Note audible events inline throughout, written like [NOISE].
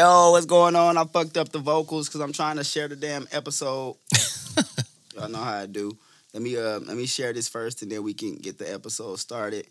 Yo, what's going on? I fucked up the vocals because I'm trying to share the damn episode. [LAUGHS] Y'all know how I do. Let me uh let me share this first and then we can get the episode started.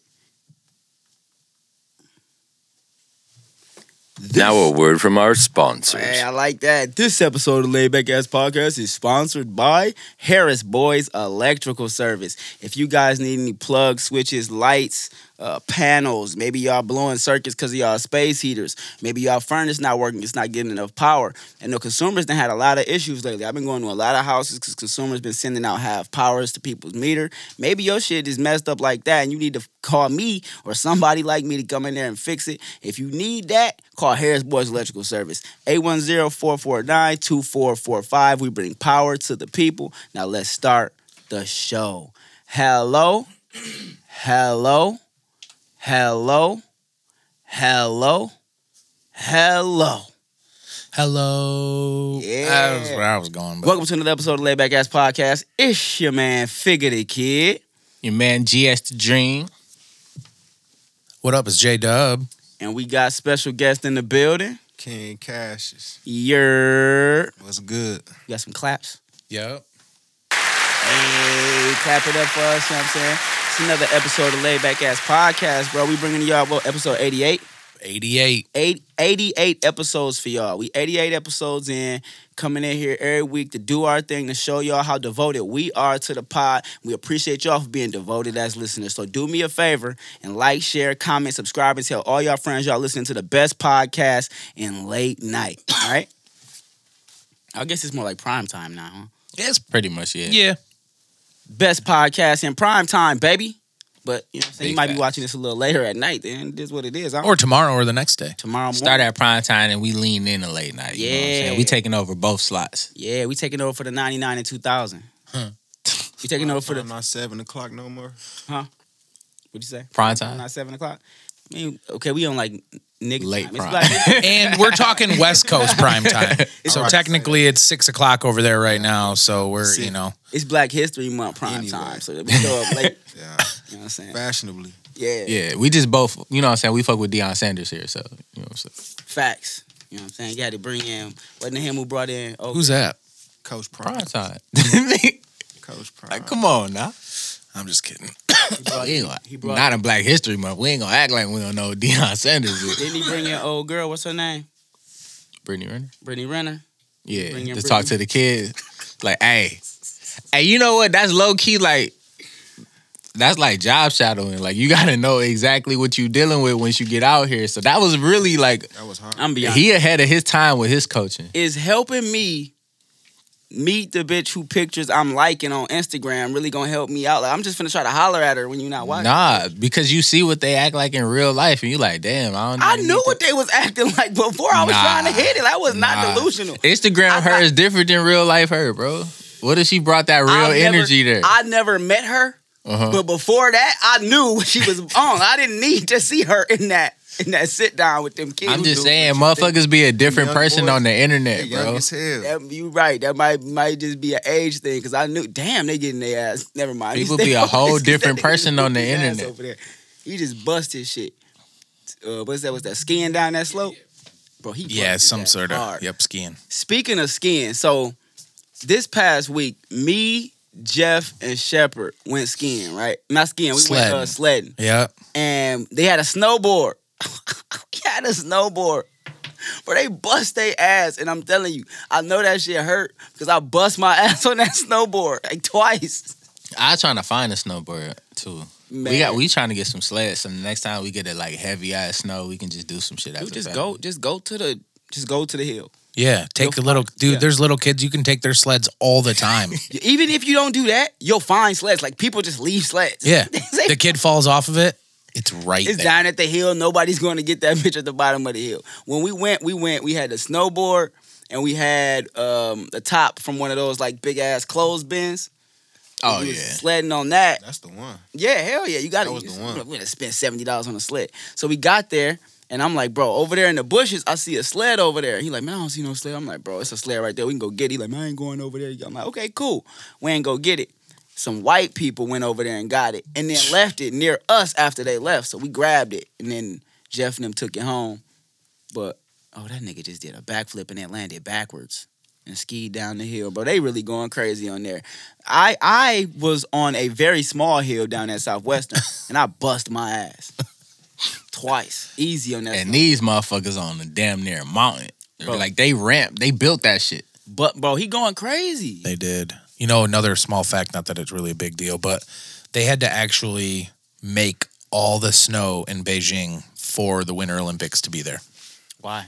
Now a word from our sponsors. Hey, I like that. This episode of Laid Back Ass Podcast is sponsored by Harris Boys Electrical Service. If you guys need any plugs, switches, lights, uh, panels, maybe y'all blowing circuits because of y'all space heaters, maybe y'all furnace not working, it's not getting enough power. And the consumers done had a lot of issues lately. I've been going to a lot of houses because consumers been sending out half powers to people's meter. Maybe your shit is messed up like that and you need to call me or somebody like me to come in there and fix it. If you need that, call Harris Boys Electrical Service. 810-449-2445. We bring power to the people. Now let's start the show. Hello. Hello. Hello. Hello. Hello. Hello. Yeah. That was where I was going. But Welcome to another episode of Laid Back Ass Podcast. It's your man, Figure the Kid. your man GS the Dream. What up? It's J Dub. And we got special guest in the building. King Cassius. Yer. What's good? You got some claps? Yep. Hey, clap it up for us, you know what I'm saying? It's another episode of Laid Back Ass Podcast, bro. We bringing y'all, what, episode 88? 88. Eight, 88 episodes for y'all. We 88 episodes in, coming in here every week to do our thing, to show y'all how devoted we are to the pod. We appreciate y'all for being devoted as listeners. So do me a favor and like, share, comment, subscribe, and tell all y'all friends y'all listening to the best podcast in late night. All right? I guess it's more like prime time now, huh? It's Pretty much, yeah. yeah. Best podcast in prime time, baby. But you know what I'm saying? You Big might be watching this a little later at night, then it is what it is. I don't- Or tomorrow or the next day. tomorrow morning. Start at prime time and we lean in a late night. You know what I'm Yeah. saying? We taking over both slots. Yeah, we taking over for the 99 and 2000. Huh. We taking over for the I'm not seven o'clock no more. Huh? What'd you say? Prime time. Not seven o'clock. I mean, okay, we on like nigga Late time. prime. It's [LAUGHS] black, And we're talking West Coast prime [LAUGHS] time. So Alright. technically it's six o'clock over there right now. So we're, See. you know. it's Black History Month prime Anyway. time, so we show up late. Yeah. [LAUGHS] You know what I'm saying? Fashionably. Yeah, Yeah, we just both, you know what I'm saying? We fuck with Deion Sanders here, so, you know what I'm saying? facts. You know what I'm saying? You had to bring in. Wasn't it him who brought in? Oh, Who's that? Coach Prime. Prime time. Coach Prime. like, come on now. I'm just kidding. He brought, he, ain't gonna- he brought. not in Black History Month. We ain't gonna act like we don't know who Deion Sanders is. didn't he bring in old girl? What's her name? Brittany Renner? Brittany Renner. Yeah, Bring in to talk to the kids. Like, hey, hey, you know what? That's low key. Like, that's like job shadowing. Like, you gotta know exactly what you dealing with once you get out here. So that was really like That was hard. I'm beyond. he ahead of his time with his coaching. is helping me meet the bitch who pictures I'm liking on Instagram really gonna help me out. Like I'm just gonna try to holler at her when you're not watching. Nah, because you see what they act like in real life, and you're like, damn, I don't. I knew what they was acting [LAUGHS] like before I was Nah. trying to hit it. I was not Nah. delusional. Instagram I- her I- is different than real life her, bro. What if she brought that real I've never- energy there? I never met her, uh-huh. but before that, I knew she was [LAUGHS] on. I didn't need to see her in that [LAUGHS] in that sit down with them kids. I'm just saying, motherfuckers be a different person boys, on the internet, bro. That, you right. That might might just be an age thing because I knew. Damn, they getting their ass. [LAUGHS] Never mind. People [LAUGHS] They be a whole different person on the whooped his ass internet. Over there. He just bust his shit. Uh, what's that? What's that? Skiing down that slope, bro. He Yeah, busted some that sort of. Yep, skiing. Speaking of skiing, so this past week, me, Jeff, and Shepard went skiing. Right? Not skiing. We went uh, Sledding. sledding, Yep. and they had a snowboard. He had a snowboard. But they bust their ass, and I'm telling you, I know that shit hurt because I bust my [LAUGHS] ass on that snowboard like twice. I trying to find a snowboard too. Man, We got we trying to get some sleds. So the next time we get a like heavy ass snow, we can just do some shit. You After just the go, just go to the, just go to the hill. Yeah. Take You'll the little find- dude. yeah. There's little kids. You can take their sleds all the time. [LAUGHS] Even if you don't do that, you'll find sleds. Like people just leave sleds. Yeah. [LAUGHS] The kid falls off of it. It's right It's there. down at the hill. Nobody's going to get that [LAUGHS] bitch at the bottom of the hill. When we went, we went. We had the snowboard, and we had um, the top from one of those like big ass clothes bins. Oh We yeah. sledding on that. That's the one. Yeah, hell yeah, you got That to. was the one. We're gonna spend seventy dollars on a sled. So we got there, and I'm like, bro, over there in the bushes, I see a sled over there. He like, man, I don't see no sled. I'm like, bro, it's a sled right there. We can go get it. He like, man, I ain't going over there. I'm like, okay, cool. We ain't go get it. Some white people went over there and got it, and then left it near us after they left. So we grabbed it, and then Jeff and them took it home. But Oh, that nigga just did a backflip and then landed backwards and skied down the hill, bro. They really going crazy on there. I I was on a very small hill down at Southwestern [LAUGHS] and I bust my ass [LAUGHS] twice, easy on that. And these motherfuckers on the damn near mountain. Bro. Like they ramp, they built that shit. but bro, he going crazy. They did. You know, another small fact, not that it's really a big deal, but they had to actually make all the snow in Beijing for the Winter Olympics to be there Why?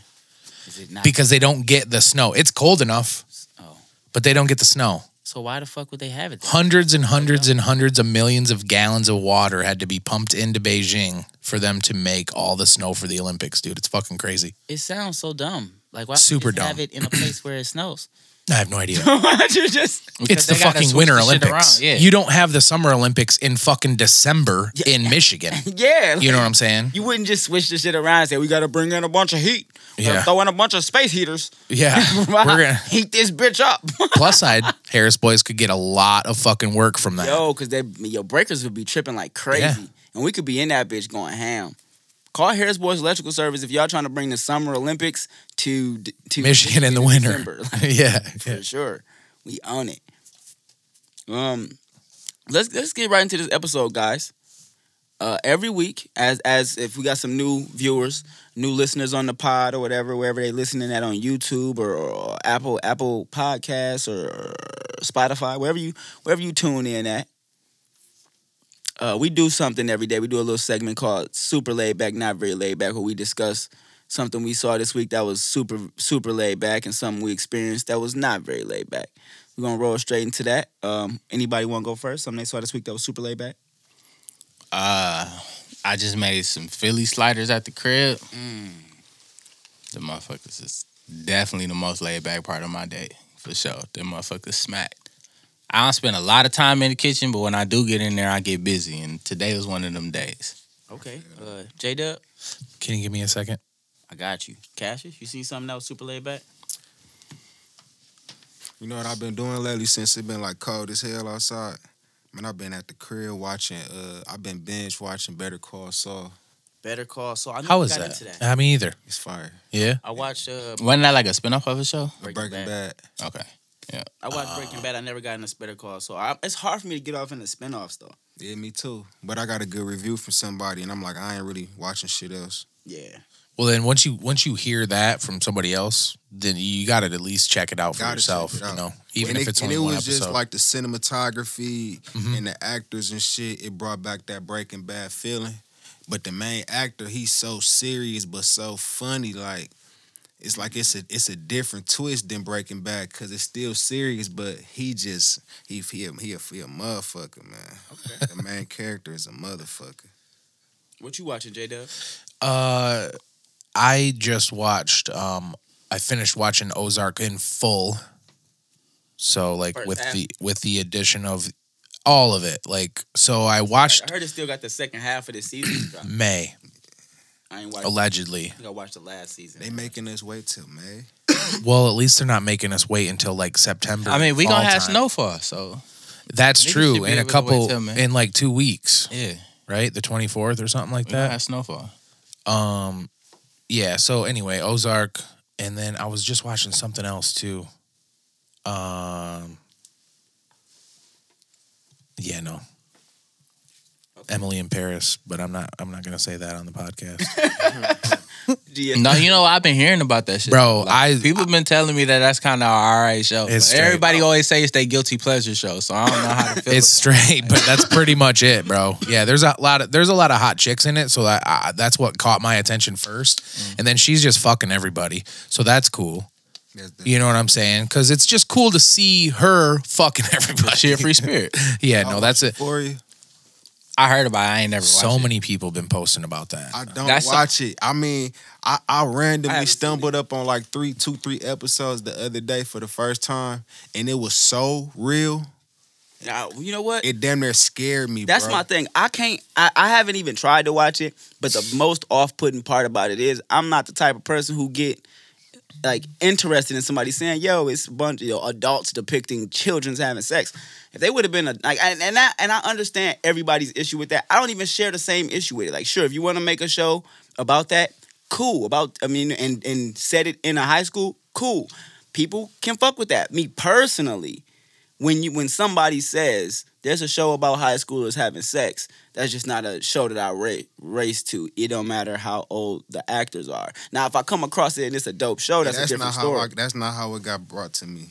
Is it not? because they don't get the snow. It's cold enough, oh, but they don't get the snow. so why the fuck would they have it? Then? Hundreds and hundreds and hundreds of millions of gallons of water had to be pumped into Beijing for them to make all the snow for the Olympics, dude. It's fucking crazy. It sounds so dumb. Like why? Super would you just Have it in a place where it snows. [CLEARS THROAT] I have no idea. [LAUGHS] Just? It's the fucking Winter Olympics. around, Yeah. You don't have the Summer Olympics in fucking December Yeah. in Michigan. [LAUGHS] Yeah, You know what I'm saying? You wouldn't just switch the shit around and say we got to bring in a bunch of heat. Yeah. throw in a bunch of space heaters. Yeah. [LAUGHS] We're gonna heat this bitch up. plus side, Harris boys could get a lot of fucking work from that. Yo, because they your breakers would be tripping like crazy, Yeah. and we could be in that bitch going ham. Call Harris Boys Electrical Service if y'all trying to bring the Summer Olympics to to Michigan in the winter. December. [LAUGHS] yeah. for sure. We own it. Um, let's let's get right into this episode, guys. Uh, every week, as as if we got some new viewers, new listeners on the pod or whatever, wherever they listening at on YouTube or, or Apple Apple Podcasts or, or Spotify, wherever you wherever you tune in at. Uh, we do something every day. We do a little segment called Super Laid Back, Not Very Laid Back, where we discuss something we saw this week that was super super laid back and something we experienced that was not very laid back. We're gonna roll straight into that. Um, anybody want to go first? Something they saw this week that was super laid back. Uh, I just made some Philly sliders at the crib. Mm. The motherfuckers is definitely the most laid back part of my day for sure. The motherfuckers smacked. I don't spend a lot of time in the kitchen, but when I do get in there, I get busy. And today was one of them days. Okay. Uh, J Dub, Can you give me a second? I got you. Cassius, you see something that was super laid back? You know what I've been doing lately since it's been like cold as hell outside? Man, I've been at the crib watching, uh, I've been binge watching Better Call Saul. Better Call Saul. I How never is got that? into that. I mean, either. It's fire. Yeah. I watched uh, Wasn't that like a spinoff of a show? Breaking, Breaking, Bad. Bad. Okay. I watched Breaking Bad. I never got into Better Call Saul. I, it's hard for me to get off into spinoffs though. Yeah, me too. But I got a good review from somebody, and I'm like, I ain't really watching shit else. Yeah. Well, then once you once you hear that from somebody else, then you got to at least check it out for Gotta yourself. check it You know, even and if it, it's and only it one was episode. just like the cinematography Mhm. and the actors and shit. It brought back that Breaking Bad feeling. But the main actor, he's so serious but so funny. Like it's like it's a it's a different twist than Breaking Bad because it's still serious, but he just he he a, he a, he a motherfucker, man. Okay. the main character is a motherfucker. what you watching, J Dub? Uh, I just watched. Um, I finished watching Ozark in full. So like First with half? the with the addition of all of it, like so I watched I heard it still got the second half of the season. [CLEARS THROAT] May I ain't watched. allegedly. I think I watched the last season. They making us wait till May. [COUGHS] Well, at least they're not making us wait until like September. I mean, we fall gonna have time. snowfall, so That's Niggas true. In a able to wait couple, till in like two weeks, yeah, right? The twenty fourth or something like we that. have snowfall. Um, yeah. So anyway, Ozark, and then I was just watching something else too. Um, yeah, no, Okay. Emily in Paris, but I'm not. I'm not gonna say that on the podcast, [LAUGHS] [LAUGHS] No, you know I've been hearing about that shit, bro. Like, I people been telling me that that's kind of an alright show. It's But straight. everybody always say it's their guilty pleasure show, so I don't know how to feel. it's about straight, but that's pretty much it, bro. Yeah, there's a lot of there's a lot of hot chicks in it, so that I, that's what caught my attention first, Mm. and then she's just fucking everybody, so that's cool. You know what I'm saying? Because it's just cool to see her fucking [LAUGHS] everybody. She a free spirit. yeah, no, that's it. For you, I heard about. it. I ain't never watched So it. many people been posting about that. I don't That's a- watch it. I mean, I, I I randomly haven't stumbled up on like three, two, three episodes the other day for the first time, and it was so real. Now, you know what? It damn near scared me. That's bro. my thing. I can't. I, I haven't even tried to watch it. But the most off-putting part about it is I'm not the type of person who get like interested in somebody saying, "Yo, it's a bunch of you know, adults depicting children's having sex." If they would have been a like, and and, that, and I understand everybody's issue with that. I don't even share the same issue with it. Like, sure, if you want to make a show about that, cool. About I mean, and and set it in a high school, cool. People can fuck with that. Me personally, when you when somebody says there's a show about high schoolers having sex, that's just not a show that I ra- race to. It don't matter how old the actors are. Now, if I come across it and it's a dope show, that's, that's a not different how story. I, that's not how it got brought to me.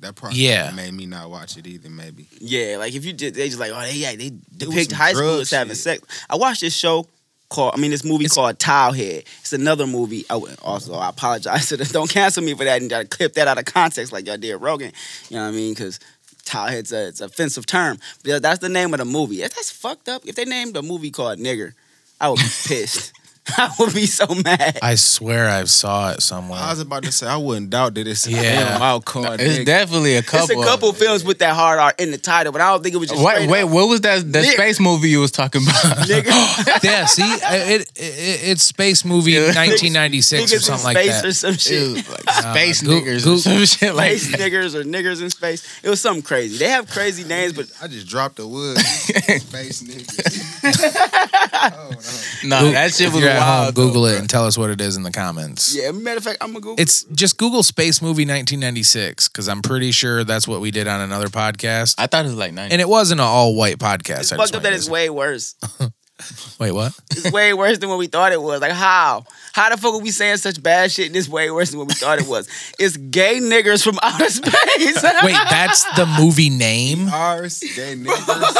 That probably Yeah. made me not watch it either. Maybe Yeah, like if you just they just like oh they yeah they was depict high drug schoolers having sex. I watched this show called I mean this movie called Towelhead. It's another movie. Oh, also I apologize [LAUGHS] to the don't cancel me for that and gotta clip that out of context like y'all did Rogan. You know what I mean? Because Towelhead's a it's an offensive term. That's the name of the movie. If That's fucked up. If they named a movie called Nigger, I would be [LAUGHS] pissed. [LAUGHS] I would be so mad. I swear I saw it somewhere. I was about to say I wouldn't doubt that it's Yeah. damn out called. It's nigga. definitely a It's couple. a couple films with that hard R in the title, but I don't think it was just Wait, wait, up what was that? The Nick. space movie you was talking about? nigger. [LAUGHS] yeah, see, it, it, it's space movie Yeah. 1996 or Niggas in something like space that. or some shit. It was like [LAUGHS] space Goo- niggers Goo- or some shit like space that. niggers or niggers in space. It was something crazy. They have crazy names, but I just dropped the wood. Space niggas. oh, No, Goo- that shit was you're at wild. home, Google though, it bro. and tell us what it is in the comments. yeah. Matter of fact, I'm gonna Google. It's just Google Space Movie 1996 because I'm pretty sure that's what we did on another podcast. I thought it was like nine. And it wasn't an all white podcast. it's I fucked up that it's way worse. [LAUGHS] Wait, what? It's way worse than what we thought it was. Like how? How the fuck are we saying such bad shit? and It's way worse than what we thought it was. [LAUGHS] It's gay niggers from [LAUGHS] outer space. Wait, that's the movie name? Ours, gay niggers.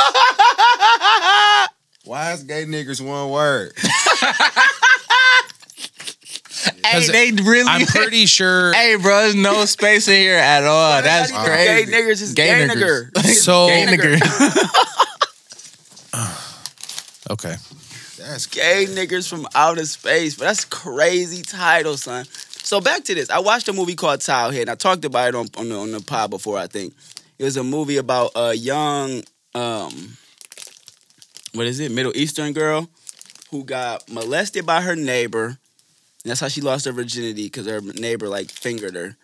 Why is gay niggers one word? [LAUGHS] hey, they really. I'm pretty [LAUGHS] sure. hey, bro, there's no space in here at all. That's Not even crazy. Gay niggers is gay, nigger. So- gay Gay nigger. [LAUGHS] nigger. [SIGHS] Okay. That's gay niggers from outer space. But that's crazy title, son. So back to this. I watched a movie called Towelhead, and I talked about it on on the, on the pod before. I think it was a movie about a young, um, what is it, Middle Eastern girl who got molested by her neighbor. That's how she lost her virginity because her neighbor like fingered her.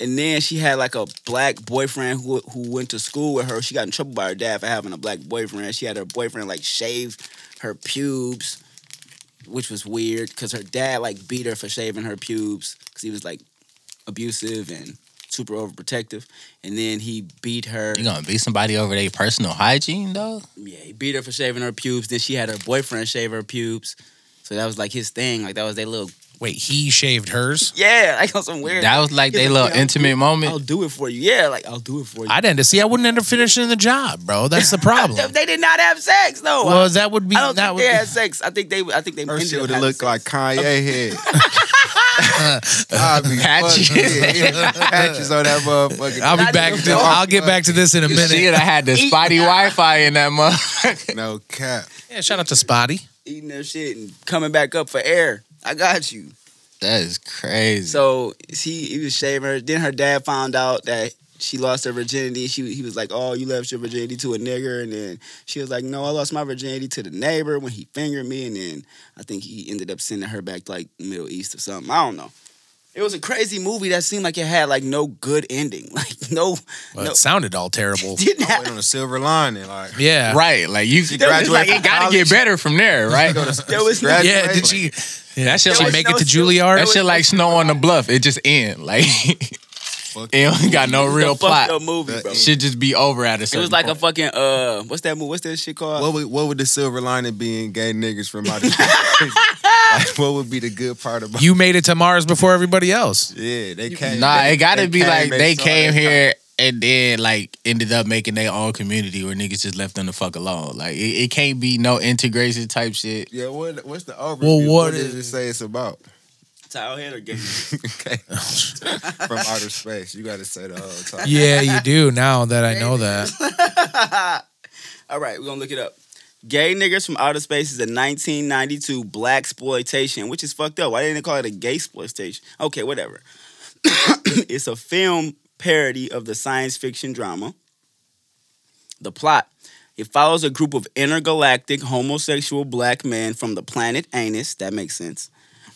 And then she had like a black boyfriend who who went to school with her. She got in trouble by her dad for having a black boyfriend. She had her boyfriend like shave her pubes, which was weird because her dad like beat her for shaving her pubes because he was like abusive and super overprotective. And then he beat her. You gonna beat somebody over their personal hygiene though? Yeah, he beat her for shaving her pubes. Then she had her boyfriend shave her pubes. So that was like his thing. Like that was their little Wait, he shaved hers? yeah, like on some weird. That was like He's their like, little yeah, I'll intimate I'll do it for you. Yeah, like I'll do it for you. I didn't see. I wouldn't end up finishing the job, bro. That's the [LAUGHS] problem. If they did not have sex though. well, that would be I don't that think would they be, had sex. I think they. I think they. Her ended shit would have having looked like. Kanye [LAUGHS] head. [LAUGHS] I'd be Patches. yeah, [LAUGHS] patches on that motherfucker. I'll be Not back. To. I'll get back to this in a She minute. would have had the spotty Wi-Fi in that motherfucker. [LAUGHS] No cap. Yeah, shout out to Spotty. eating their shit and coming back up for air. I got you. That is crazy. So he he was shaving her. Then her dad found out that she lost her virginity. She he was like, "Oh, you left your virginity to a nigger," and then she was like, "No, I lost my virginity to the neighbor when he fingered me." And then I think he ended up sending her back to like Middle East or something. I don't know. It was a crazy movie that seemed like it had like no good ending. [LAUGHS] Like no, Well, no it sounded all terrible. [LAUGHS] didn't I have. went on a silver lining. Like, Yeah. right, like you She it's like graduated it gotta get better from there, right? There was no, Yeah. Did she? Yeah, That shit did like- make no it to Juilliard? That shit like snow on the bluff. It just end. Like [LAUGHS] fuck it don't got no [LAUGHS] real a plot. up movie, bro. is- Should just be over at a It was like a fucking uh, what's that movie? What's that shit called? What would, what would the silver lining be in gay niggas from outer space? [LAUGHS] [LAUGHS] like, what would be the good part about You made it to Mars before everybody else. Yeah, they came. Nah, they- it gotta be came, like they saw came that here and then like ended up making their own community where niggas just left them the fuck alone. Like it, it can't be no integration type shit. Yeah, what, what's the overview? Well, what what is- does it say it's about? Towel head or gay? [LAUGHS] okay. [LAUGHS] From outer space. You got to say the whole time. Yeah, you do. Now that I know that. [LAUGHS] All right, we're gonna look it up. Gay Niggers from Outer Space is a 1992 black exploitation, which is fucked up. Why didn't they call it a gay exploitation? Okay, whatever. [COUGHS] it's a film parody of the science fiction drama. The plot it follows a group of intergalactic homosexual black men from the planet Anus, that makes sense,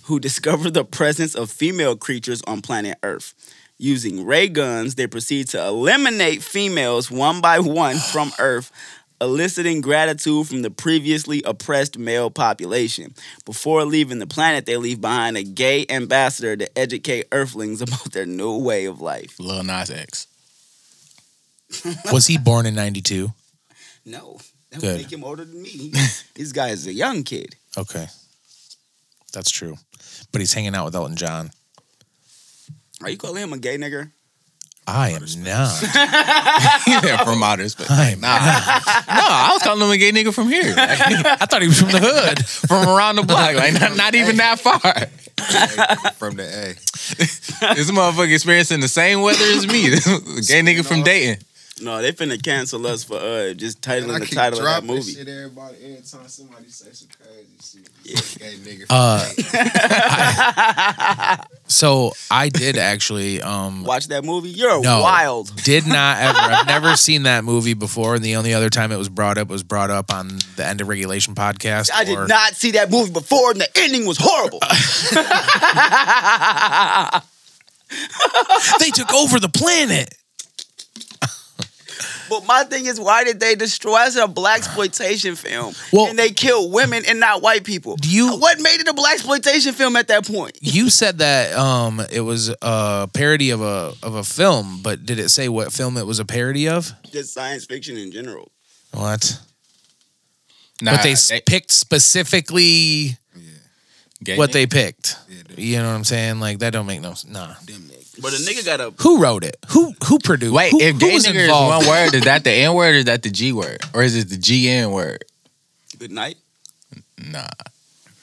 who discover the presence of female creatures on planet Earth. Using ray guns, they proceed to eliminate females one by one from [SIGHS] Earth eliciting gratitude from the previously oppressed male population. Before leaving the planet, they leave behind a gay ambassador to educate Earthlings [LAUGHS] about their new way of life. Lil Nas X. [LAUGHS] Was he born in 92? No, that Good. would make him older than me. this guy is a young kid. Okay. That's true. But he's hanging out with Elton John. Are you calling him a gay nigger? I am not. [LAUGHS] yeah, from outer space. I am not. no, I was calling him a gay nigga from here, I thought he was from the hood. from around the block, like not, not even that far. From the A. [LAUGHS] This motherfucker experiencing the same weather as me. This [LAUGHS] gay nigga from Dayton. No, they finna cancel us for uh just titling I the title of that movie. Shit, everybody, every time somebody say some crazy shit. Gay nigga. Uh, [LAUGHS] So I did actually um Watch that movie. You're No. wild. did not ever I've [LAUGHS] never seen that movie before and the only other time it was brought up was brought up on the end of regulation podcast. I did not see that movie before, and the ending was horrible. [LAUGHS] They took over the planet. But my thing is, why did they destroy? It's a black exploitation film, Well- and they killed women and not white people. Do you- What made it a black exploitation film at that point? You said that um it was a parody of a of a film, but did it say what film it was a parody of? Just science fiction in general. What? Nah, but they, s picked specifically gay what they picked. Yeah, You know what I'm saying? Like that don't make no s- nah. them niggas. But a nigga got a Who wrote it? Who who produced? Wait, who, if who gay was nigga is involved? one [LAUGHS] word, is that the N word or is that the G word? Or is it the G N word? good night. Nah.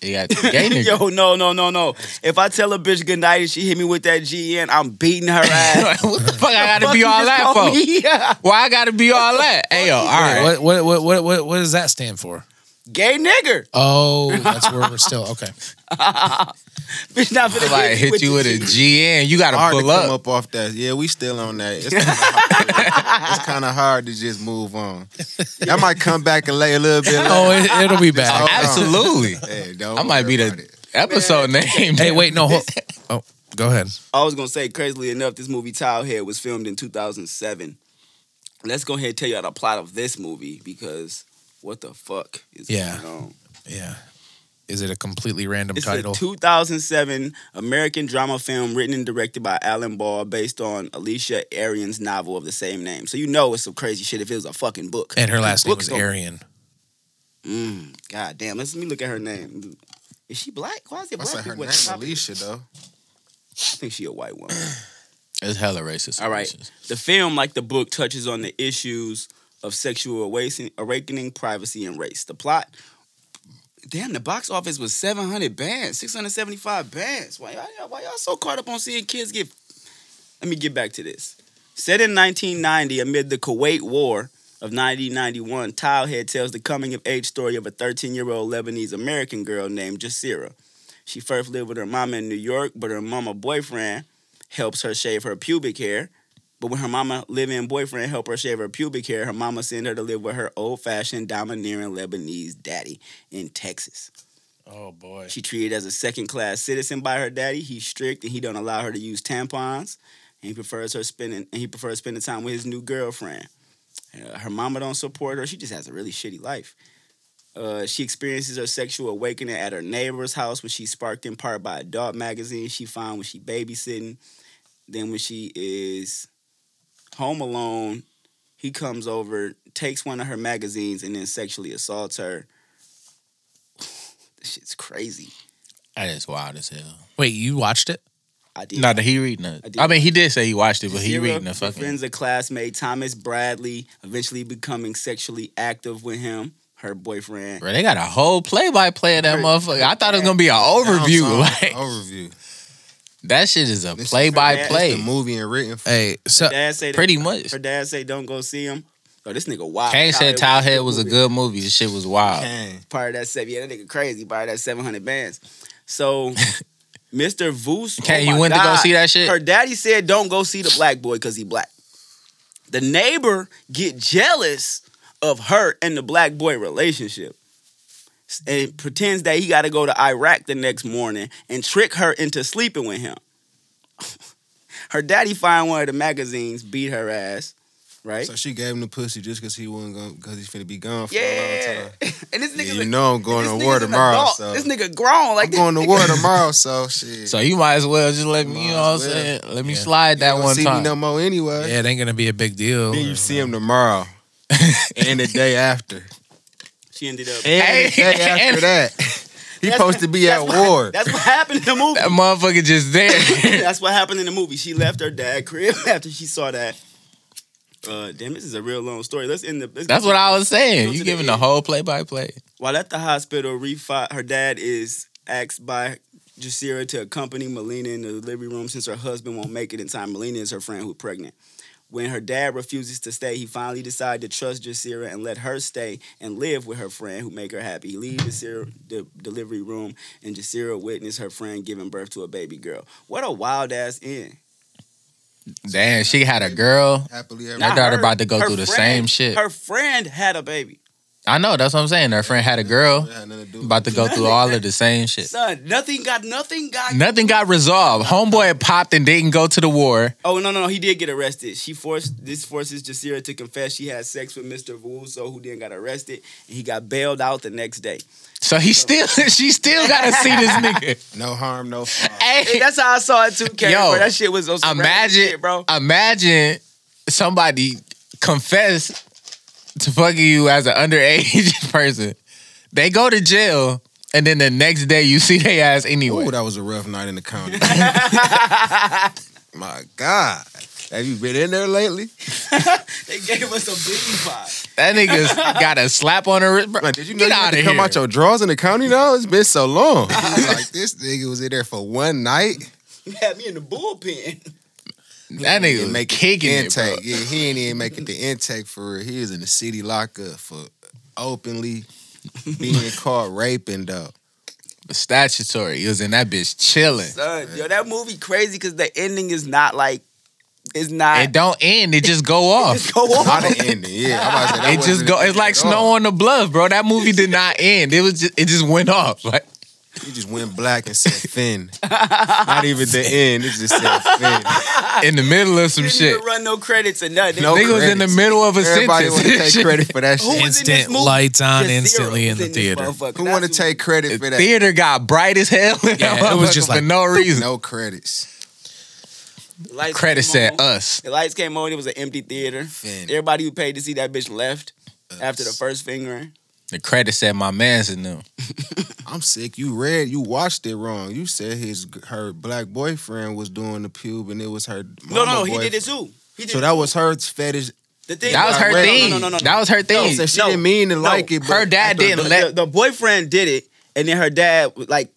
You got gay nigga. [LAUGHS] Yo, no, no, no, no. If I tell a bitch good night and she hit me with that GN, I'm beating her [LAUGHS] ass. what the fuck I gotta Fuck be all that called for? Why I gotta be all that? Hey yo, all right. What, what what what what what does that stand for? Gay nigger. Oh, that's where we're still [LAUGHS] okay. Bitch not finna Like hit you with a GN, you gotta hard to pull come up. up off that. Yeah, we still on that. It's [LAUGHS] kinda hard, it's kind of hard to just move on. I might come back and lay a little bit. Oh, it, it'll be back. Oh, Absolutely. Hey, don't I might be the about it. episode name. Hey, wait, no. Hold, [LAUGHS] oh, go ahead. I was gonna say, crazily enough, this movie Towelhead was filmed in 2007. Let's go ahead and tell you the plot of this movie because what the fuck is Yeah. going on? Yeah. Is it a completely random It's title? a 2007 American drama film written and directed by Alan Ball based on Alicia Erian's novel of the same name. So you know it's some crazy shit if it was a fucking book. and her last name Book's was gonna- Arian. Mm, God damn, let's let me look at her name. Is she black? Why is it What's black that? Her people name at the top? Alicia though. I think she a white woman. [CLEARS THROAT] It's hella racist. All right. The film, like the book, touches on the issues of sexual awakening, privacy, and race. The plot. Damn, the box office was 700 bands, 675 bands. Why y'all, why y'all so caught up on seeing kids get. Let me get back to this. Set in 1990 amid the Kuwait War of 1991, Towelhead tells the coming of age story of a 13 year old Lebanese American girl named Jasira. She first lived with her mama in New York, but her mama boyfriend helps her shave her pubic hair. But when her mama live-in boyfriend help her shave her pubic hair, her mama send her to live with her old-fashioned domineering Lebanese daddy in Texas. Oh boy. She treated as a second-class citizen by her daddy. He's strict and he don't allow her to use tampons. And he prefers her spending and he prefers spending time with his new girlfriend. Uh, her mama don't support her. She just has a really shitty life. Uh, she experiences her sexual awakening at her neighbor's house when she's sparked in part by adult magazine she found when she babysitting. Then when she is home alone, he comes over, takes one of her magazines, and then sexually assaults her. [SIGHS] this shit's crazy. That is wild as hell. Wait, you watched it? I did. Not that he reading it. did. I mean, he did say he watched it, but he Zero reading the fucking. befriends a classmate, Thomas Bradley, eventually becoming sexually active with him, her boyfriend. Bro, they got a whole play-by-play of that Right. motherfucker. I thought it was gonna be an overview. [LAUGHS] Like overview. That shit is a This is play-by-play. The movie and written. For, Hey, so Dad say that- Pretty much. Her dad say don't go see him. Oh, this nigga wild. Kane said Towelhead Towelhead was a good movie. This shit was wild. Dang. part of that seven. Yeah, that nigga crazy. Part of that seven hundred bands. So, [LAUGHS] Mr. Voos. Oh Kane, oh you my went to go see that shit? Her daddy said, "Don't go see the black boy because he black." The neighbor get jealous of her and the black boy relationship, and pretends that he got to go to Iraq the next morning and trick her into sleeping with him. [LAUGHS] her daddy find one of the magazines, beat her ass. right? So she gave him the pussy just because he wasn't going because he's finna be gone for a long time. [LAUGHS] and this Yeah, nigga, you know I'm going to war tomorrow. So This nigga grown, like I'm going to war tomorrow. So [LAUGHS] shit. So you might as well just let me, you know what I'm Might as well. saying? Let me Yeah. slide that one see time. me no more anyway. Yeah, it ain't gonna be a big deal. Then you see him tomorrow and the day after, She ended up. Hey, [LAUGHS] after that. [LAUGHS] He That's- supposed to be at what- war. That's what happened in the movie. that motherfucker just there. [LAUGHS] That's what happened in the movie. She left her dad crib after she saw that. Uh, damn, this is a real long story. Let's end the. Let's That's what I was saying. You giving the end. whole play by play. While at the hospital, refi- her dad is asked by Jasira to accompany Melina in the delivery room since her husband won't make it in time. Melina is her friend who's pregnant. When her dad refuses to stay, he finally decided to trust Jasira and let her stay and live with her friend who make her happy. He leaves Jasira the delivery room and Jasira witnessed her friend giving birth to a baby girl. What a wild ass end. Damn, she had a girl. Happily ever. Her Not daughter about to go through the friend- same shit. Her friend had a baby. I know, that's what I'm saying. Her friend had a girl It had nothing to do with about to go through all of the same shit. Son, nothing got nothing got Nothing got resolved. Homeboy popped and didn't go to the war. Oh no no no! He did get arrested. She forced this forces Jasira to confess she had sex with Mr. Vuoso, who then got arrested, and he got bailed out the next day. So he still, [LAUGHS] she still gotta see this [LAUGHS] nigga. No harm, no foul. Hey, Hey, that's how I saw it too, Karen. Yo, bro. That shit was on some imagine, shit, bro. imagine somebody confess to fuck you as an underage [LAUGHS] person. They go to jail, and then the next day you see their ass anyway. Ooh, that was a rough night in the county. [LAUGHS] My God. Have you been in there lately? [LAUGHS] They gave us a biggie vibe. that nigga's got a slap on her wrist. Bro, Man, did you know Get you had out to of come here. out your drawers in the county now? It's been so long. like this nigga was in there for one night. You had me in the bullpen. That nigga was make kicking it, bro. intake. Yeah, he ain't even making the intake for real. He was in the city lockup for openly being [LAUGHS] caught raping though. Statutory. He was in that bitch chilling. Son, yo, that movie crazy because the ending is not like it's not. It don't end. It just go [LAUGHS] off. Just go on. Not an ending. Yeah, I'm about to say, It just go. It's like snow all. on the bluff, bro. That movie did not end. It was. Just, it just went off. Like He just went black and said Fin. Not even the end. It just said Fin. in the middle of some Didn't shit. even run no credits or nothing. No Nigga was in the middle of a Everybody want to sentence. take [LAUGHS] credit for that Who shit. was in this Instant movie? lights on Just instantly zero in the this theater. Who want to take credit The for that? theater got bright as hell. Yeah, it [LAUGHS] was just like, for no reason. No credits. Lights Credit came said us. The lights came on. It was an empty theater. Fin. Everybody who paid to see that bitch left after the first fingering. The credit said my man's in them. [LAUGHS] I'm sick. You read, you watched it wrong. You said his her black boyfriend was doing the pube, and it was her. No, mama no, he did it too. He did So it that too. was her fetish. the thing. That was her No, no, thing. No, no, no, no. That was her thing. So she No, didn't mean to no. like it. But Her dad after didn't the- let- the, the boyfriend did it, and then her dad like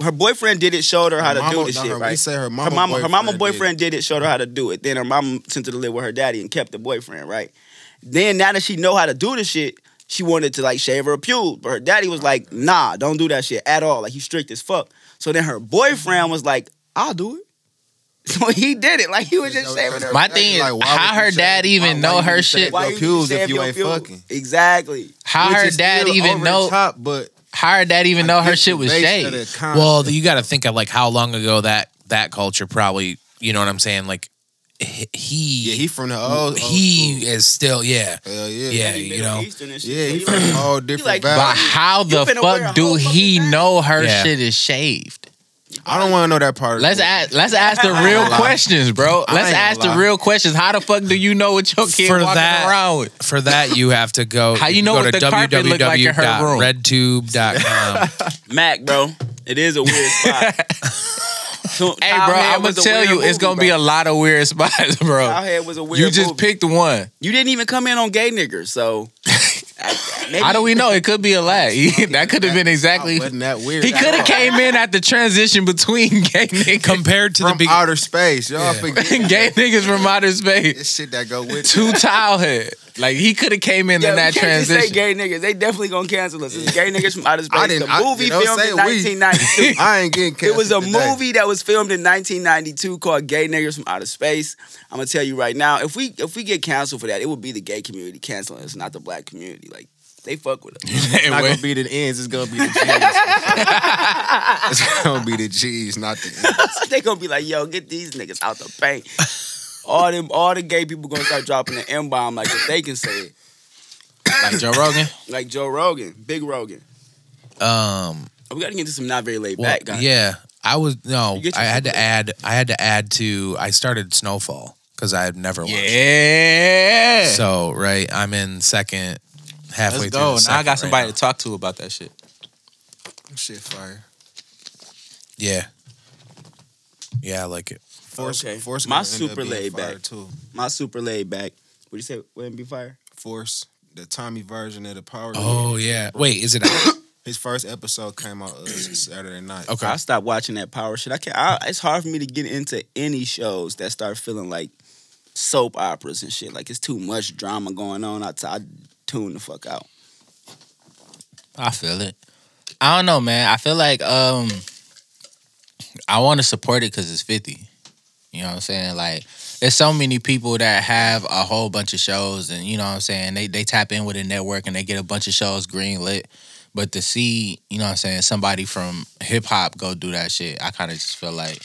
her boyfriend did it, showed her how to Her do mama- the no, shit. her- we right? say her her mama mama, her mama boyfriend boyfriend did it, showed her how to do it. Then her mama sent her to live with her daddy and kept the boyfriend. Right. Then now that she know how to do the shit, she wanted to like shave her pubes, but her daddy was like, "Nah, don't do that shit at all. Like he's strict as fuck." So then her boyfriend was like, "I'll do it." [LAUGHS] So he did it. Like he was just shaving her. My thing is, Like, how her say- dad even why- why know you her even shit? Why Why you pubes if you your ain't pubes? fucking? Exactly. How Which her dad even know? Top, but How her dad even know her shit was shaved? Well, you got to think of like how long ago that that culture probably. You know what I'm saying? Like he, yeah, he from the old. old he school. is still yeah. Hell yeah. Yeah, He you know. Eastern and shit. Yeah, So he [CLEARS THROAT] he from like- a different like- But how the finna wear a fuck do he fucking know her Yeah. shit is shaved? I don't want to know that part. Let's ask. Let's ask the real questions, bro. Let's ain't ask the real questions. How the fuck do you know what your kid For walking that- around with? For that, you have to go. How you know go what to the carpet look like in her room? www.redtube.com. [LAUGHS] Mac, bro. It is a weird spot. [LAUGHS] So, Hey, bro, I'm gonna tell weird you, it's gonna be a lot of weird [LAUGHS] spots, bro. Cowhead was a weird You just movie. picked one. You didn't even come in on gay niggers, so. [LAUGHS] maybe, How do we know? It could be a lag. [LAUGHS] that could have been exactly. wasn't that weird. He could have came in at the transition between gay niggas, Compared to the from big, outer space. Y'all Yeah. forget gay niggas from outer space. this shit that go with Two towel head. Like he could have came in Yeah, in that we can't just say transition. gay niggas. They definitely gonna cancel us. It's gay niggas from outer [LAUGHS] space. I didn't- the movie you know, filmed say in we. 1992. [LAUGHS] I ain't getting canceled. It was a today. movie that was filmed in 1992 called "Gay Niggas from Outer Space." I'm gonna tell you right now, if we if we get canceled for that, it would be the gay community canceling us, not the black community. Like they fuck with us. [LAUGHS] It's not gonna be the ends. It's gonna be the G's. it's gonna be the G's, not the ends. they gonna be like, "Yo, get these niggas out the paint." All them, all the gay people gonna start dropping the M bomb like if they can say it, Like Joe Rogan. [LAUGHS] like Joe Rogan, Big Rogan. Um, We gotta get into some not very laid well, back guys. yeah, I was no, You I had to super- add, I had to add to. I started Snowfall because I had never watched. it. Yeah. So right, I'm in second, halfway Let's through. go. the Now I got somebody now. to talk to about that shit. Shit fire. Yeah, yeah, I like it. Force, Okay. Force My gonna end up super being laid back. too. My super laid back. What do you say? Wouldn't be fire? Force, the Tommy version of the Power. Oh Rangers. yeah. Wait, is it? out? [COUGHS] His first episode came out uh, Saturday night. Okay. I stopped watching that power shit. I can't. I, it's hard for me to get into any shows that start feeling like soap operas and shit. Like it's too much drama going on. I, t- I tune the fuck out. I feel it. I don't know, man. I feel like um I want to support it because it's 50. You know what I'm saying? Like, there's so many people that have a whole bunch of shows, and you know what I'm saying? They they tap in with a network and they get a bunch of shows green lit. But to see, you know what I'm saying, somebody from hip hop go do that shit, I kind of just feel like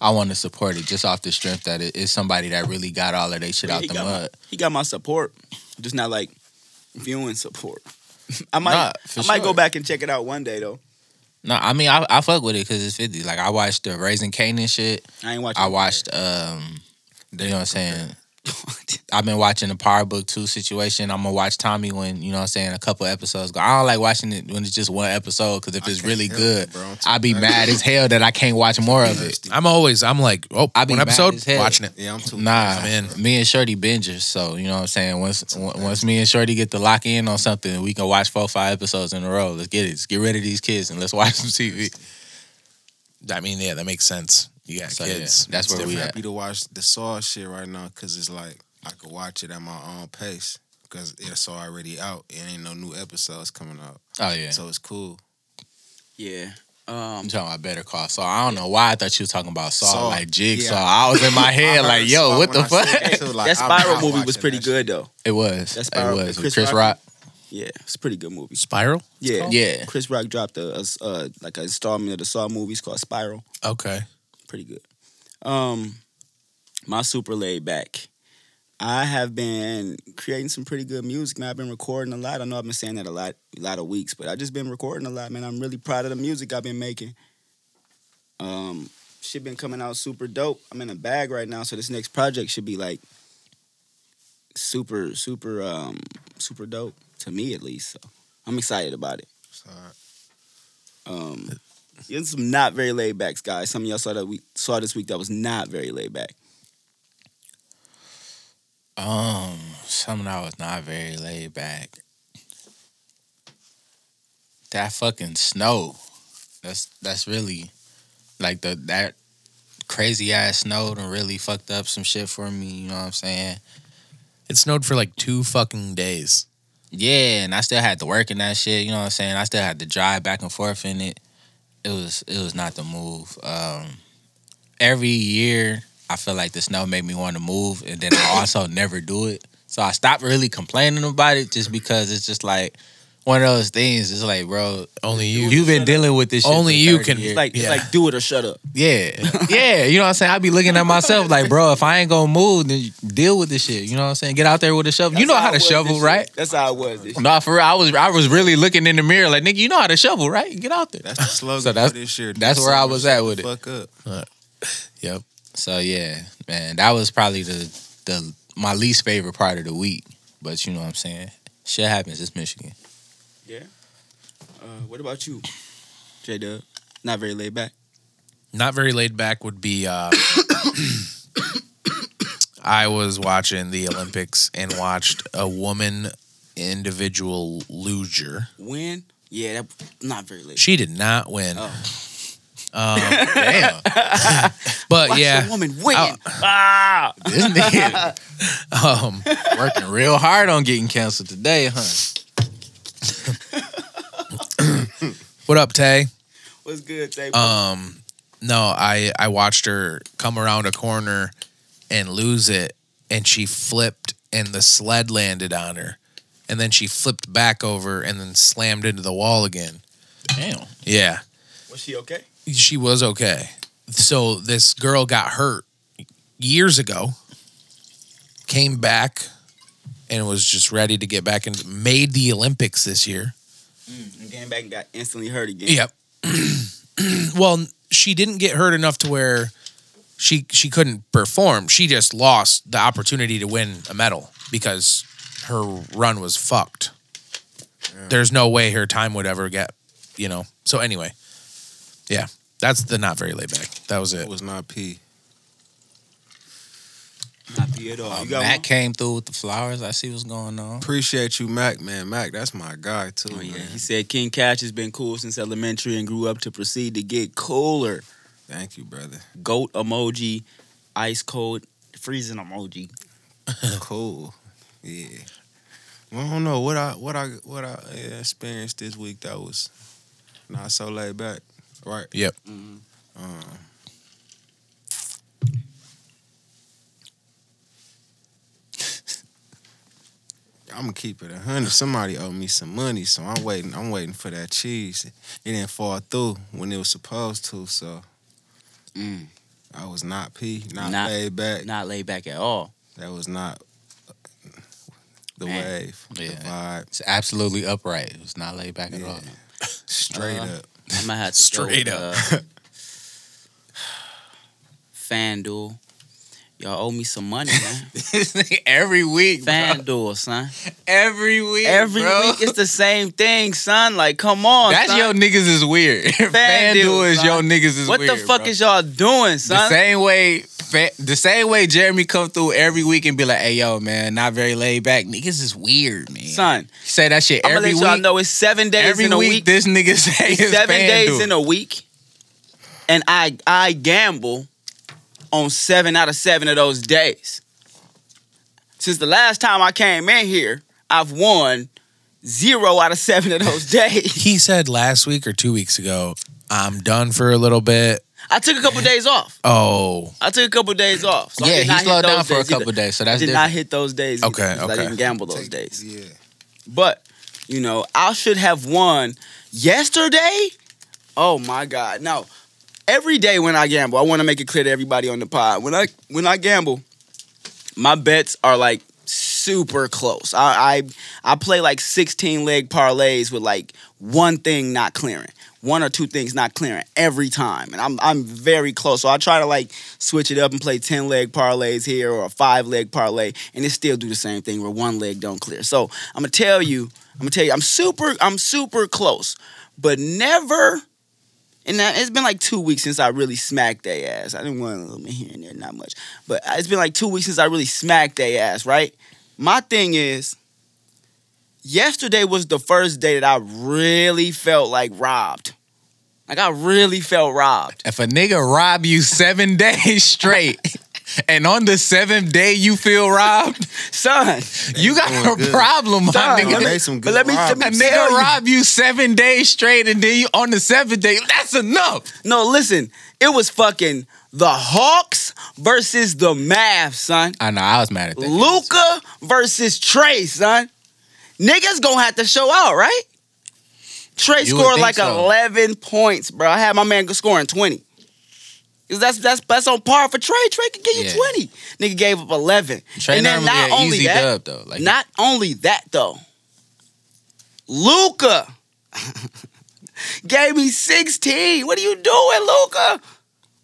I want to support it just off the strength that it is somebody that really got all of their shit Yeah, out he the got my- mud. He got my support, just not like viewing support. [LAUGHS] I might, Nah, I might go back and check it out one day though. No, I mean I, I fuck with it because it's 50. Like I watched the Raising Kanan shit. I ain't watching. I watched um you know what I'm saying? [LAUGHS] I've been watching the Power Book 2 situation. I'm gonna watch Tommy when, you know what I'm saying, a couple episodes go. I don't like watching it when it's just one episode because if I it's really good, it, bro. I'm too I'd be mad as hell that I can't watch more of it. I'm always. I'm like, oh, I be one episode, watching it. Yeah, I'm too. Nah, I'm me and Shorty bingers. So, you know what I'm saying? Once on- once me and Shorty get to lock in on something, we can watch four, five episodes in a row. Let's get it. Let's get rid of these kids and let's watch some TV. I mean, yeah, that makes sense. You got So, yeah, kids. that's It's where we at. happy to watch the Saw shit right now because it's like I could watch it at my own pace because it's already out. It ain't no new episodes coming out, Oh yeah. so it's cool. Yeah. Um, I'm talking about Better Call Saul. I don't know why I thought you was talking about Saul, Saul. like Jigsaw. Yeah. I was in my [LAUGHS] head like, yo, what the fuck? that too, like, that I'm Spiral not movie was pretty good though. It was. That It was. Chris With Chris Rock? Rock. Yeah, it's a pretty good movie. Spiral. Yeah, Yeah. Chris Rock dropped a, a uh, like an installment of the Saw movies called Spiral. Okay. Pretty good. Um, my super laid back. I have been creating some pretty good music, man. I've been recording a lot. I know I've been saying that a lot, a lot of weeks, but I've just been recording a lot, man. I'm really proud of the music I've been making. Um, shit been coming out super dope. I'm in a bag right now, so this next project should be like super, super, um, super dope to me at least. So I'm excited about it. So, Um, there's some not very laid backs, guys. Some of y'all saw that we saw this week that was not very laid back. Um, something I was not very laid back. That fucking snow. That's that's really like the that crazy ass snow and really fucked up some shit for me. You know what I'm saying? It snowed for like two fucking days. Yeah, and I still had to work in that shit. You know what I'm saying? I still had to drive back and forth in it. It was it was not the move. Um, every year, I feel like the snow made me want to move, and then I also never do it. So I stopped really complaining about it, just because it's just like one of those things. It's like, bro, Only you. you've been dealing with this. Shit Only for you 30 can- years. It's like it's Yeah. like do it or shut up. Yeah, [LAUGHS] yeah. You know what I'm saying? I be looking at myself like, bro, if I ain't gonna move, then deal with this shit. You know what I'm saying? Get out there with a shovel. you That's know how it to was shovel, this year. right? That's how it was. This year. Nah, for real, I was I was really looking in the mirror like, nigga, you know how to shovel, right? Get out there. that's the slogan [LAUGHS] So that's- for this year. that's where I was at with it. Fuck up. [LAUGHS] Yep. So yeah, man, that was probably the the my least favorite part of the week. But you know what I'm saying? Shit happens. It's Michigan. Uh, what about you, J Dub? Not very laid back. Not very laid back would be. uh [COUGHS] I was watching the Olympics and watched a woman individual loser. Win? Yeah, that not very laid. She did not win. Oh. Um, [LAUGHS] Damn, but Watch yeah, woman win. Oh. Ah, this [LAUGHS] nigga um, working real hard on getting canceled today, huh? [LAUGHS] what up, Tay? what's good, Tay? Um, no, I I watched her come around a corner and lose it, and she flipped, and the sled landed on her, and then she flipped back over and then slammed into the wall again. Damn. Yeah, was she okay? she was okay. So this girl got hurt years ago, came back and was just ready to get back and made the Olympics this year. Mm, and came back and got instantly hurt again. Yep. [CLEARS THROAT] well, she didn't get hurt enough to where she she couldn't perform. She just lost the opportunity to win a medal because her run was fucked. There's no way her time would ever get, you know. So anyway, yeah, that's the not very laid back. That was It it. was not P. Not P at all. You got Matt one? came through with the flowers. I see what's going on. Appreciate you, Mac, man. Mac, that's my guy too. Oh, yeah. man. He said King Cash has been cool since elementary and grew up to proceed to get cooler. Thank you, brother. Goat emoji, ice cold, freezing emoji. [LAUGHS] [LAUGHS] cool. Yeah. Well, I don't know what I what I what I yeah, experienced this week that was not so laid back. Right. Yep. Mm-hmm. Um, I'm gonna keep it a hundred. Somebody owed me some money, so I'm waiting. I'm waiting for that cheese. It didn't fall through when it was supposed to, so Mm. I was not P, not, Not- laid back. Not laid back at all. That was not the Man. wave, the vibe. It's absolutely upright. It was not laid back at all. Straight Uh, up. I might have to [LAUGHS] Straight go, up. Uh, [LAUGHS] FanDuel. Y'all owe me some money, man. [LAUGHS] Every week. FanDuel, son. Every week, Every bro. week it's the same thing, son. Like, come on. That's son. your niggas is weird. [LAUGHS] FanDuel is son. your niggas is What weird. What the fuck bro. is y'all doing, the son? same way? The same way Jeremy come through every week and be like, "Hey, yo, man, not very laid back. Niggas is weird, man." Son, say that shit every I'm gonna let y'all week. know it's seven days every in a week, week. this nigga [LAUGHS] say seven days in a week, and I I gamble on seven out of seven of those days. Since the last time I came in here, I've won zero out of seven of those [LAUGHS] days. He said last week or two weeks ago, I'm done for a little bit. I took a couple days off. Oh, I took a couple days off. So yeah, he slowed down for a days either. couple days, so I that's did different. not hit those days. Okay, 'cause I okay. didn't gamble those Take- days. Yeah. But you know, I should have won yesterday. Oh my God! Now, every day when I gamble, I want to make it clear to everybody on the pod. When I when I gamble, my bets are like super close. I I, I play like sixteen leg parlays with like one thing not clearing. One or two things not clearing every time, and I'm I'm very close. So I try to like switch it up and play ten leg parlays here or a five leg parlay, and it still do the same thing where one leg don't clear. So I'm gonna tell you, I'm gonna tell you, I'm super, I'm super close, but never. And it's been like two weeks since I really smacked their ass. I didn't want a little bit here and there, not much, but it's been like two weeks since I really smacked their ass. Right? My thing is, yesterday was the first day that I really felt like robbed. Like I really felt robbed. If a nigga rob you seven [LAUGHS] days straight, and on the seventh day you feel robbed, Son, you got a good. problem, my Son, nigga. let me- They some but let me- let me A robbers. tell nigga you. rob you seven days straight, and then you on the seventh day. That's enough. no, listen, it was fucking the Hawks versus the Mavs, son. I know. I was mad at that. Luka versus Trae, son. Niggas gonna have to show out, right? Trae You scored like so. 11 points, bro. I had my man scoring 20. Cause that's that's that's on par for Trae. Trae could give you Yeah. 20. Nigga gave up 11. Trae and then not an only easy that, dub though. Like not only that though, Luka [LAUGHS] gave me 16. What are you doing, Luka?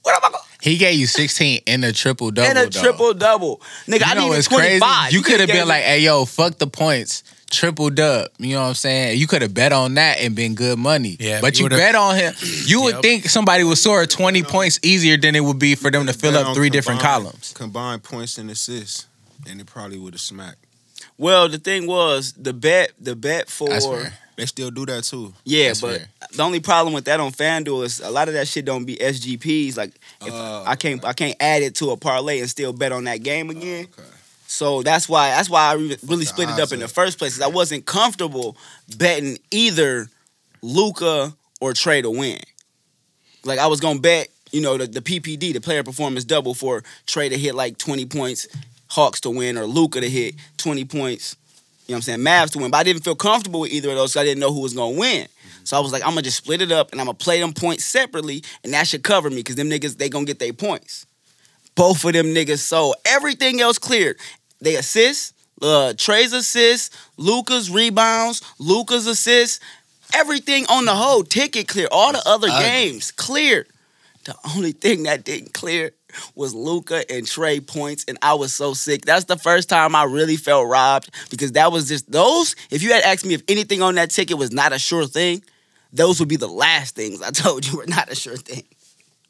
What am I going he gave you sixteen in a triple double. in a triple double? Nigga, You I know needed 25. crazy? You could have been me- like, "Hey, yo, fuck the points." Triple dub, you know what I'm saying? You could have bet on that and been good money. Yeah, but you you bet on him. You would Yep. think somebody would score 20 points easier than it would be for them to fill up on three different columns. Combined points and assists, and it probably would have smacked. Well, the thing was the bet, the bet for That's fair. They still do that too. yeah, That's but fair. the only problem with that on FanDuel is a lot of that shit don't be SGPs. Like if Oh, I can't, I can't add it to a parlay and still bet on that game oh, again. Okay. So that's why that's why I really split it up in the first place. 'cause I wasn't comfortable betting either Luka or Trae to win. Like I was gonna bet, you know, the, the PPD, the player performance double for Trae to hit like 20 points, Hawks to win, or Luka to hit 20 points, you know what I'm saying, Mavs to win. But I didn't feel comfortable with either of those, so I didn't know who was gonna win. So I was like, I'm gonna just split it up and I'm gonna play them points separately, and that should cover me because them niggas they gonna get their points. Both of them niggas sold. Everything else cleared. They assist, uh, Trae's assists, Luka's rebounds, Luka's assists, everything on the whole ticket clear. All the other games clear. The only thing that didn't clear was Luka and Trae points, and I was so sick. That's the first time I really felt robbed because that was just those. If you had asked me if anything on that ticket was not a sure thing, those would be the last things I [LAUGHS] told you were not a sure thing.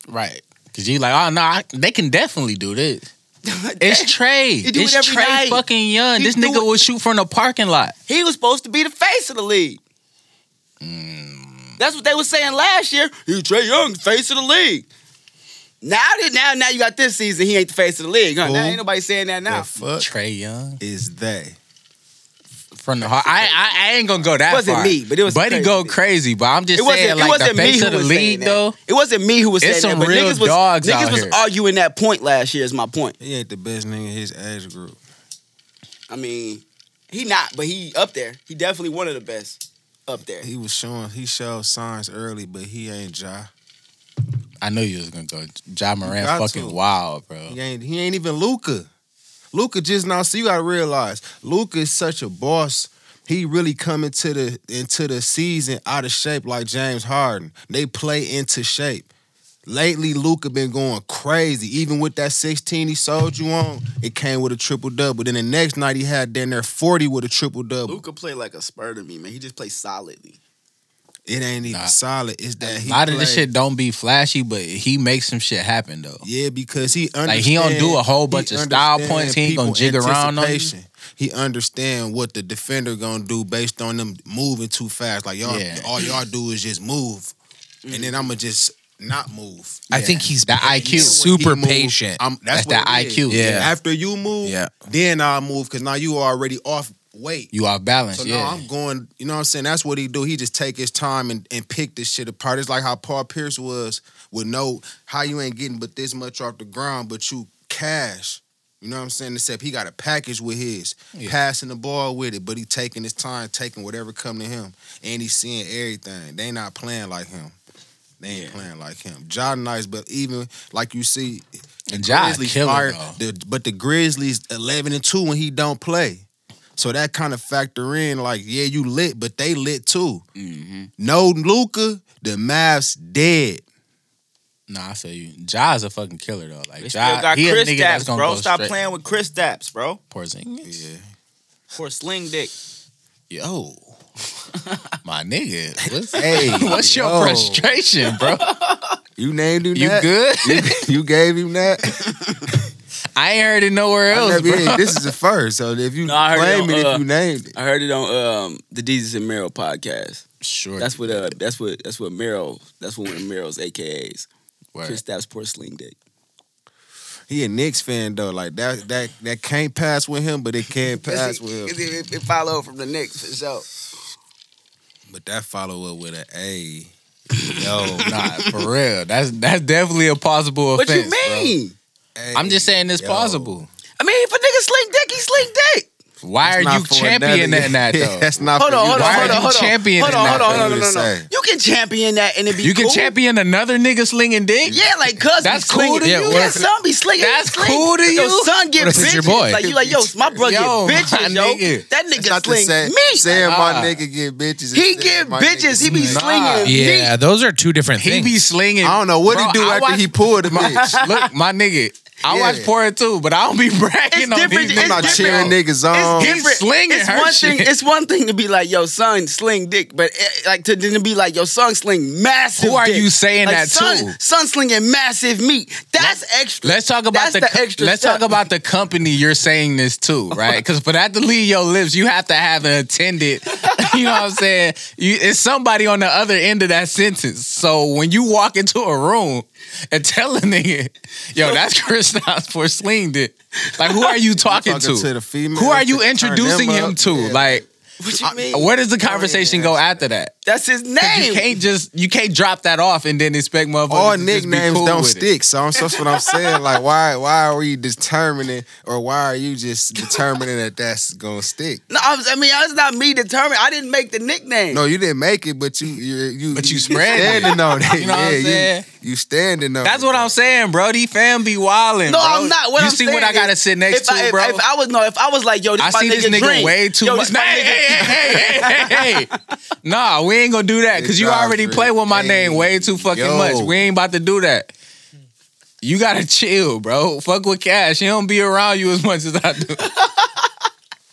Right. Cause you're like, oh no, I, they can definitely do this. It's Trae. He do it it's every Trae night. fucking young. He this nigga it- will shoot from the parking lot. He was supposed to be the face of the league. That's what they were saying last year. He Trae Young, face of the league. Now that now now you got this season, he ain't the face of the league. Huh? Now Who? ain't nobody saying that now. The fuck Trae Young is they? From the heart. I, I I ain't gonna go that It wasn't far. me, but it was Buddy crazy. go crazy. But I'm just It wasn't, saying, it wasn't the me face who of the was saying league, though. It wasn't me who was It's saying some that. But real niggas was, dogs niggas out was here. arguing that point last year. Is my point. He ain't the best nigga in his age group. I mean, he not, but he up there. He definitely one of the best up there. He was showing he showed signs early, but he ain't Ja. I know you was gonna go. Ja Morant fucking to. wild, bro. He ain't he ain't even Luka. Luka just now. So you gotta realize Luka is such a boss. He really coming to the into the season out of shape like James Harden. They play into shape. Lately, Luka been going crazy. Even with that 16 he sold you on, it came with a triple double. Then the next night he had down there 40 with a triple double. Luka play like a spur to me, man. He just plays solidly. It ain't even Nah. solid. It's that A he lot of this shit don't be flashy, but he makes some shit happen though. Yeah, because he Like, he don't do a whole understand- bunch he of style understand points. He ain't gonna jig around on you. He understand what the defender gonna do based on them moving too fast. Like y'all, Yeah. all y'all do is just move, and Mm-hmm. then I'ma just not move. I think he's That IQ. When super he move, patient. I'm, that's, That's what that. IQ. Yeah. After you move, Yeah. then I'll move because now you are already off weight. You off balance, So yeah. now I'm going, you know what I'm saying? That's what he do. He just take his time and, and pick this shit apart. It's like how Paul Pierce was with no how you ain't getting but this much off the ground, but you cash. You know what I'm saying? Except he got a package with his, Yeah. passing the ball with it, but he taking his time, taking whatever come to him, and he's seeing everything. They not playing like him. They ain't playing like him. John nice, but even like you see, the And Ja Grizzlies killer, fire- the- but the Grizzlies eleven and two when he don't play. So that kind of factor in, like, yeah, you lit, but they lit too. Mm-hmm. No Luka, the Mavs dead. Nah, I feel you. Ja's a fucking killer though. Like They Ja, got he a Chris nigga that's gonna bro. go Stop straight. playing with Kristaps, bro. Porzingis. Yeah. For sling dick. Yo, [LAUGHS] my nigga. What's, [LAUGHS] Hey, what's your frustration, bro? You named him You that? good? You, you gave him that? [LAUGHS] I ain't heard it nowhere else, never- bro. this is the first. So if you No, I it claim on, it, uh, if you named it. I heard it on um, the Jesus and Mero podcast. Sure. That's what uh, that's what that's what Mero. That's one of Mero's AKAs. Word. Kristaps pour sling dick. He a Knicks fan though. Like that that that can't pass with him, but it can [LAUGHS] pass with him. It, it, it follow from the Knicks for sure. But that follow up with an A. Yo, nah, for real. That's that's definitely a possible offense. What offense. you bro. Mean? A. I'm just saying it's Yo. possible. I mean, if a nigga sling dick, he sling dick. Why are you championing that though? [LAUGHS] That's not Hold on, hold on, Why hold are on, you hold on. championing Hold on, that hold on, for no, you no, no, no. You can champion that and it be You can champion another nigga slinging dick. Yeah, like cuz That's be slinging. cool to you? Yeah, What son be slinging. That's Sling. cool to Yo, you? son get bitches. it's your boy? Like you like, yo, my brother Yo, get bitches, yo. That nigga not sling say, me. saying my nigga get bitches. He get bitches. He be slinging Yeah, those are two different things. He be slinging. I don't know what he do after he pulled the [LAUGHS] bitch. [LAUGHS] Look, my nigga. I Yeah. watch porn too, but I don't be [LAUGHS] bragging It's on different- these it's I'm not niggas, different. cheering niggas on. He's different. slinging it's her one shit. thing. It's one thing to be like, yo, son, sling dick, but eh, like to then be like, yo, son, sling massive. Who are dick. you saying Like, that son, to? Son slinging massive meat. That's extra. Let's talk about That's the, the extra let's step. talk about the company you're saying this to, right? Because for that to leave your lips, you have to have an attendant. [LAUGHS] you know what I'm saying? You, it's somebody on the other end of that sentence. So when you walk into a room and tell a nigga, "Yo, that's Chris Stotts for slinged it," like who are [LAUGHS] you talking, Talking to? to the female who are you introducing them him up. to? Yeah. Like, What you uh, mean? where does the conversation go after that? That's his name. You can't just you can't drop that off and then expect motherfuckers. All to just be nicknames cool don't with it. stick, so that's what I'm saying. Like, why why are we determining, or why are you just determining that that's gonna stick? No, I, was, I mean, that's not me determining. I didn't make the nickname. No, you didn't make it, but you you you, But you spread it. standing on it. [LAUGHS] You know what I'm saying? You, you standing on. That's it. what I'm saying, bro. These fam be wildin'. No, bro. I'm not. What you I'm see what I gotta sit next if to, I, if, bro. If I was no, if I was like, yo, this I my see nigga this nigga Dream. way too yo, much. This Hey, nigga. hey, hey, hey, hey, hey. [LAUGHS] Nah, we ain't gonna do that because you already play with my name way too fucking Yo. much. We ain't about to do that. You gotta chill, bro. Fuck with Cash. He don't be around you as much as I do. [LAUGHS]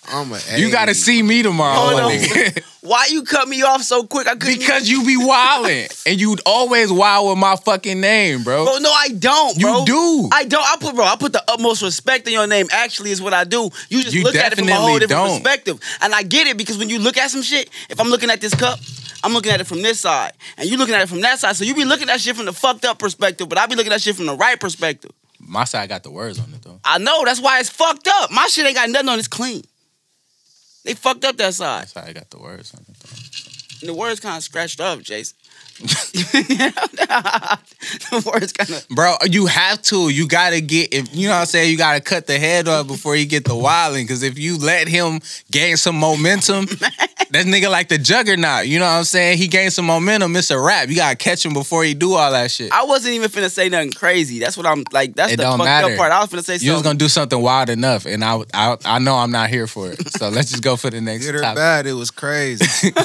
I'm a. You gotta see me tomorrow, Hold on. [LAUGHS] Why you cut me off so quick? I couldn't. because you be wildin'. and you'd always wild with my fucking name, bro. bro, no, I don't, bro. You do. I don't. I put, bro. I put the utmost respect in your name. Actually, is what I do. You just You look at it from a whole definitely different don't. perspective, and I get it because when you look at some shit, if I'm looking at this cup, I'm looking at it from this side, and you looking at it from that side. So you be looking at shit from the fucked up perspective, but I be looking at shit from the right perspective. My side got the words on it though. I know that's why it's fucked up. My shit ain't got nothing on. It's clean. They fucked up that side. My side got the words on it though. And the words kind of scratched up, Jason. [LAUGHS] the words kind of. Bro, you have to. You gotta get if you know what I'm saying, you gotta cut the head off before you get the wilding. Cause if you let him gain some momentum, [LAUGHS] that nigga like the juggernaut. You know what I'm saying? He gained some momentum, it's a wrap. You gotta catch him before he do all that shit. I wasn't even finna say nothing crazy. That's what I'm like. That's It the don't fucked matter. up part. I was finna say something. You was gonna do something wild enough, and I, I I know I'm not here for it. So [LAUGHS] let's just go for the next Good or topic. bad, it was crazy. [LAUGHS]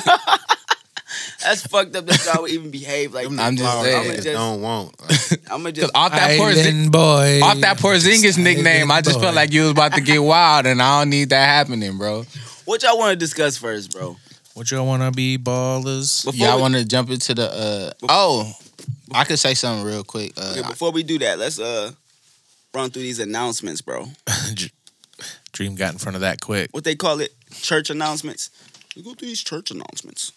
That's fucked up. That y'all would even behave like. Them that. I'm just flowers saying. I just- don't want. Like, [LAUGHS] I'm gonna just. off that Porzingis, Island boy. off that Porzingis nickname, I just felt like you was about to get wild, and I don't need that happening, bro. What y'all want to discuss first, bro? What y'all wanna be ballers? Before Y'all we, want to jump into the? uh Oh, I could say something real quick. Uh, okay, before we do that, let's uh run through these announcements, bro. [LAUGHS] Dream got in front of that quick. What they call it? Church announcements. We go through these church announcements.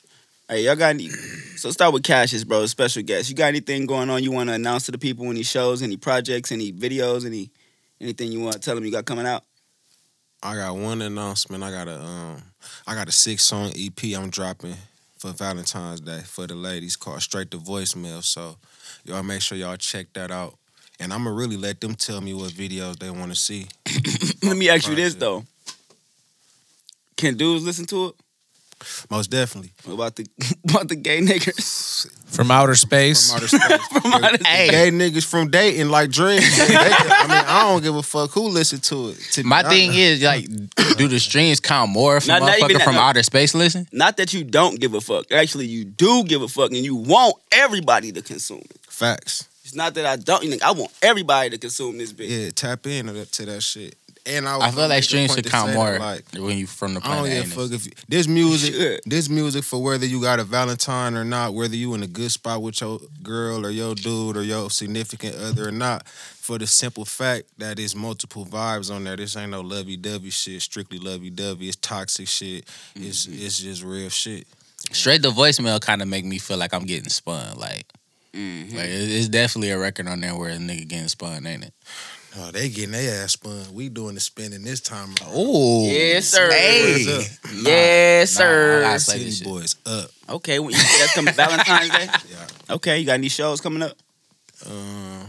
Hey, y'all got any? So start with Cassius, bro. Special guest. You got anything going on you want to announce to the people? Any shows? Any projects? Any videos? Any anything you want to tell them you got coming out? I got one announcement. I got a um, I got a six song EP I'm dropping for Valentine's Day for the ladies called Straight to Voicemail. So y'all make sure y'all check that out. And I'm gonna really let them tell me what videos they want to see. [COUGHS] Let me ask you this though. Can dudes listen to it? Most definitely. What about the [LAUGHS] about the gay niggas? From outer space. From outer space. [LAUGHS] outer Hey, gay niggas from dating like dreams. [LAUGHS] They- I mean, I don't give a fuck who listen to it. To be My honest. thing is like, do the streams count more if a Not- not motherfucker that, from no. outer space listen? Not that you don't give a fuck. Actually, you do give a fuck, and you want everybody to consume it. facts. It's not that I don't. You think I want everybody to consume this bitch. Yeah, tap into that, to that shit. And I, I feel like a streams should to count more Like, when you from the planet. I don't give a fuck if you, this music, this music for whether you got a Valentine or not, whether you in a good spot with your girl or your dude or your significant other or not, for the simple fact that it's multiple vibes on there. This ain't no lovey dovey shit, strictly lovey dovey. It's toxic shit. It's Mm-hmm. it's just real shit. Straight to voicemail kind of make me feel like I'm getting spun. Like, Mm-hmm. like it's definitely a record on there where a nigga getting spun, ain't it? Oh, they getting their ass spun. We doing the spinning this time. Oh, Yes, sir. Hey, What's Yes, Nah, I sir. gotta City this shit. boys up. okay, well, you said that's coming Valentine's Day. [LAUGHS] Yeah. Okay, you got any shows coming up? Um,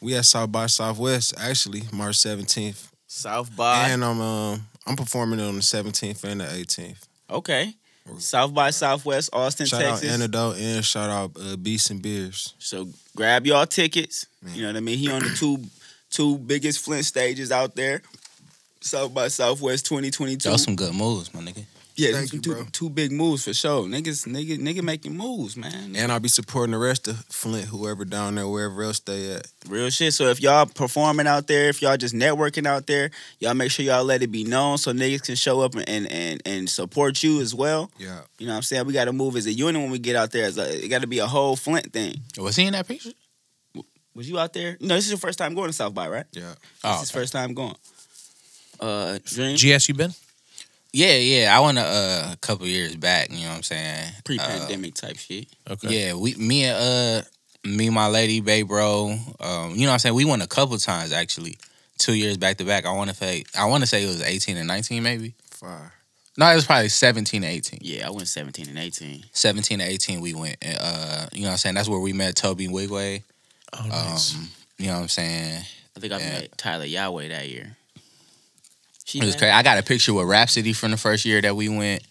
we at South by Southwest actually March seventeenth, South by. and I'm um I'm performing on the seventeenth and the eighteenth. okay. South by Southwest, Austin, Shout Texas. out Antidote and shout out uh, Beats and Beers. So grab y'all tickets. Man. You know what I mean? He on the two two biggest Flint stages out there. South by Southwest 2022. Those some good moves, my nigga. yeah, Thank two, you, two- bro. two big moves for sure. Niggas, nigga, nigga making moves, man. And I'll be supporting the rest of Flint, whoever down there, wherever else they at. Real shit. So if y'all performing out there, if y'all just networking out there, y'all make sure y'all let it be known so niggas can show up and and and, and support you as well. Yeah. You know what I'm saying? We got to move as a unit when we get out there. As a, it got to be a whole Flint thing. Was he in that picture? Was you out there? No, this is your first time going to South by, right? Yeah. This Oh, is okay. first time going. Uh, Dream. GS, you been? Yeah, yeah. I went a uh, couple years back. You know what I'm saying? pre-pandemic type shit. Uh, Okay. yeah, we, me and uh, me, and my lady, babe, bro. Um, you know what I'm saying? We went a couple times actually, two years back to back. I want to say, I want to say it was 18 and 19, maybe. Fire. No, it was probably 17 to 18. Yeah, I went 17 and 18. 17 to 18 we went. and, Uh, you know what I'm saying? That's where we met Tobe Nwigwe. Oh, nice. Um, you know what I'm saying? I think I Yeah. met Tyler Yahweh that year. She It was crazy. I got a picture with Rapsody from the first year that we went.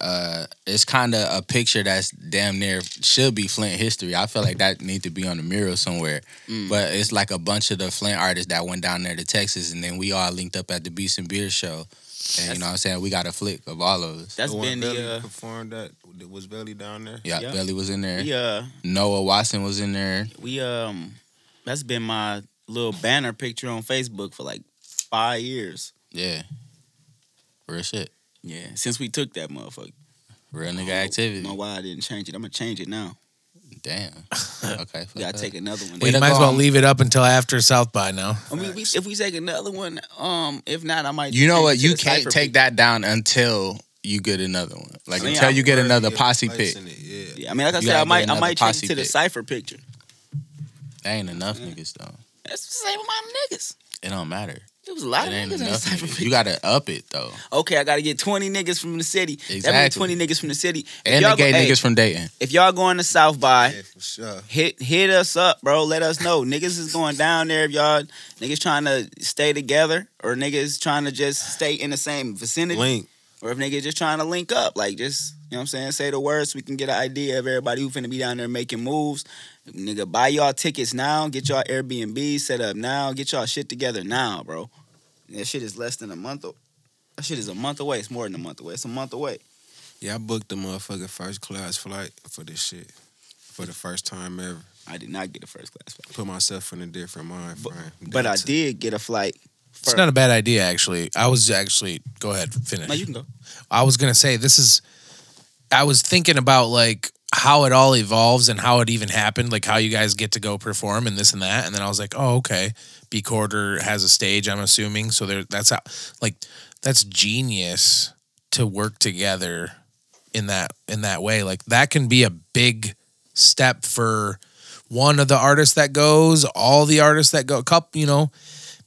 Uh, it's kind of a picture that's damn near should be Flint history. I feel like that need to be on the mural somewhere. Mm. But it's like a bunch of the Flint artists that went down there to Texas, and then we all linked up at the Beast and Beer show. And you know what I'm saying? We got a flick of all of us. That's the one been Belly the uh, performed that was Belly down there. Yeah, yeah. Belly was in there. Yeah. uh Noah Watson was in there. we um that's been my little banner picture on Facebook for like five years. Yeah. Real shit. Yeah, since we took that motherfucker. Real nigga activity. I activity. don't know why I didn't change it. I'm gonna change it now. Damn. [LAUGHS] Okay. We gotta take another one. we might as well leave it up until after South by now. I mean, we, if we take another one, um, if not, I might. You know what? You can't Cypher take that down until you get another one. Like I mean, until I'm you get another posse pick. it, Yeah. Yeah, I mean, like I You said, I might, I might change it to the pic. cipher picture. That ain't enough niggas though. That's the same amount of niggas. It don't matter. There was a lot It of ain't niggas in the cipher You gotta up it though. okay, I gotta get 20 niggas from the city. That means Exactly. 20 niggas from the city. If And the gay go- hey, niggas from Dayton. If y'all going to South by, Yeah, for sure. hit hit us up, bro. Let us know. niggas is going down there. If y'all niggas trying to stay together, or niggas trying to just stay in the same vicinity, Link. or if niggas just trying to link up, like just you know what I'm saying, say the words so we can get an idea of everybody who finna be down there making moves. Nigga, buy y'all tickets now. Get y'all Airbnb set up now. Get y'all shit together now, bro. That shit is less than a month. o- That shit is a month away. It's more than a month away. It's a month away. Yeah, I booked the motherfucking first class flight for this shit for the first time ever. I did not get a first class flight, Put myself in a different mind frame. but I it. did get a flight. It's not a bad idea, actually. I was actually go ahead, finish. No, you can go. I was gonna say this is. I was thinking about like how it all evolves and how it even happened, like how you guys get to go perform and this and that, and then I was like, oh okay, B Quarter has a stage. I'm assuming so there. That's how like that's genius to work together in that in that way. Like that can be a big step for one of the artists that goes, all the artists that go, couple, you know,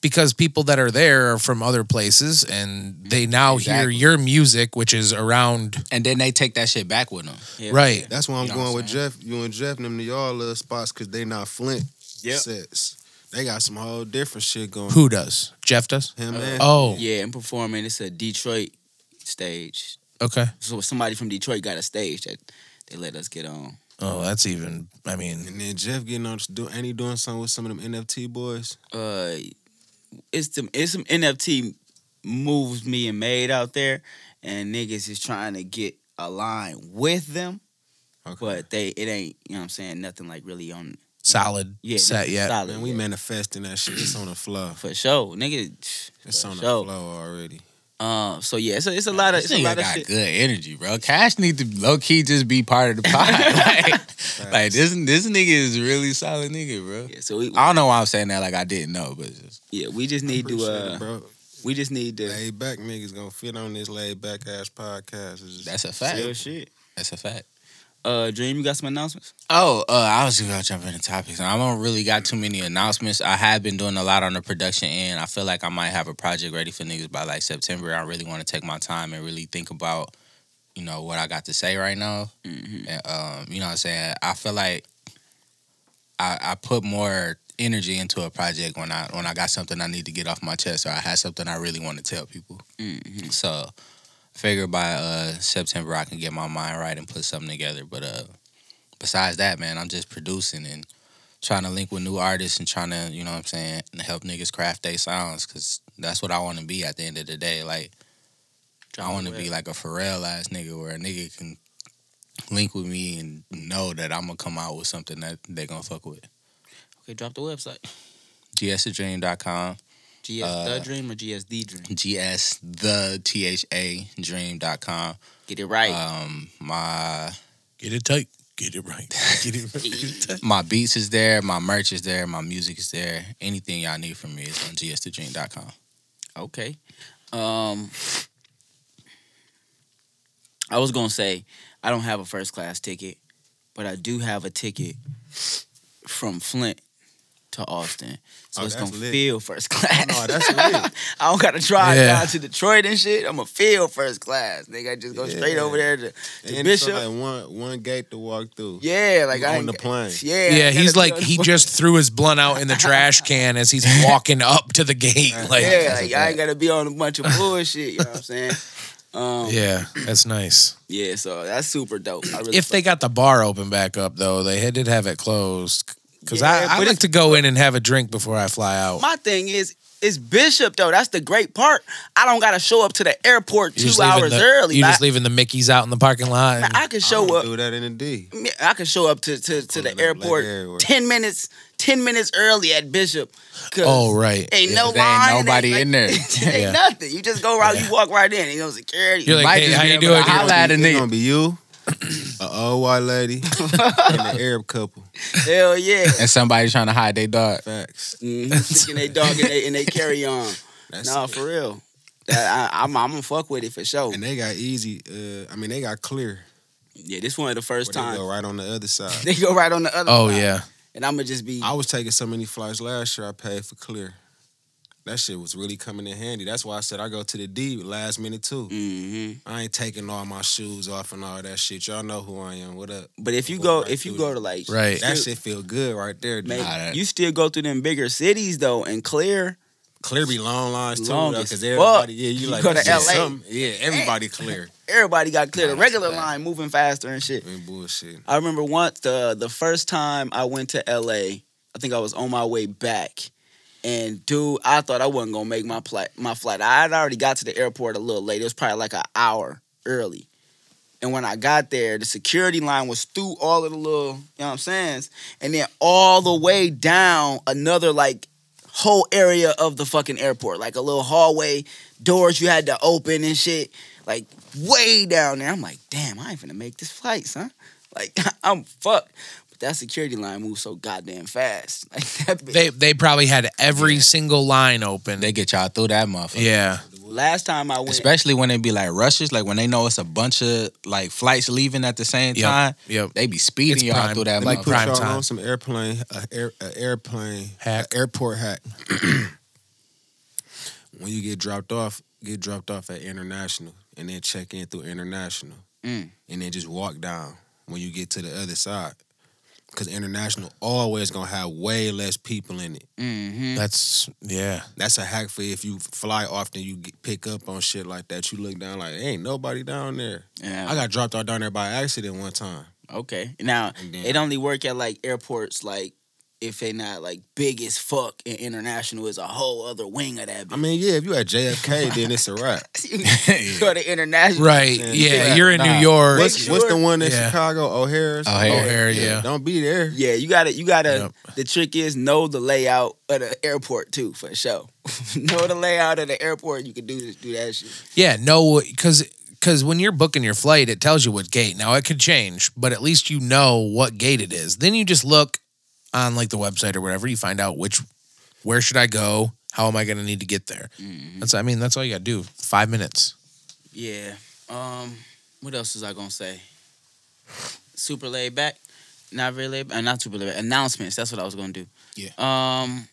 because people that are there are from other places and they now Exactly. hear your music, which is around And then they take that shit back with them. Yeah. right. That's why I'm You know going with Jeff. You and Jeff and them to y'all little spots because they not Flint Yep. sets. They got some whole different shit going. Who does? Jeff does. Him Uh, and Oh, Yeah, I'm performing. It's a Detroit stage. okay. So somebody from Detroit got a stage that they let us get on. Oh, that's even. I mean, and then Jeff getting on do ain't he doing something with some of them NFT boys? Uh, it's some it's some NFT moves being made out there, and niggas is trying to get aligned with them, Okay. but they it ain't you know what I'm saying nothing like really on solid yeah set nothing yet. solid Man, we yet. manifesting that shit. It's on the flow. for sure, nigga. It's for on the sure. flow already. Uh, so yeah, it's a, it's a lot of This it's a nigga lot of got shit. good energy, bro. Cash need to low key just be part of the pod. [LAUGHS] like, like this this nigga is really solid nigga, bro. Yeah, so we I don't know why I'm saying that like I didn't know, but just yeah we just need to uh it, bro. we just need to Laid back niggas gonna fit on this laid back ass podcast. That's a fact. real shit. That's a fact. Uh, Dream, you got some announcements? Oh, uh, I was gonna jump into topics. I don't really got too many announcements. I have been doing a lot on the production end. I feel like I might have a project ready for niggas by like September. I really want to take my time and really think about, you know, what I got to say right now. Mm-hmm. And, um, you know what I'm saying? I feel like I, I put more energy into a project when I when I got something I need to get off my chest or I had something I really want to tell people. Mm-hmm. So figure by uh September I can get my mind right and put something together. But uh besides that, man, I'm just producing and trying to link with new artists and trying to, you know what I'm saying, help niggas craft their sounds because that's what I want to be at the end of the day. Like, I want to be like a Pharrell ass nigga where a nigga can link with me and know that I'm going to come out with something that they going to fuck with. Okay, drop the website. GSthedream.com. GS Uh, the Dream or GS the Dream? GS the T H A dream.com. Get it right. Um, my Get it tight. Get it right. [LAUGHS] Get it right. Get it tight. my beats is there, my merch is there, my music is there. Anything y'all need from me is on gsthedream.com. Okay. Um I was gonna say I don't have a first class ticket, but I do have a ticket from Flint to Austin, so Oh, it's gonna lit. feel first class. no, that's lit. [LAUGHS] I don't gotta drive Yeah. down to Detroit and shit. I'm gonna feel first class. Nigga, I just go straight over there to, to And it's Bishop. like one one gate to walk through. yeah, like I on ain't- the plane. Yeah, Yeah, he's like he plane. just threw his blunt out in the trash [LAUGHS] can as he's walking up to the gate. Like, yeah, like I ain't gotta be on a bunch of bullshit. You know what I'm saying? Um, yeah, that's nice. yeah, so that's super dope. I really If they got the bar open back up though, they had- did have it closed. Because Yeah, I, I like to go in and have a drink before I fly out. My thing is, it's Bishop though. That's the great part. I don't gotta show up to the airport You two hours the- early. You Like, just leaving the Mickeys out in the parking lot. man, and- I can I show don't up. do that in the D. I can show up to to, to the up like airport ten minutes ten minutes early at Bishop. oh right. Ain't Yeah. no There ain't line. it nobody like- in there. [LAUGHS] ain't Yeah. nothing. You just go right. You walk right in. Ain't no security. You're like, Might hey, just how be you able doing? to holla at a It's nigga. gonna be you, a old white lady, [LAUGHS] and an Arab couple. Hell yeah. and somebody trying to hide their dog. Facts. mm Sticking their dog in they and they carry on. That's No, it. for real. That, I, I'm I'm gonna fuck with it for sure. And they got easy. Uh, I mean, they got clear. Yeah, this one of the first Where they go right on the other side. [LAUGHS] they go right on the other. Oh side. yeah. and I'm gonna just be. I was taking so many flights last year. I paid for clear. That shit was really coming in handy. That's why I said I go to the D last minute too. hmm I ain't taking all my shoes off and all that shit. Y'all know who I am. What up? But if you Go go, right if you go to like, Right. That shit feel good right there. dude. man, Nah, that- you still go through them bigger cities though, and clear. Clear be long lines too, Long though, as because everybody, yeah, you, You like go to LA. Yeah, everybody clear. [LAUGHS] Everybody got clear. The regular that's line moving faster and shit. Ain't bullshit. I remember once the the first time I went to LA, I think I was on my way back. And dude, I thought I wasn't gonna make my. My flight. I had already got to the airport a little late. It was probably like an hour early. And when I got there, the security line was through all of the little, you know what I'm saying? And then all the way down another like whole area of the fucking airport, like a little hallway, doors you had to open and shit, like way down there. I'm like, damn, I ain't finna make this flight, son. Like [LAUGHS] I'm fucked. But that security line moves so goddamn fast. [LAUGHS] Like that. bitch- They they probably had every single line open. They get y'all through that motherfucker. yeah. last time I went, Especially when it be like rushes, like when they know it's a bunch of like flights leaving at the same Yep. time, Yep. they be speeding It's y'all prime. through that. Like Put prime y'all time. on some airplane, a air, a airplane Hack. a airport hack. [CLEARS THROAT] when you get dropped off, get dropped off at international, and then check in through international, Mm. and then just walk down when you get to the other side. Cause international always gonna have way less people in it. Mhm. That's yeah. That's a hack for if you fly often. You get, pick up on shit like that. You look down like ain't nobody down there. yeah. I got dropped off down there by accident one time. okay. Now then it only work at like airports, like if they not like big as fuck. And international is a whole other wing of that. I mean, yeah, if you at JFK, [LAUGHS] then it's a wrap. [LAUGHS] you go to international, Right. Yeah. Yeah. Yeah. You're in Nah. New York. What's, Make what's the one in Yeah. Chicago? O'Hare. O'Hare. O'Hare, yeah. Don't be there. Yeah, you got to You got to. Yep. The trick is know the layout of the airport too, for sure. [LAUGHS] know the layout of the airport. You can do this, do that shit. Yeah, no, because because when you're booking your flight, it tells you what gate. Now it could change, but at least you know what gate it is. Then you just look on like the website or whatever. You find out which where should I go. How am I going to need to get there? Mm-hmm. That's I mean that's all you got to do. Five minutes. Yeah. Um. What else was I gonna say? Super laid back. Not very laid back. Uh, not super laid back. Announcements. That's what I was gonna do. Yeah. Um.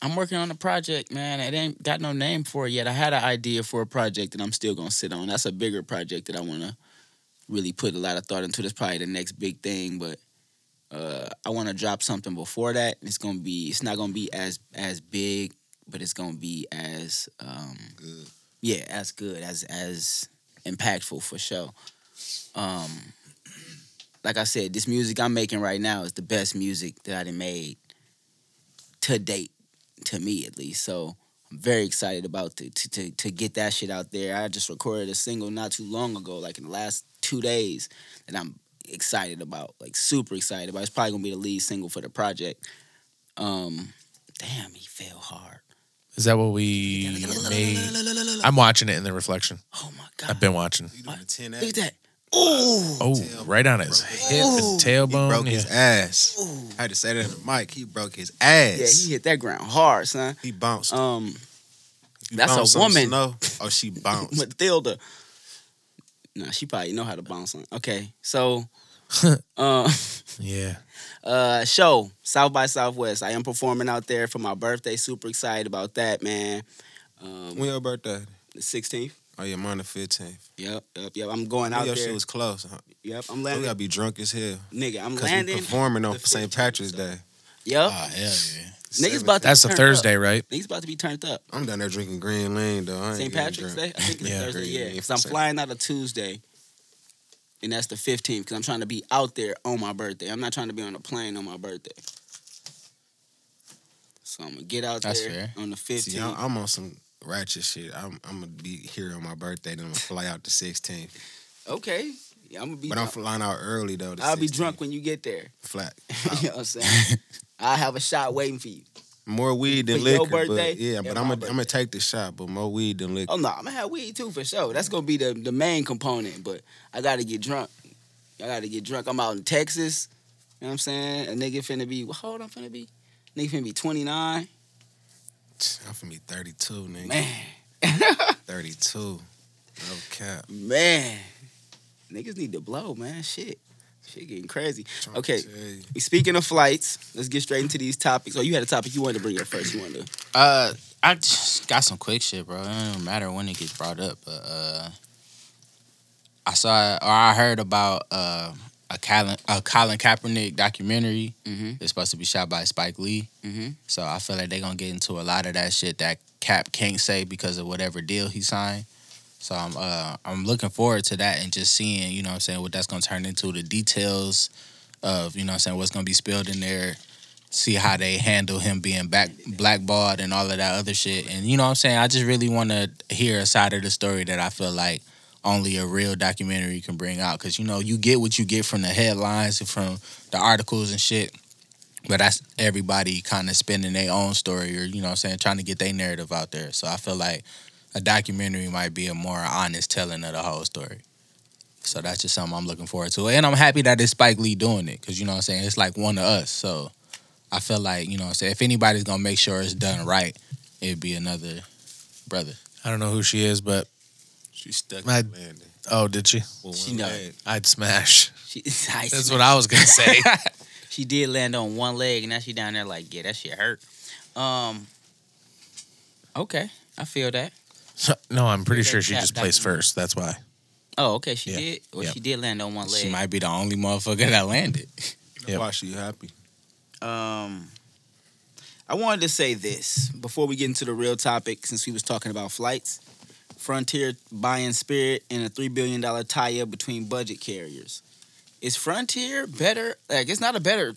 I'm working on a project, man. It ain't got no name for it yet. I had an idea for a project that I'm still gonna sit on. That's a bigger project that I wanna really put a lot of thought into. That's probably the next big thing, but uh, I want to drop something before that. It's gonna be. It's not gonna be as as big, but it's gonna be as um, Good. yeah, as good as as impactful for sure. Um, like I said, this music I'm making right now is the best music that I done made to date, to me at least. So I'm very excited about to to to, to get that shit out there. I just recorded a single not too long ago, like in the last two days, that I'm excited about, like super excited about. It's probably gonna be the lead single for the project. Um, damn, he fell hard. Is that what we made? I'm watching it in the reflection. Oh my god! I've been watching. You doing a 10 Look at that. Ooh. Oh, right on his hip and Ooh. He tailbone. broke yeah. his ass. Ooh. I had to say that in the mic. He broke his ass. Yeah, he hit that ground hard, son. He bounced. Um, You that's a woman. Snow, oh, she [LAUGHS] bounced. Matilda. Nah, she probably know how to bounce on. Okay, so, [LAUGHS] uh, Yeah. Uh, show South by Southwest. I am performing out there for my birthday. Super excited about that, man. Um, When your birthday? the 16th. Oh yeah, mine the fifteenth. Yep, yep, yep. I'm going out your there. shit was close. Huh? yep, I'm landing. We gotta be drunk as hell. Nigga, I'm Cause we landing. performing on St. Patrick's Day. Yep. Oh hell yeah. Niggas about to That's be a Thursday, Up. right? Niggas about to be turned up. I'm down there drinking Green Lane though. St. Patrick's. Day? I think it's [LAUGHS] Yeah. Thursday, Green yeah. Because I'm flying out of Tuesday. And that's the 15th because I'm trying to be out there on my birthday. I'm not trying to be on a plane on my birthday. So I'm to get out That's there fair. on the 15th. See, I'm, on some ratchet shit. I'm, I'm gonna be here on my birthday, then I'm gonna fly out the 16th. okay. Yeah, I'm to be But I'm flying out early though. the I'll be drunk when you get there. flat. [LAUGHS] you know what I'm saying? [LAUGHS] I'll have a shot waiting for you. More weed than For your liquor, birthday but yeah. But I'm gonna. I'm gonna take the shot, but more weed than liquor. Oh no, I'm gonna have weed too for sure. That's gonna be the, the main component. But I gotta get drunk. I gotta get drunk. I'm out in Texas. You know what I'm saying? A nigga finna be how old I'm finna be? Nigga finna be 29. I'm finna be 32, nigga. Man, [LAUGHS] 32. No cap. man. Niggas need to blow, man. Shit. Shit getting crazy. Okay. Speaking of flights, let's get straight into these topics. Oh, you had a topic you wanted to bring up first. You wanted to Uh, I just got some quick shit, bro. It don't matter when it gets brought up, but uh, I saw or I heard about uh a Colin a Colin Kaepernick documentary. Mm-hmm. It's supposed to be shot by Spike Lee, Mm-hmm. so I feel like they're gonna get into a lot of that shit that Cap can't say because of whatever deal he signed. So I'm uh I'm looking forward to that and just seeing, you know what I'm saying, what that's gonna turn into, the details of, you know I'm saying, what's gonna be spilled in there, see how they handle him being back blackballed and all of that other shit. And you know what I'm saying? I just really wanna hear a side of the story that I feel like only a real documentary can bring out. Cause you know, you get what you get from the headlines and from the articles and shit. But that's everybody kind of spinning their own story or, you know what I'm saying, trying to get their narrative out there. So I feel like a documentary might be a more honest telling of the whole story. So that's just something I'm looking forward to. And I'm happy that it's Spike Lee doing it because, you know what I'm saying, it's like one of us. So I feel like, you know what I'm saying, if anybody's going to make sure it's done right, it'd be another brother. I don't know who she is, but She stuck My- in landing. oh, did she? with She one know. leg. I'd smash. [LAUGHS] She, [LAUGHS] I That's what I was gonna say. [LAUGHS] She did land on one leg, and now she down there like, yeah, that shit hurt. Um. Okay, I feel that. No, I'm pretty sure she just placed first. That's why. Oh, okay, she Yeah. did. Well, Yep. she did land on one leg. She might be the only motherfucker that landed. Yep. Why she happy? Um, I wanted to say this before we get into the real topic, since we was talking about flights. Frontier buying Spirit and a three billion dollar tie-up between budget carriers. Is Frontier better? Like, it's not a better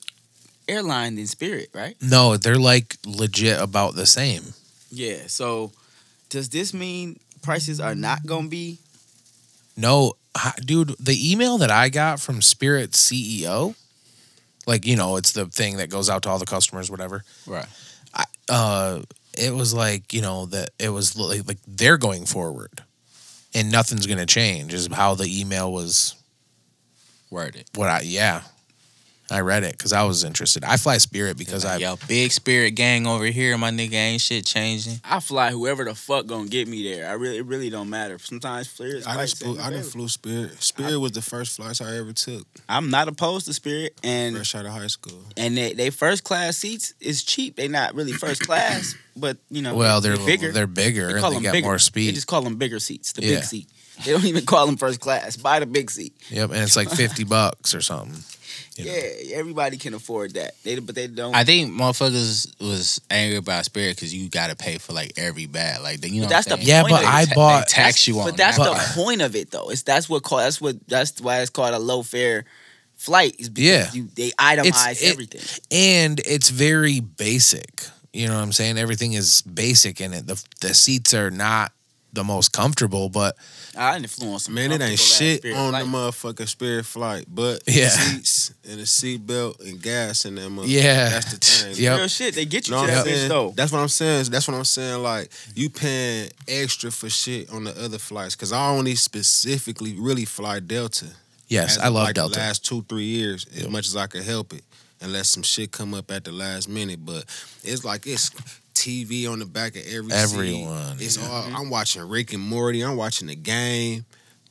airline than Spirit, right? No, they're like legit about the same. Yeah. So, does this mean prices are not gonna be? No, hi- dude, the email that I got from Spirit CEO, like you know, it's the thing that goes out to all the customers, whatever. Right. Uh, it was like you know that it was like, like they're going forward, and nothing's gonna change. Is how the email was. Worded. What I yeah, I read it because I was interested. I fly Spirit because I Yo, big spirit gang over here, my nigga ain't shit changing. I fly whoever the fuck gonna get me there. I really, it really don't matter. Sometimes Spirit. I didn't, flew, I didn't flew Spirit. Spirit was the first flights I ever took. I'm not opposed to Spirit, and Fresh out of high school. and they, they first class seats is cheap. They not really first class, [COUGHS] but you know, well they're bigger. They're bigger They and call they them got bigger. more speed. They just call them bigger seats, the Yeah. big seat. They don't even call them first class. Buy the big seat. Yep, and it's like fifty bucks or something. You know. Yeah, everybody can afford that. They but they don't. I think motherfuckers was angry about spirit because you got to pay for like every bag. Like, you know, But that's the saying? Yeah, but of it. I They bought. tax you on but that's that. the point of it, though. It's that's what call that's what that's why it's called a low fare flight. Is because Yeah. you, they itemize it- everything. and it's very basic. You know what I'm saying? Everything is basic in it. The the seats are not the most comfortable, but I influence some. Man, it ain't shit Spirit on the motherfucking Spirit flight, but Yeah. seats and a seat belt and gas in that motherfucker. Yeah. That's the thing. [LAUGHS] Yep. Real shit. They get you Know to what I'm that bitch though. That's what I'm saying. That's what I'm saying. Like you paying extra for shit on the other flights because I only specifically really fly Delta. yes, I love like Delta. The last two three years, as Yep. much as I could help it, unless some shit come up at the last minute. But it's like it's TV on the back of every seat. Everyone, It's yeah. all. I'm watching Rick and Morty. I'm watching the game.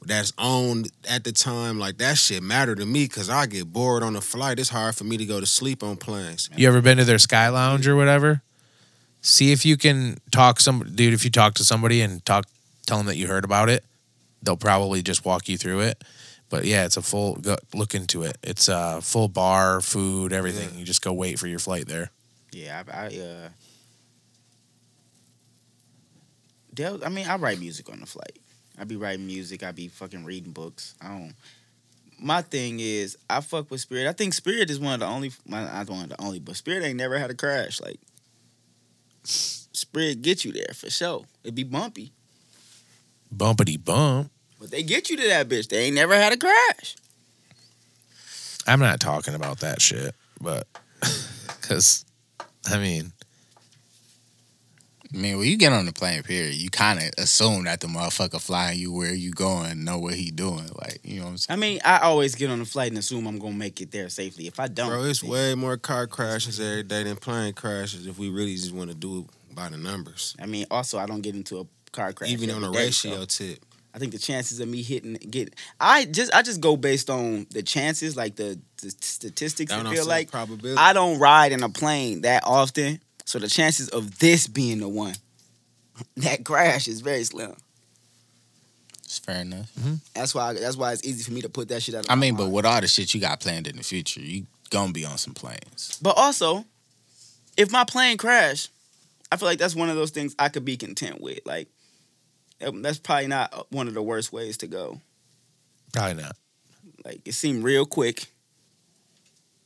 that's on at the time, like that shit matter to me because I get bored on the flight. It's hard for me to go to sleep on planes. You ever been to their Sky Lounge or whatever? See if you can talk some dude. If you talk to somebody and talk, tell them that you heard about it, they'll probably just walk you through it. But yeah, it's a full go, look into it. It's a full bar, food, everything. You just go wait for your flight there. Yeah, I, I uh. I mean, I write music on the flight. I be writing music. I be fucking reading books. I don't. My thing is, I fuck with Spirit. I think Spirit is one of the only. well, Not one of the only, but Spirit ain't never had a crash. Like Spirit get you there for sure. It be bumpy, Bumpity bump. but they get you to that bitch. They ain't never had a crash. I'm not talking about that shit, but [LAUGHS] because I mean, I mean, when you get on the plane, period, you kind of assume that the motherfucker flying you where you going, know what he doing. Like, you know what I'm saying? I mean, I always get on the flight and assume I'm gonna make it there safely. If I don't, Bro, it's then- way more car crashes every day than plane crashes if we really just want to do it by the numbers. I mean, also I don't get into a car crash. Even on a day, ratio so tip. I think the chances of me hitting get I just I just go based on the chances, like the, the statistics. I what I'm feel like probability. I don't ride in a plane that often, so the chances of this being the one that crash is very slim. It's fair enough. That's why that's why it's easy for me to put that shit out. Of I my mean, but mind. with all the shit you got planned in the future, you gonna be on some planes. but also, if my plane crash, I feel like that's one of those things I could be content with. Like um, that's probably not one of the worst ways to go. probably not. Like it seemed real quick.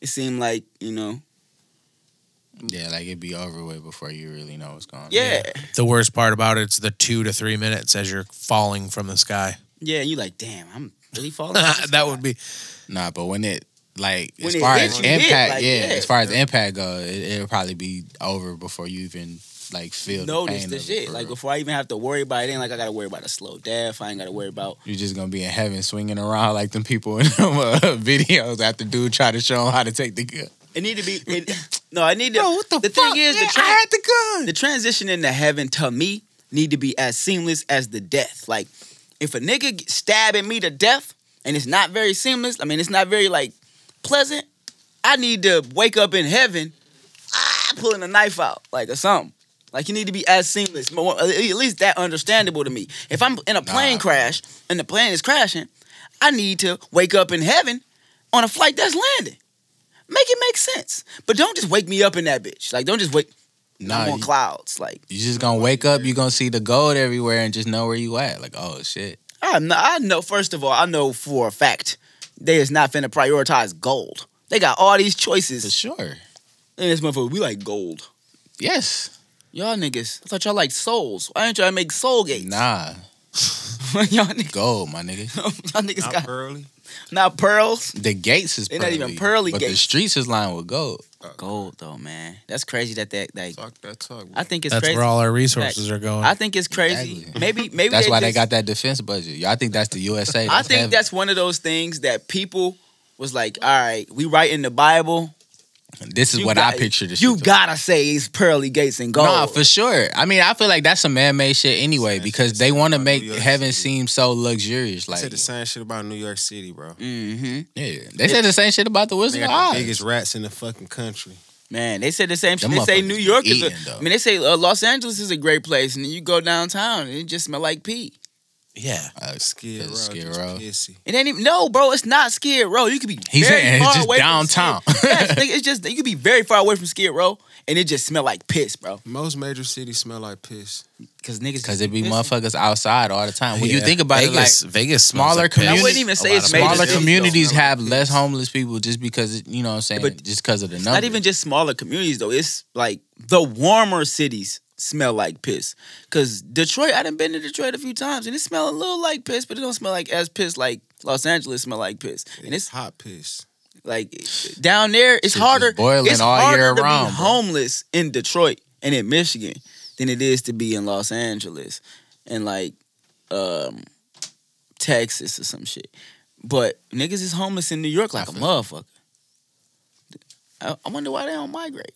It seemed like you know, Yeah, like it'd be over with before you really know what's going on. yeah, The worst part about it's the two to three minutes as you're falling from the sky. yeah. And you like, damn, I'm really [LAUGHS] falling. that would be Nah, but when it like When as it far as you hit, impact, like, yeah, yeah. as far as impact go, it, it'll probably be over before you even like feel notice the, pain the of shit. for Like before I even have to worry about it, ain't like I gotta worry about a slow death. I ain't gotta worry about. You're just gonna be in heaven swinging around [LAUGHS] like them people in [LAUGHS] them uh, videos after dude try to show them how to take the gun. It need to be. [LAUGHS] It, no, I need to. what the thing is, the, Yeah, tra- I had the gun. the transition into heaven to me need to be as seamless as the death. Like if a nigga stabbing me to death and it's not very seamless, I mean it's not very like pleasant. I need to wake up in heaven, ah, pulling a knife out like or something. Like you need to be as seamless, more, at least that understandable to me. If I'm in a plane Nah. crash and the plane is crashing, I need to wake up in heaven on a flight that's landing. Make it make sense, but don't just wake me up in that bitch. Like don't just wake. Nah, I'm on you- clouds. Like You just gonna wake up, you gonna see the gold everywhere and just know where you at. Like, oh shit. I know, I know. First of all, I know for a fact they is not finna prioritize gold. They got all these choices. For sure. And this motherfucker, we like gold. Yes. Y'all niggas, I thought y'all like souls. Why ain't y'all make soul gates? Nah. [LAUGHS] y'all niggas, Gold, my nigga. [LAUGHS] y'all niggas Not got early. Not pearls. The gates is They pearly, not even pearly but the gates. streets is lined with gold. Uh, gold though, man. That's crazy that that like. Talk that talk. I think it's that's crazy. where all our resources are going. I think it's crazy. Exactly. [LAUGHS] Maybe maybe That's why they just- got that defense budget. Y'all think that's the USA? I That's think heaven. that's one of those things that people was like, all right, we write in the Bible. This is You what got- I picture this. You shit gotta say it's pearly gates and gold. Nah, for sure. I mean, I feel like that's some man-made shit anyway Same because shit they want to make heaven City. seem so luxurious. I Like, said the same shit about New York City, bro. mm-hmm. yeah, they said the same shit about the They Wizard of got the Oz. biggest rats in the fucking country. Man, they said the same shit. They say New be York is. eating, A, though. I mean, they say uh, Los Angeles is a great place, and then you go downtown and it just smell like pee. Yeah. Uh, Skid Row, Skid just Row. pissy. It ain't even no, bro. It's not Skid Row. You could be He's very saying it's far just away from downtown. Skid- yes, [LAUGHS] nigga, it's just you could be very far away from Skid Row, and it just smell like piss, bro. Most major cities smell like piss. Because niggas, Because just it be pissing. motherfuckers outside all the time. When you think about Vegas, it, like Vegas smaller like communities- I wouldn't even say it's major smaller cities, though. communities have piss. less homeless people just because it, you know what I'm saying, But just because of the It's number. not even just smaller communities though. It's like the warmer cities smell like piss. Cause Detroit, I done been to Detroit a few times, and it smell a little like piss, but it don't smell like as piss like Los Angeles smell like piss. And It's hot piss. like down there, it's Shit harder. boiling it's all harder year to round, be bro. homeless in Detroit and in Michigan than it is to be in Los Angeles and like um Texas or some shit. But niggas is homeless in New York like a motherfucker. I, I wonder why they don't migrate.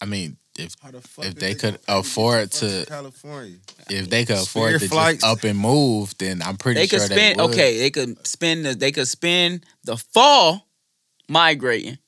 I mean, if the If is they could afford to to- California, if they could afford Spirit to flights. just up and move, then I'm pretty They sure could spend they would. okay. They could spend the, they could spend the fall migrating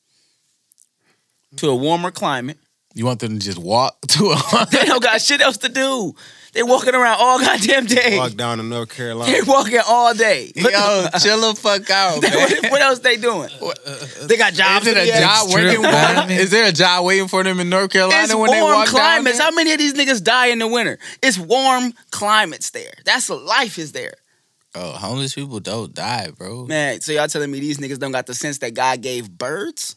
to a warmer climate. You want them to just walk [LAUGHS] to a They don't got shit else to do. They walking around all [LAUGHS] goddamn day. walk down to North Carolina. They walking all day. [LAUGHS] Look- Yo, [LAUGHS] chill the fuck out, man. what, what else they doing? Uh, uh, uh, they got jobs. Is it a job Strip waiting for them? Is there a job waiting for them in North Carolina It's when they warm walk climates. down How many of these niggas die in the winter? It's warm climates there. That's what life is there. there? Oh, homeless people don't die, bro. Man, so y'all telling me these niggas don't got the sense that God gave birds?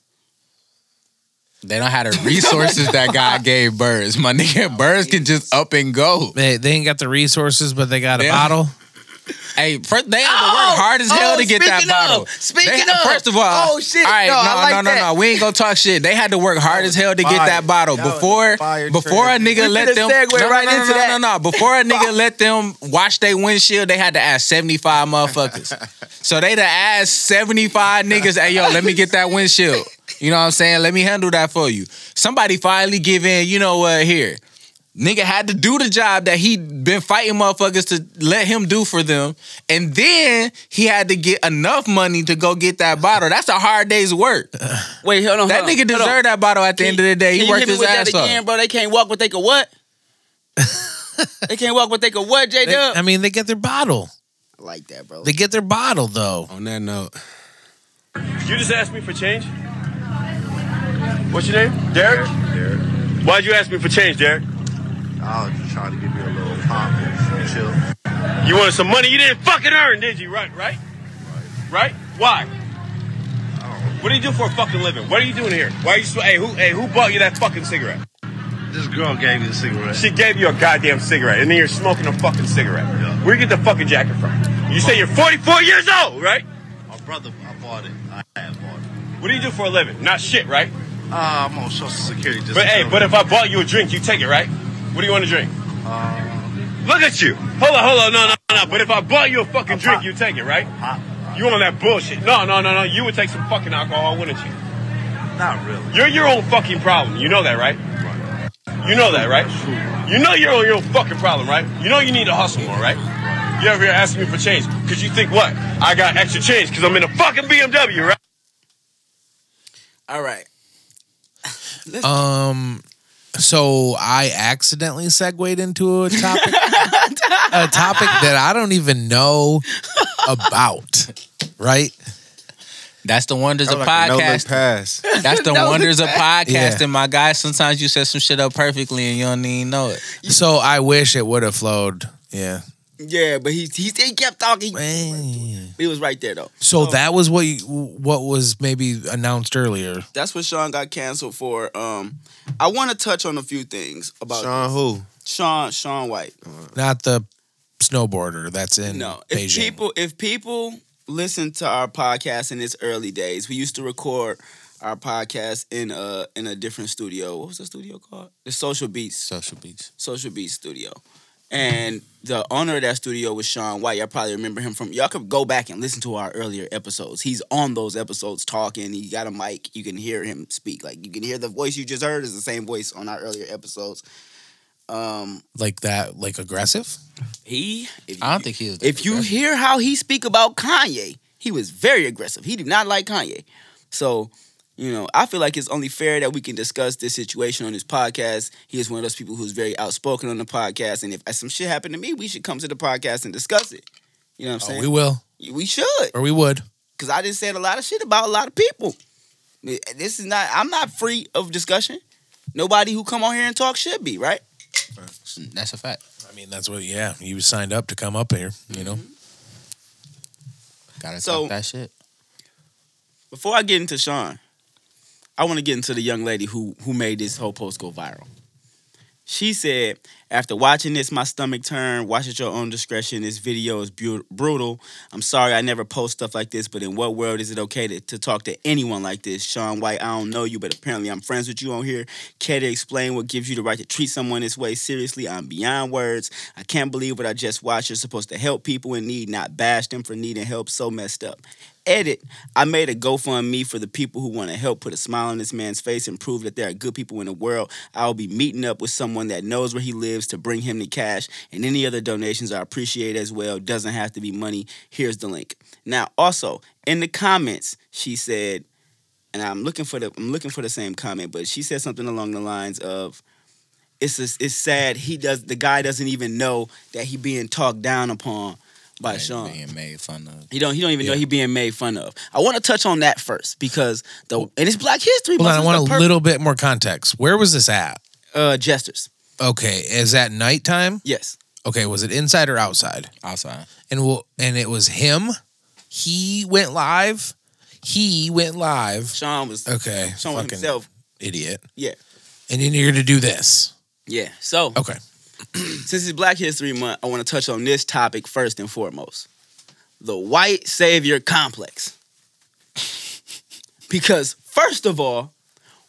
They don't have the [LAUGHS] resources that God gave birds. My nigga, [LAUGHS] birds can just up and go. They, they ain't got the resources, but they got a They- bottle. [LAUGHS] Hey, first, they have to work oh, hard as hell oh, to get that speaking bottle. of, speaking They- of. first of all, Oh, shit. All right, No, no, I like no, no, that. no. We ain't gonna talk shit. They had to work hard as hell to get that bottle That before a fire before a nigga We let them. segue no, right no, no, into no, that. no, no. Before a nigga let them wash their windshield, they had to ask seventy five motherfuckers. so they to ask seventy five niggas, "Hey, yo, let me get that windshield." You know what I'm saying? Let me handle that for you. Somebody finally give in. You know what? Here. Nigga had to do the job that he been fighting motherfuckers to let him do for them. And then he had to get enough money to go get that bottle. That's a hard day's work. [SIGHS] Wait, hold on. That hold on, nigga hold on. deserved that bottle at the Can- end of the day. Can He you worked hit me his with that ass again, off. bro? They can't walk, but they can what? [LAUGHS] they can't walk, but they can what, J They- Dub? I mean, they get their bottle. I like that, bro. They get their bottle though. On that note, You just asked me for change? What's your name? Derek? Derek. Why'd you ask me for change, Derek? I was just trying to give you a little pop and chill. You wanted some money you didn't fucking earn, did you? Right, right? Right? Why? What do you do for a fucking living? What are you doing here? Why are you? sw- Hey, who? Hey, who bought you that fucking cigarette? This girl gave me the cigarette. She gave you a goddamn cigarette, and then you're smoking a fucking cigarette. Yeah. Where you get the fucking jacket from? You say you're 44 years old, right? My brother, I bought it. I had bought it. What do you do for a living? Not shit, right? Uh, I'm on Social Security. Just But hey, but if I bought you a drink, you take it, right? What do you want to drink? Uh, Look at you. Hold on, hold on. No, no, no, no. But if I bought you a fucking drink, you take it, right? hot, You on that bullshit. No, no, no, no. You would take some fucking alcohol, wouldn't you? not really. You're your own fucking problem. You know that, right? You know that, right? You know you're on your own fucking problem, right? You know you need to hustle more, right? You ever here asking me for change? Because you think what? I got extra change because I'm in a fucking BMW, right? All right. Um, so I accidentally segued into a topic, [LAUGHS] a topic that I don't even know about. Right? That's the wonders of was like a no podcasting. pass. That's the [LAUGHS] No look wonders of podcasting, Yeah. my guy. Sometimes you set some shit up perfectly and you don't even know it. So I wish it would have flowed. Yeah. Yeah, but he he, he kept talking. Man. He was right there though. So that was what you, what was maybe announced earlier. That's what Sean got canceled for. Um, I want to touch on a few things about Sean who? Sean Sean White. Not the snowboarder that's in No, if Beijing. people if people listen to our podcast in its early days, we used to record our podcast in a in a different studio. What was the studio called? The Social Beats Social beats. Social Beats Studio. And the owner of that studio was Sean White. Y'all probably remember him from. Y'all could go back and listen to our earlier episodes. He's on those episodes talking. He got a mic. You can hear him speak. Like you can hear the voice you just heard is the same voice on our earlier episodes. Um, like that, like aggressive. he. If I don't think he was. if you hear how he speak about Kanye, he was very aggressive. He did not like Kanye. So, you know, I feel like it's only fair that we can discuss this situation on this podcast. He is one of those people who's very outspoken on the podcast. And if some shit happened to me, we should come to the podcast and discuss it. You know what I'm Oh, saying? we will, we, should. or we would. Because I just said a lot of shit about a lot of people. This is not, I'm not free of discussion. Nobody who come on here and talk should be, right? Mm, that's a fact. I mean, that's what. Yeah, you signed up to come up here. You know. Mm-hmm. Gotta So- talk that shit. Before I get into Sean, I want to get into the young lady who who made this whole post go viral. She said, After watching this, my stomach turned. Watch at your own discretion. This video is bu- brutal. I'm sorry I never post stuff like this, but in what world is it okay to, to talk to anyone like this? Sean White, I don't know you, but apparently I'm friends with you on here. Care to explain what gives you the right to treat someone this way? Seriously, I'm beyond words. I can't believe what I just watched. You're supposed to help people in need, not bash them for needing help. So messed up. Edit. I made a GoFundMe for the people who want to help put a smile on this man's face and prove that there are good people in the world. I'll be meeting up with someone that knows where he lives to bring him the cash, and any other donations I appreciate as well. Doesn't have to be money. Here's the link. Now, also in the comments, she said, and I'm looking for the I'm looking for the same comment, but she said something along the lines of, "It's it's sad he does the guy doesn't even know that he being talked down upon by Like, Sean." being made fun of. He don't. He don't even know he being made fun of. I want to touch on that first because the and it's Black History Month. I want a perfect- little bit more context. Where was this at? uh jesters. Okay, is that nighttime? Yes. Okay, was it inside or outside? Outside. And well, and it was him. He went live. He went live. Sean was Okay, Sean was himself. idiot. Yeah. And then you're gonna do this. Yeah. So Okay. [CLEARS THROAT] since it's Black History Month, I want to touch on this topic first and foremost: the white savior complex. [LAUGHS] because first of all,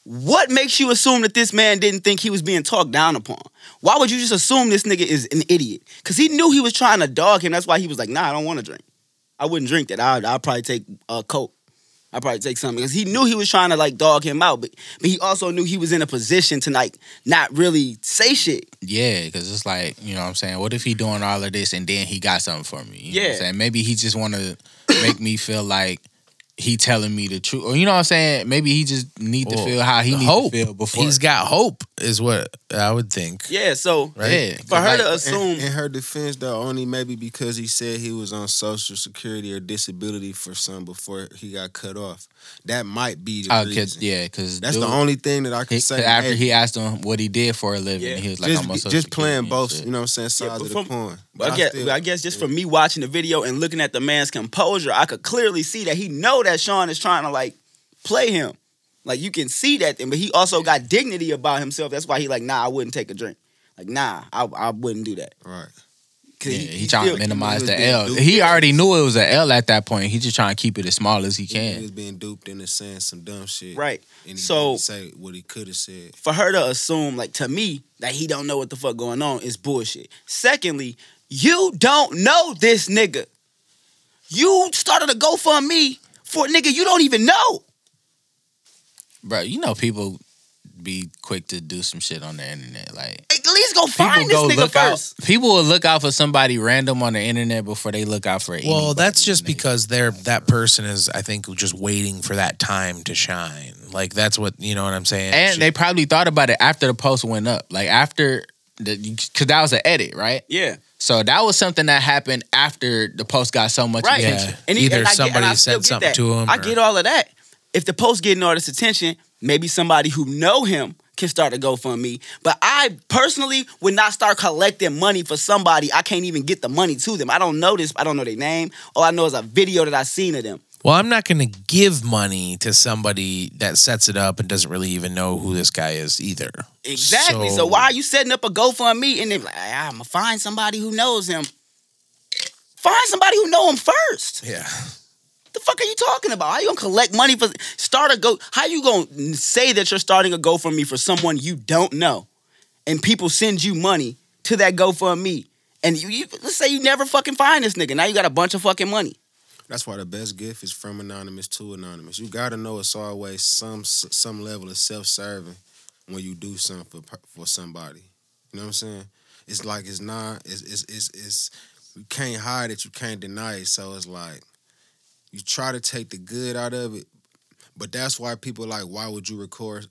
what makes you assume that this man didn't think he was being talked down upon? Why would you just assume this nigga is an idiot? Because he knew he was trying to dog him. That's why he was like, "Nah, I don't want to drink. I wouldn't drink that. I'd, I'd probably take a coke. I'd probably take something." Because he knew he was trying to like dog him out, but but he also knew he was in a position to like not really say shit. Yeah, because it's like, you know what I'm saying? What if he doing all of this and then he got something for me? You know what Yeah. I'm saying? Maybe he just want to make me feel like he telling me the truth. Or you know what I'm saying? Maybe he just need to feel how he need hope. to feel before. He's got hope, is what I would think. Yeah. So Right? Yeah. for her like, to assume In, in her defense, though, only maybe because he said he was on Social Security or disability for some before he got cut off. That might be the Oh, reason. 'cause- yeah, because That's the only thing that I can He, say. after Hey, he asked him what he did for a living, Yeah. he was like, just, I'm on just playing both, you know what I'm saying, Yeah, sides but of from- the coin. But I, guess, still- I guess just from me watching the video and looking at the man's composure, I could clearly see that he know that Sean is trying to like play him. Like you can see that thing, but he also got dignity about himself. That's why he like, nah, I wouldn't take a drink. Like, nah, I, I wouldn't do that. right. 'Cause Yeah, he- he, he trying to minimize the L. duped. He already knew it was an L at that point. He just trying to keep it as small as he can. He was being duped into saying some dumb shit. Right. And he So- didn't say what he could have said. For her to assume, like to me, that he don't know what the fuck going on is bullshit. Secondly, you don't know this nigga. You started a GoFundMe for a nigga you don't even know. Bro, you know people be quick to do some shit on the internet. Like At least go people find go this nigga look out. first. People will look out for somebody random on the internet before they look out for. Well, that's just because they're that person is, I think, just waiting for that time to shine. Like that's what you know what I'm saying. And She- they probably thought about it after the post went up. Like after the because that was an edit, right? Yeah. So that was something that happened after the post got so much Right. attention. Yeah. Either I get- somebody I still said something that. to him I or- get all of that. If the post getting all this attention, maybe somebody who know him can start a GoFundMe. But I personally would not start collecting money for somebody I can't even get the money to them. I don't know this. I don't know their name. All I know is a video that I seen of them. Well, I'm not going to give money to somebody that sets it up and doesn't really even know who this guy is either. Exactly. So, why are you setting up a GoFundMe and they're like, ah, I'm gonna find somebody who knows him. Find somebody who know him first. Yeah. The fuck are you talking about? How you gonna collect money for start a go? How you gonna say that you're starting a GoFundMe for me for someone you don't know, and people send you money to that GoFundMe, and you, you let's say you never fucking find this nigga. Now you got a bunch of fucking money. That's why the best gift is from anonymous to anonymous. You gotta know it's always some some level of self serving when you do something for for somebody. You know what I'm saying? It's like it's not. It's it's it's, it's you can't hide it. You can't deny it. So it's like you try to take the good out of it, but that's why people like. Why would you record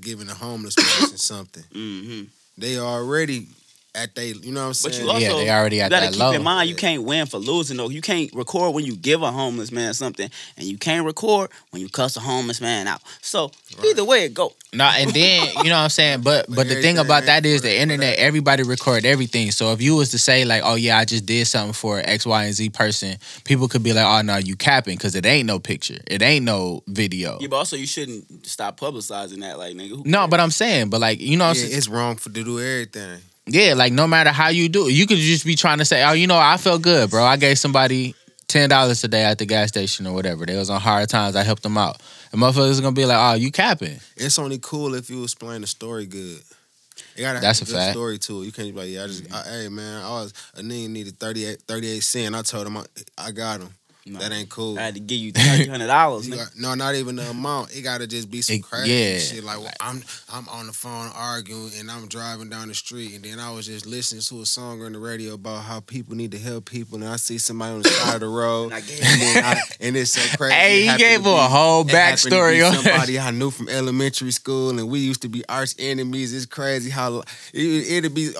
giving a homeless person [COUGHS] something? Mm-hmm. They already at they. You know what I'm But saying? you also Yeah, they already you at gotta that keep low. in mind you can't win for losing though. You can't record when you give a homeless man something, and you can't record when you cuss a homeless man out. So either way it go. No, and then you know what I'm saying, but but the thing about that is the internet. that. Everybody record everything. So if you was to say like, oh yeah, I just did something for X, Y, and Z person, people could be like, oh no, you capping because it ain't no picture, it ain't no video. Yeah, but also you shouldn't stop publicizing that, like nigga. Who No, but I'm saying, but like you know, what I'm Yeah, saying? it's wrong for to do everything. Yeah, like no matter how you do it, you could just be trying to say, "Oh, you know, I felt good, bro. I gave somebody ten dollars today at the gas station or whatever. They was on hard times. I helped them out." And motherfuckers gonna be like, "Oh, you capping?" It's only cool if you explain the story good. It gotta That's have a a good fact. story to it. You can't be like, yeah, I just, mm-hmm. I, hey man, I was a nigga needed 38, 38 cent. I told him I, I got him. No. That ain't cool. I had to give you three hundred dollars. No, not even the amount. It gotta just be some It- crazy yeah. shit. Like well, I'm I'm on the phone arguing and I'm driving down the street and then I was just listening to a song on the radio about how people need to help people and I see somebody on the side of the [LAUGHS] road and, I, and it's so crazy. Hey, he gave her a whole it happened to be backstory on somebody I knew from elementary school and we used to be arch enemies. It's crazy how it, it'd be.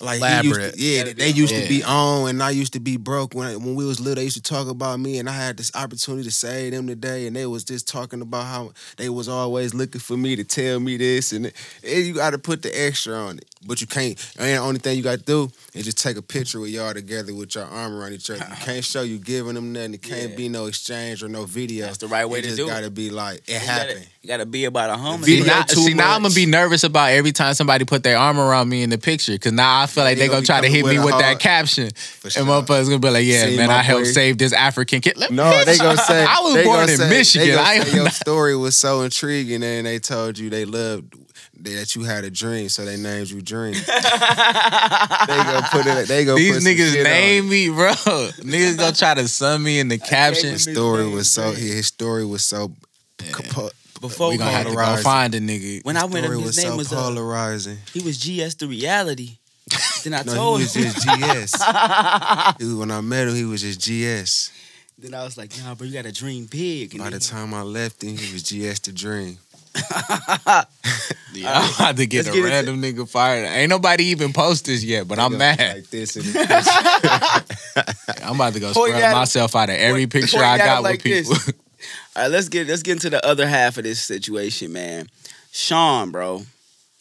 Like he used to, yeah, they used Yeah. to be on, and I used to be broke when when we was little. They used to talk about me, and I had this opportunity to save them today, and they was just talking about how they was always looking for me to tell me this, and it, it- you got to put the extra on it, but you can't. And the only thing you got to do is just take a picture with y'all together with your arm around each other. You [LAUGHS] can't show you giving them nothing. It can't Yeah. be no exchange or no video. That's the right way it to just do it. gotta be like it You gotta, happened. you gotta be about a homeless. See, Video now, see, now I'm gonna be nervous about every time somebody put their arm around me in the picture, because now I feel like They they gonna gonna try to hit me with a with that caption, For and sure. motherfuckers gonna be like, "Yeah, See, man, I helped save this African kid." Let me- No, they gonna [LAUGHS] say I was born in say- Michigan. I say am your not- [LAUGHS] story was so intriguing, and they told you they loved that you had a dream, so they named you Dream. [LAUGHS] they gonna put it. They gonna These put niggas shit on name me, bro. niggas gonna try to sum me in the caption. His story was so. His story was so. compo- Before We gonna have to go find a nigga. when I went, story his was name so was uh, polarizing. he was GS the reality. Then I No, told he was him. just GS. [LAUGHS] He was- when I met him, he was just GS. Then I was like, Nah, bro, you gotta dream big. And By the time I left him, he was GS the Dream. [LAUGHS] Yeah, I'm about to get Let's a get into- random nigga fired. Ain't nobody even post this yet, but I'm mad. Like this and [LAUGHS] this. I'm about to go Point scrub at him. myself out of every Point- picture point I at him got like with people. this. All right, let's get let's get into the other half of this situation, man. Sean, bro,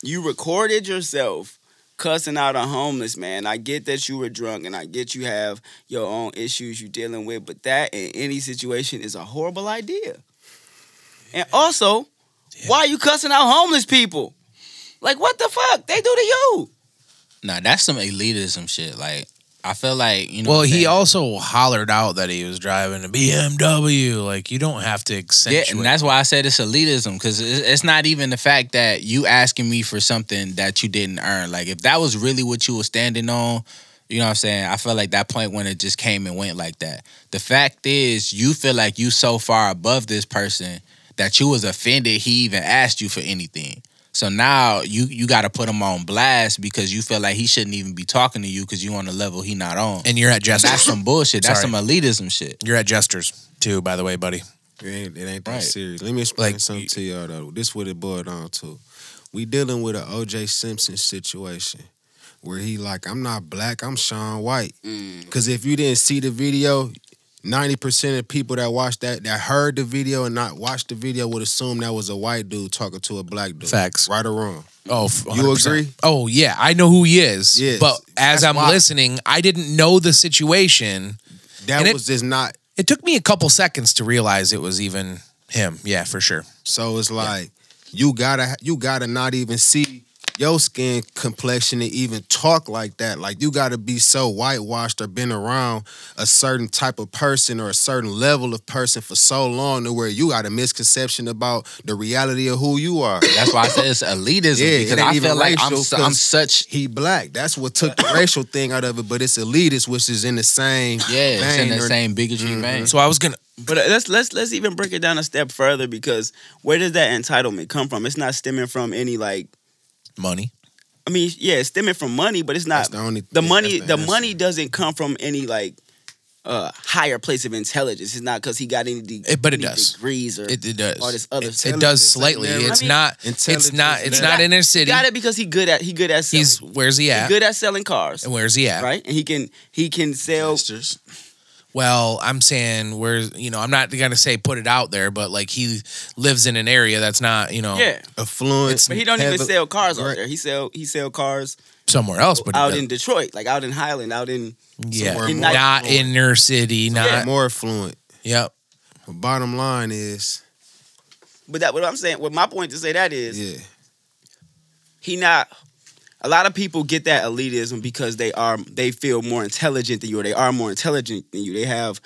you recorded yourself cussing out a homeless man. I get that you were drunk, and I get you have your own issues you're dealing with, but that in any situation is a horrible idea. And also, why are you cussing out homeless people? Like, what the fuck they do to you? nah, that's some elitism shit. Like, I feel like you know. well, he also hollered out that he was driving a BMW. Like you don't have to accept. Yeah, and that's why I said it's elitism because it's not even the fact that you asking me for something that you didn't earn. Like if that was really what you were standing on, you know what I'm saying? I feel like that point when it just came and went like that. The fact is, you feel like you so far above this person that you was offended he even asked you for anything. So now you you got to put him on blast because you feel like he shouldn't even be talking to you because you on a level he not on. and you're at That's some bullshit. That's Sorry. some elitism shit. You're at Jester's too, by the way, buddy. It ain't, it ain't that Right. serious. Let me explain Like, something to y'all though. This what it boiled down to. We dealing with an OJ Simpson situation where he like, I'm not black, I'm Sean White. Mm. Cause if you didn't see the video, 90% of people that watched that that heard the video and not watched the video would assume that was a white dude talking to a black dude. Facts. Right or wrong. Oh, You 100%. agree? Oh yeah, I know who he is. Yes. but as That's I'm why. listening, I didn't know the situation. That And it- was just not It took me a couple seconds to realize it was even him. Yeah, for sure. So it's like you gotta you gotta not even see your skin complexion to even talk like that. Like you gotta be so whitewashed or been around a certain type of person or a certain level of person for so long to where you got a misconception about the reality of who you are. [COUGHS] That's why I said it's elitism Yeah, because ain't I even feel like I'm, su- I'm 'cause such He black. That's what took the racial thing out of it, but it's elitist, which is in the same [SIGHS] yeah, it's in the or- same bigotry vein. So I was gonna. But uh, let's let's let's even break it down a step further because where does that entitlement come from? It's not stemming from any like Money. I mean, yeah, it's stemming from money, but it's That's not the only the yeah, money. that's The answer. money doesn't come from any like uh higher place of intelligence. It's not because he got any, de- It- but it any does. degrees or It, it does. all this other it, stuff. it does slightly. ain't never- It's I mean, not. It's intelligence not. It's never- not inner city. got it because he good at he good at selling. He's where's he he at? good at selling cars, And where's he at? right? And he can he can sell. Gestures. Well, I'm saying where's you know I'm not gonna say put it out there, but like he lives in an area that's not you know Yeah, affluent. but he don't even sell cars out there. He sell he sell cars somewhere else, but out in Detroit, like out in Highland, out in yeah, somewhere in more not affluent. inner city, not Yeah. more affluent. yep. But bottom line is, But that what I'm saying, what my point to say that is yeah. he not a lot of people get that elitism because they are they feel more intelligent than you or they are more intelligent than you. They have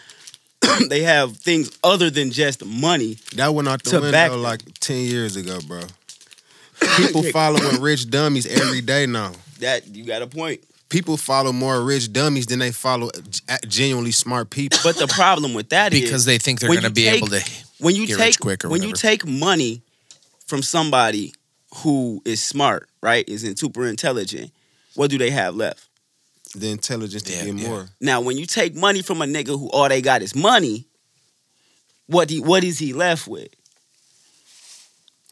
[CLEARS THROAT] they have things other than just money. That went out the To back window like ten years ago, bro. [COUGHS] People following rich dummies every day now. That you got a point. People follow more rich dummies than they follow genuinely smart people. But the problem with that is because they think they're going to be take- able to. when you get take rich quick or when you take money from somebody who is smart, right, is in super intelligent, what do they have left? the intelligence to Yeah, get yeah. more. Now, when you take money from a nigga who all they got is money, what he, what is he left with?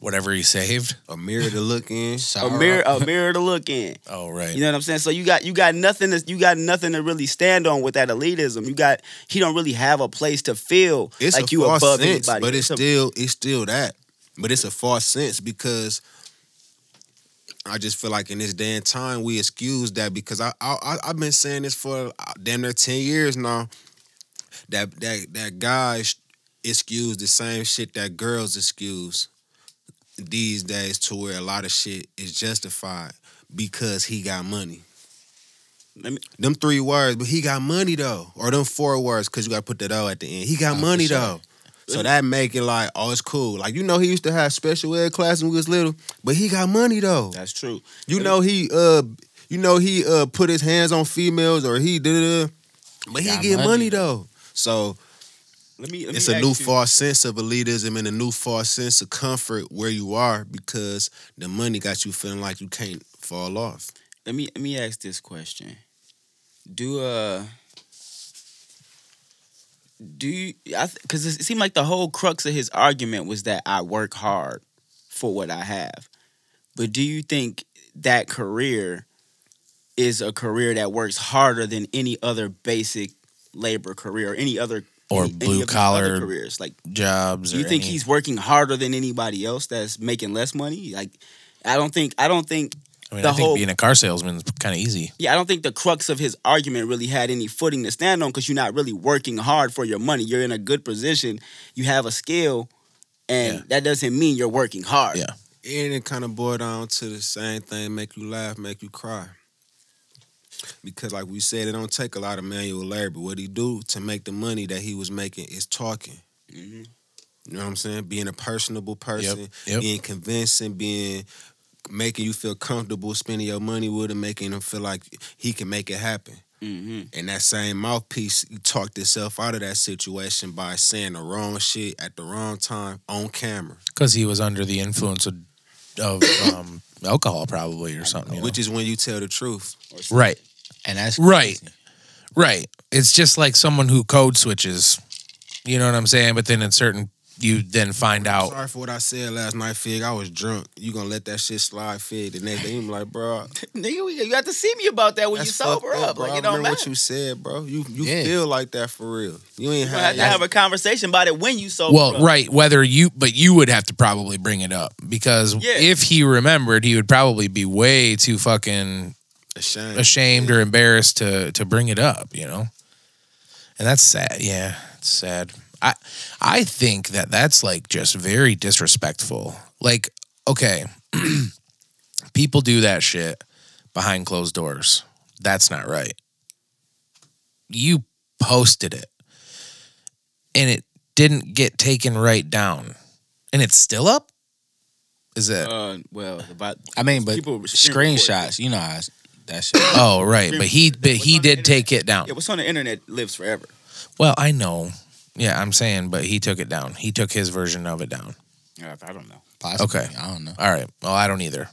Whatever he saved. A mirror to look in. [LAUGHS] A mirror, a mirror to look in. [LAUGHS] Oh right. You know what I'm saying? So you got you got nothing to you got nothing to really stand on with that elitism. You got he don't really have a place to feel It's like a you false above sense, anybody. but it's a- still it's still that. But it's a false sense because I just feel like in this day and time we excuse that because I I I've been saying this for uh, damn near ten years now. That that that guys excuse the same shit that girls excuse these days to where a lot of shit is justified because he got money. Let me- them three words, but he got money though, or them four words because you got to put that O at the end. He got Oh, money sure. though. So that make it like, oh, it's cool. Like you know, he used to have special ed class when we was little, but he got money though. That's true. You know he uh, you know he uh put his hands on females or he did, but he Got get money, money though. So Let me. Let it's me a new you- false sense of elitism and a new false sense of comfort where you are because the money got you feeling like you can't fall off. Let me let me ask this question. Do uh do you I cuz it seemed like the whole crux of his argument was that I work hard for what I have. But do you think that career is a career that works harder than any other basic labor career or any other Or any- any blue other collar careers like Jobs. do you think any- he's working harder than anybody else that's making less money like I don't think I don't think I mean, the I think whole- being a car salesman is kind of easy. yeah, I don't think the crux of his argument really had any footing to stand on because you're not really working hard for your money. You're in a good position, you have a skill, and Yeah. that doesn't mean you're working hard. Yeah. And it kind of boiled down to the same thing: make you laugh, make you cry. Because, like we said, it don't take a lot of manual labor. What he do to make the money that he was making is talking. Mhm. You know what I'm saying? Being a personable person, yep. being convincing, being making you feel comfortable, spending your money with him, making him feel like he can make it happen. Mhm. And that same mouthpiece, talked himself out of that situation by saying the wrong shit at the wrong time on camera. Because he was under the influence of, of [COUGHS] um, alcohol, probably, or something. you know? Which is when you tell the truth. right. and that's Right. crazy. Right. It's just like someone who code switches. You know what I'm saying? But then in certain, you then find out. Sorry for what I said last night, Fig. I was drunk. You gonna let that shit slide, Fig? The next day, you be like, bro, [LAUGHS] Nigga, you got to see me about that when you sober fucked up. bro. Like I it don't remember matter. what you said, bro. You you Yeah. feel like that for real. You ain't You had, have to have a conversation about it when you sober Well, up. right. Whether you, but you would have to probably bring it up because Yeah. if he remembered, he would probably be way too fucking ashamed. ashamed or embarrassed to to bring it up, you know. And that's sad. Yeah, it's sad. I I think that that's like just very disrespectful. Like, okay, [CLEARS THROAT] people do that shit behind closed doors. That's not right. You posted it, and it didn't get taken right down, and it's still up. Is it? Uh, well, about I mean, but People screenshots, you know, how that shit. oh, right. But he, but he did internet? take it down. yeah, what's on the internet lives forever. Well, I know. Yeah, I'm saying, but he took it down. He took his version of it down. Yeah, I don't know. Possibly. Okay. I don't know. All right. Well, I don't either.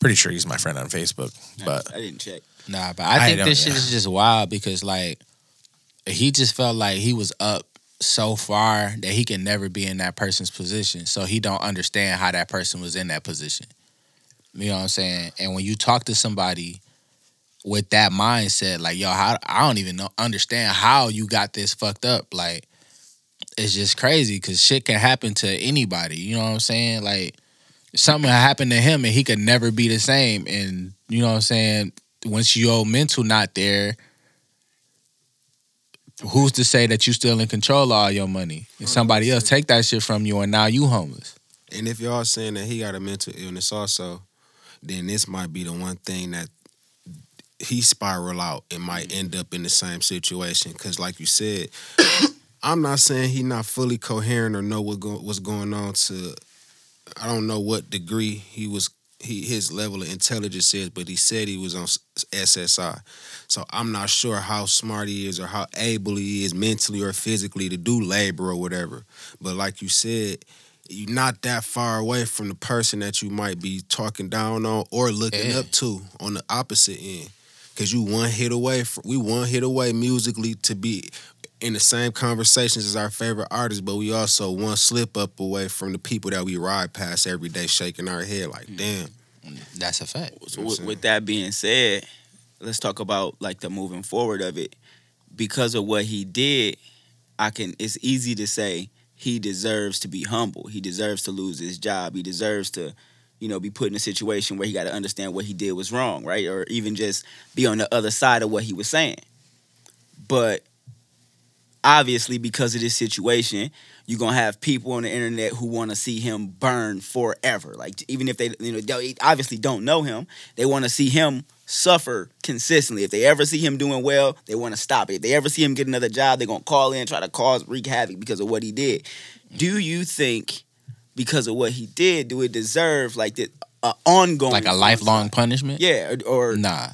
Pretty sure he's my friend on Facebook, but I didn't check. Nah, but I I think don't- this shit yeah. is just wild because like he just felt like he was up so far that he can never be in that person's position. So he don't understand how that person was in that position. You know what I'm saying? And when you talk to somebody with that mindset, like, yo, how I don't even know understand how you got this fucked up. Like, it's just crazy because shit can happen to anybody. You know what I'm saying? Like something happened to him and he could never be the same. And you know what I'm saying? Once your mental not there, who's to say that you still in control of all your money? And somebody else take that shit from you and now you homeless. And if y'all saying that he got a mental illness also, then this might be the one thing that he spiral out and might end up in the same situation. Cause like you said, I'm not saying he not fully coherent or know what go, what's going on to I don't know what degree he was he his level of intelligence is, but he said he was on SSI. So I'm not sure how smart he is or how able he is mentally or physically to do labor or whatever. But like you said, you're not that far away from the person that you might be talking down on or looking Yeah. up to on the opposite end. Cause you one hit away from we one hit away musically to be in the same conversations as our favorite artists, but we also one slip up away from the people that we ride past every day, shaking our head like, mm. damn. That's a fact. So with, with that being said, let's talk about like the moving forward of it. Because of what he did, I can. It's easy to say he deserves to be humble. He deserves to lose his job. He deserves to, you know, be put in a situation where he got to understand what he did was wrong, right? Or even just be on the other side of what he was saying. But obviously, because of this situation, you're gonna have people on the internet who want to see him burn forever. Like even if they, you know, they obviously don't know him, they want to see him suffer consistently. If they ever see him doing well, they want to stop it. If they ever see him get another job, they're gonna call in, try to cause wreak havoc because of what he did. Do you think because of what he did, do it deserve like that uh, ongoing, Like a lifelong punishment? Yeah, or, or Nah.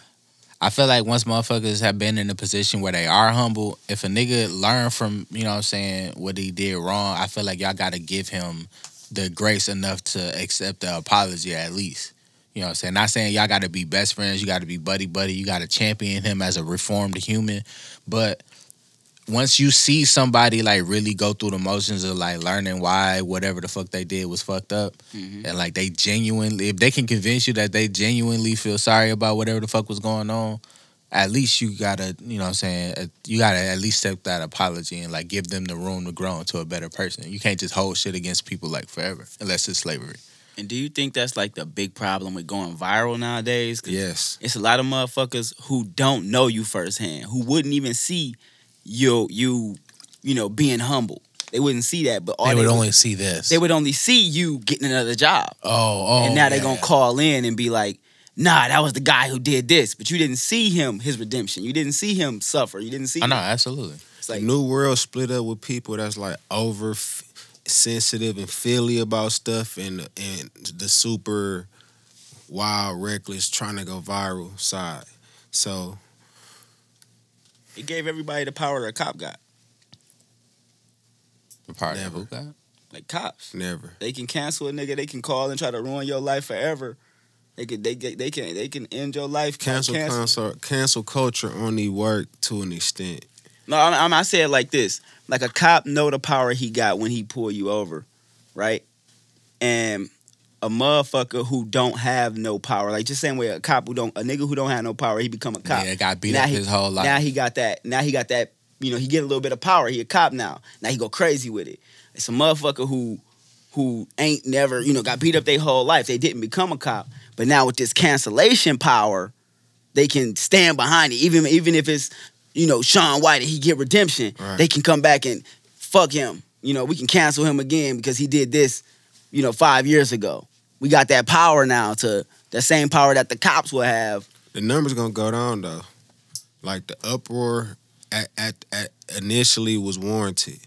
I feel like once motherfuckers have been in a position where they are humble, if a nigga learn from, you know what I'm saying, what he did wrong, I feel like y'all gotta give him the grace enough to accept the apology at least. You know what I'm saying? Not saying y'all gotta be best friends, you gotta be buddy buddy, you gotta champion him as a reformed human. But once you see somebody like really go through the motions of like learning why whatever the fuck they did was fucked up, mm-hmm. and like they genuinely, if they can convince you that they genuinely feel sorry about whatever the fuck was going on, at least you gotta, you know what I'm saying, you gotta at least accept that apology and like give them the room to grow into a better person. You can't just hold shit against people like forever, unless it's slavery. and do you think that's like the big problem with going viral nowadays? Yes. It's a lot of motherfuckers who don't know you firsthand, who wouldn't even see you you you know being humble. They wouldn't see that, but all They would would- only see this. they would only see you getting another job, oh, oh. and now they're gonna call in and be like, "Nah, that was the guy who did this," but you didn't see him his redemption. You didn't see him suffer. You didn't see. Oh, I know, him. absolutely. It's like new world split up with people that's like over f- sensitive and feely about stuff and and the super wild, reckless, trying to go viral side. So it gave everybody the power that a cop got. The power Never. of who got? Like cops, never. they can cancel a nigga. They can call and try to ruin your life forever. They can they get they can they can end your life. Cancel, cancel, cancel culture only work to an extent. No, I'm, I'm, I say it like this: like a cop know the power he got when he pull you over, right? And a motherfucker who don't have no power, like just same way a cop who don't, a nigga who don't have no power, he become a cop. Yeah, got beat Now up he- his whole life. Now he got that. Now he got that. You know, he get a little bit of power. He a cop now. Now he go crazy with it. It's a motherfucker who who ain't never you know got beat up their whole life. They didn't become a cop, but now with this cancellation power, they can stand behind it. Even even if it's you know Sean White and he get redemption, Right. they can come back and fuck him. You know, we can cancel him again because he did this. You know, five years ago. We got that power now to the same power that the cops will have. The numbers gonna go down though. Like the uproar at, at, at initially was warranted.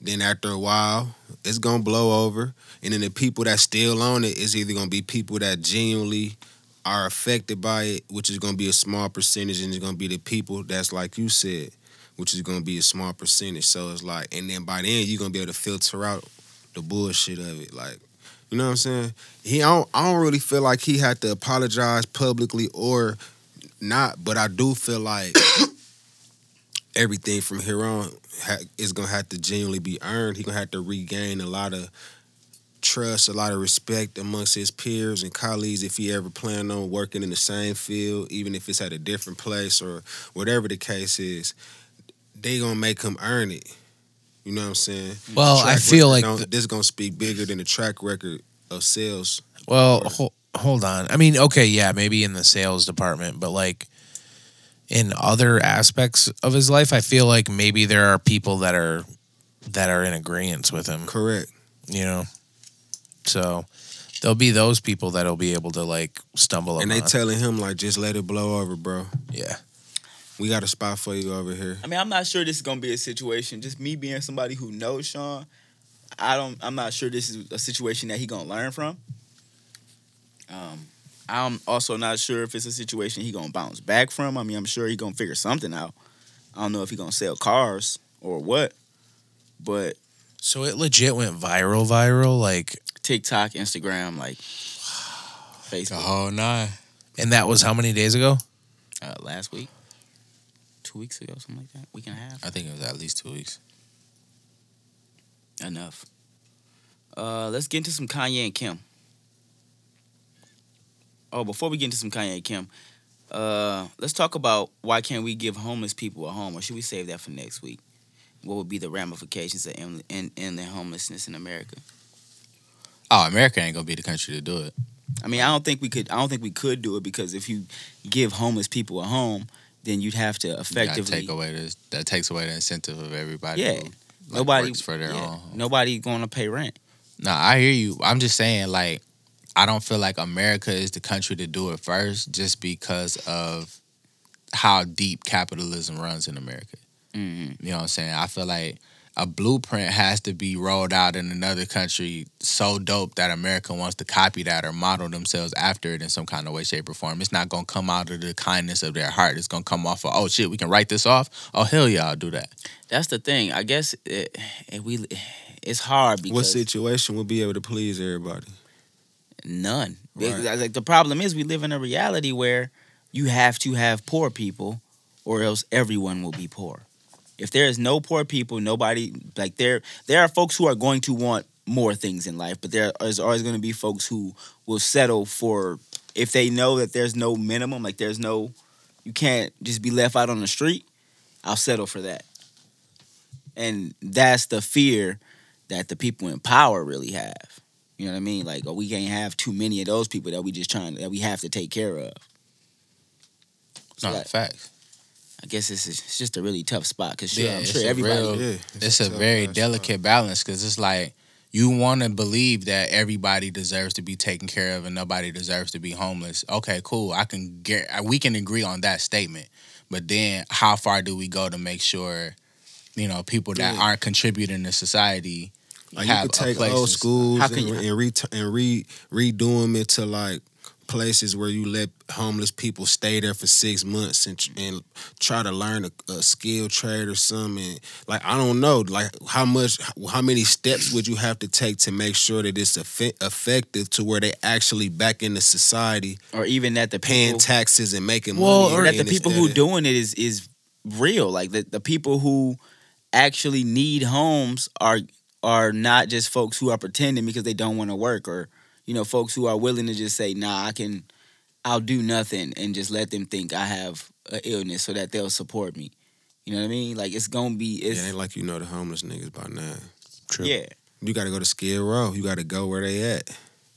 Then after a while, it's gonna blow over. And then the people that still on it is either gonna be people that genuinely are affected by it, which is gonna be a small percentage, and it's gonna be the people that's like you said, which is gonna be a small percentage. So it's like, and then by then you're gonna be able to filter out the bullshit of it. Like, you know what I'm saying? He I don't, I don't really feel like he had to apologize publicly or not, but I do feel like [COUGHS] everything from here on ha- is gonna have to genuinely be earned. He gonna have to regain a lot of trust, a lot of respect amongst his peers and colleagues if he ever plan on working in the same field, even if it's at a different place or whatever the case is. They gonna make him earn it. You know what I'm saying? Well, I feel like the- this is gonna speak bigger than the track record of sales. Well, ho- hold on. I mean, okay, yeah, maybe in the sales department, but like in other aspects of his life, I feel like maybe there are people that are that are in agreement with him. Correct. You know, so There'll be those people that'll be able to like stumble And they telling him like, just let it blow over, bro. yeah. We got a spot for you over here. I mean, I'm not sure this is gonna be a situation. Just me being somebody who knows Sean, I don't. I'm not sure this is a situation that he gonna learn from. Um, I'm also not sure if it's a situation he gonna bounce back from. I mean, I'm sure he gonna figure something out. I don't know if he gonna sell cars or what, but So it legit went viral, viral, like, TikTok, Instagram, like [SIGHS] The Facebook. whole nine. and that was how many days ago? Uh, last week, two weeks ago, something like that, week and a half. I think it was at least two weeks. Enough. Uh, let's get into some Kanye and Kim. Oh, before we get into some Kanye and Kim, uh, let's talk about why can't we give homeless people a home, or should we save that for next week? What would be the ramifications of in, in, homelessness in America? Oh, America ain't gonna be the country to do it. I mean, I don't think we could. I don't think we could do it because if you give homeless people a home, then you'd have to effectively. take away this. That takes away the incentive of everybody. Yeah. who, like, nobody works for their yeah, own. Nobody going to pay rent. No, I hear you. I'm just saying, like, I don't feel like America is the country to do it first, just because of how deep capitalism runs in America. Mm-hmm. You know what I'm saying? I feel like a blueprint has to be rolled out in another country so dope that America wants to copy that or model themselves after it in some kind of way, shape, or form. It's not gonna come out of the kindness of their heart. It's gonna come off of, oh shit, we can write this off. Oh hell yeah, I'll do that. That's the thing. I guess it, it, we. It's hard because What situation will be able to please everybody? None. Right. It- Like the problem is, we live in a reality where you have to have poor people, or else everyone will be poor. If there is no poor people, nobody like there. There are folks who are going to want more things in life, but there is always going to be folks who will settle for if they know that there's no minimum, like there's no, you can't just be left out on the street. I'll settle for that, and that's the fear that the people in power really have. You know what I mean? Like, oh, we can't have too many of those people that we just trying that we have to take care of. So No, that- facts. I guess it's, it's just a really tough spot because sure, Yeah, I'm it's sure a everybody. real- Yeah, it's a tough very ass delicate balance because it's like you want to believe that everybody deserves to be taken care of and nobody deserves to be homeless. Okay, cool. I can get we can agree on that statement, but then how far do we go to make sure you know people that Yeah. aren't contributing to society Like you have could a take place old schools How and, can you- and, re- and re redo them into like places where you let homeless people stay there for six months and and try to learn a, a skill trade or something. Like I don't know, like how much, how many steps would you have to take to make sure that it's effe- effective to where they actually back into society, or even that the paying people, taxes and making well, money. or that the people who of- doing it is is real. Like the, the people who actually need homes are are not just folks who are pretending because they don't want to work, or you know, folks who are willing to just say, "Nah, I can, I'll do nothing," and just let them think I have an illness so that they'll support me. You know what I mean? Like it's gonna be, it's Yeah, they like you know the homeless niggas by now. True. yeah. You got to go to Skid Row. You got to go where they at.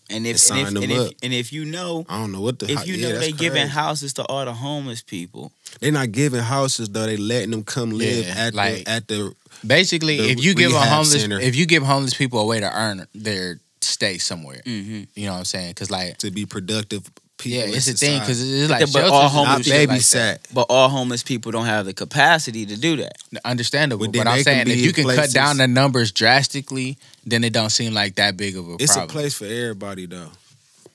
And if And and if, them and if, and if you know I don't know what the. if you yeah, know that's they giving houses to all the homeless people, They're not giving houses though. They letting them come live Yeah, at like- the at the. basically The if you give a homeless center. if you give homeless people a way to earn their stay somewhere mm-hmm. you know what i'm saying because like to be productive yeah it's the thing because it's like But all homeless shit not like babysat. that. but all homeless people don't have the capacity to do that. understandable But then but i'm saying if you in can cut down the numbers drastically then it don't seem like that big of a problem. it's problem a place for everybody though.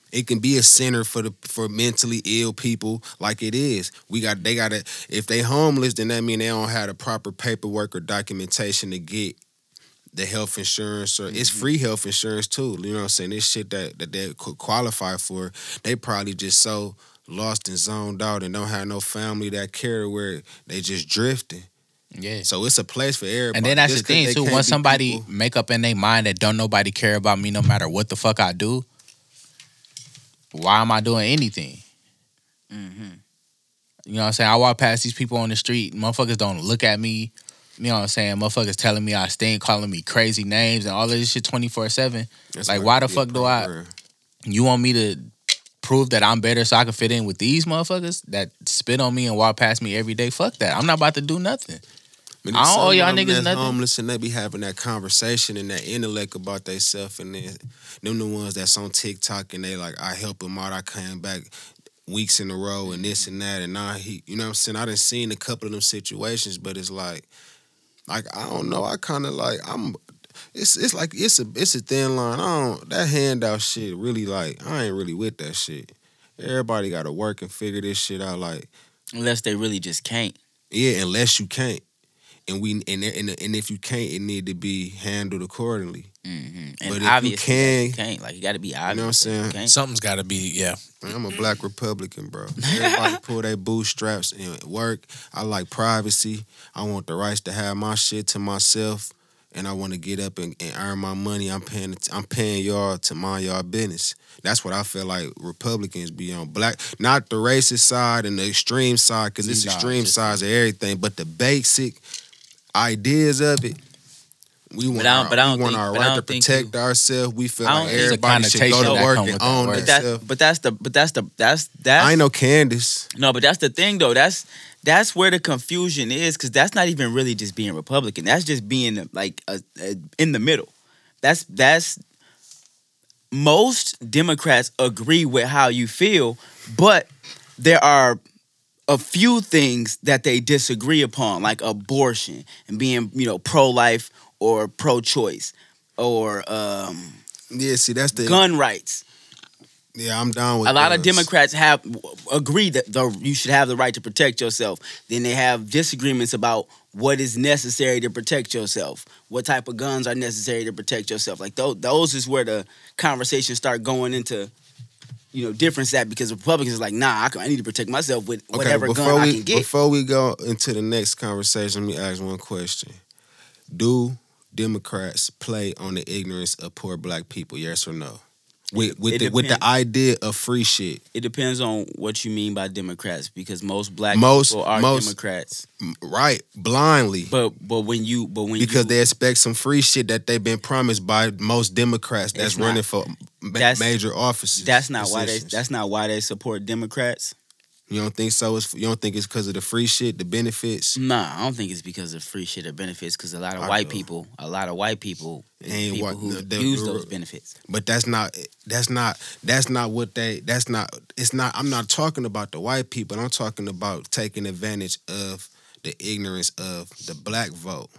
It can be a center for the for mentally ill people, like it is. We got they got to if they homeless, then that mean they don't have the proper paperwork or documentation to get the health insurance or it's Mm-hmm. free health insurance too. You know what I'm saying? This shit that that they could qualify for, they probably just so lost and zoned out and don't have no family that care where they just drifting. yeah So it's a place for everybody. and then that's the Just 'cause thing too once somebody people- make up in their mind that don't nobody care about me no matter what the fuck i do why am i doing anything Mm-hmm. You know what I'm saying? I walk past these people on the street, motherfuckers don't look at me. You know what I'm saying? Motherfuckers telling me I stink, calling me crazy names and all of this shit 24 7. That's like, why the fuck do I- You want me to prove that I'm better so I can fit in with these motherfuckers that spit on me and walk past me every day? Fuck that. I'm not about to do nothing. I don't owe y'all niggas nothing. homeless and they be having that conversation and that intellect about themselves and then them the ones that's on TikTok and they like I help them out. I came back weeks in a row and this and that and now he you know what I'm saying I done seen a couple of them situations but it's like like I don't know I kind of like I'm it's it's like it's a it's a thin line I don't that handout shit really like I ain't really with that shit. Everybody got to work and figure this shit out like Unless they really just can't. yeah, unless you can't. And we and and, and if you can't, it need to be handled accordingly. hmm But And if you can- you can't. Like you got to be obvious. You know what I'm saying? can't. Something's got to be, yeah. Man, I'm a black Republican, bro. [LAUGHS] Everybody pull their bootstraps and work. I like privacy. I want the rights to have my shit to myself, and I want to get up and, and earn my money. I'm paying. I'm paying y'all to mind y'all business. That's what I feel like Republicans be on. Black, not the racist side and the extreme side, because it's extreme just- sides of everything, but the basic ideas of it. We want, But I don't- our, but I don't we want think- our right to don't think protect you- ourselves. We feel like think- There's a everybody should go to work and own. But that, but that's the, but that's the, that's that's. I ain't no Candace. No, but that's the thing though. That's that's where the confusion is because that's not even really just being Republican. That's just being like a, a, in the middle. That's that's most Democrats agree with how you feel, but there are a few things that they disagree upon, like abortion and being you know pro life or pro choice or um, Yeah, see, that's the gun rights. Yeah, I'm down with a lot of. Democrats have agree that the, you should have the right to protect yourself. Then they have disagreements about what is necessary to protect yourself. What type of guns are necessary to protect yourself? Like those, those is where the conversations start going into, you know, difference that because Republicans is like, nah, I, can, I need to protect myself with whatever before gun we, I can get. Before we go into the next conversation, let me ask one question: Do Democrats play on the ignorance of poor black people? Yes or no? With with the with the idea of free shit, it depends on what you mean by Democrats because most black Most- people are most- Democrats. Right? Blindly. But but when you but when because you, they expect some free shit that they've been promised by most Democrats that's not. running for ma- major offices. that's not why they that's not why they support Democrats. You don't think so? It's, you don't think it's because of the free shit, the benefits? Nah, I don't think it's because of free shit or benefits. Because a lot of I white do. people, a lot of white people, Ain't people what- who the- the- use the- those benefits. But that's not that's not that's not what they that's not it's not I'm not talking about the white people. I'm talking about taking advantage of the ignorance of the black vote.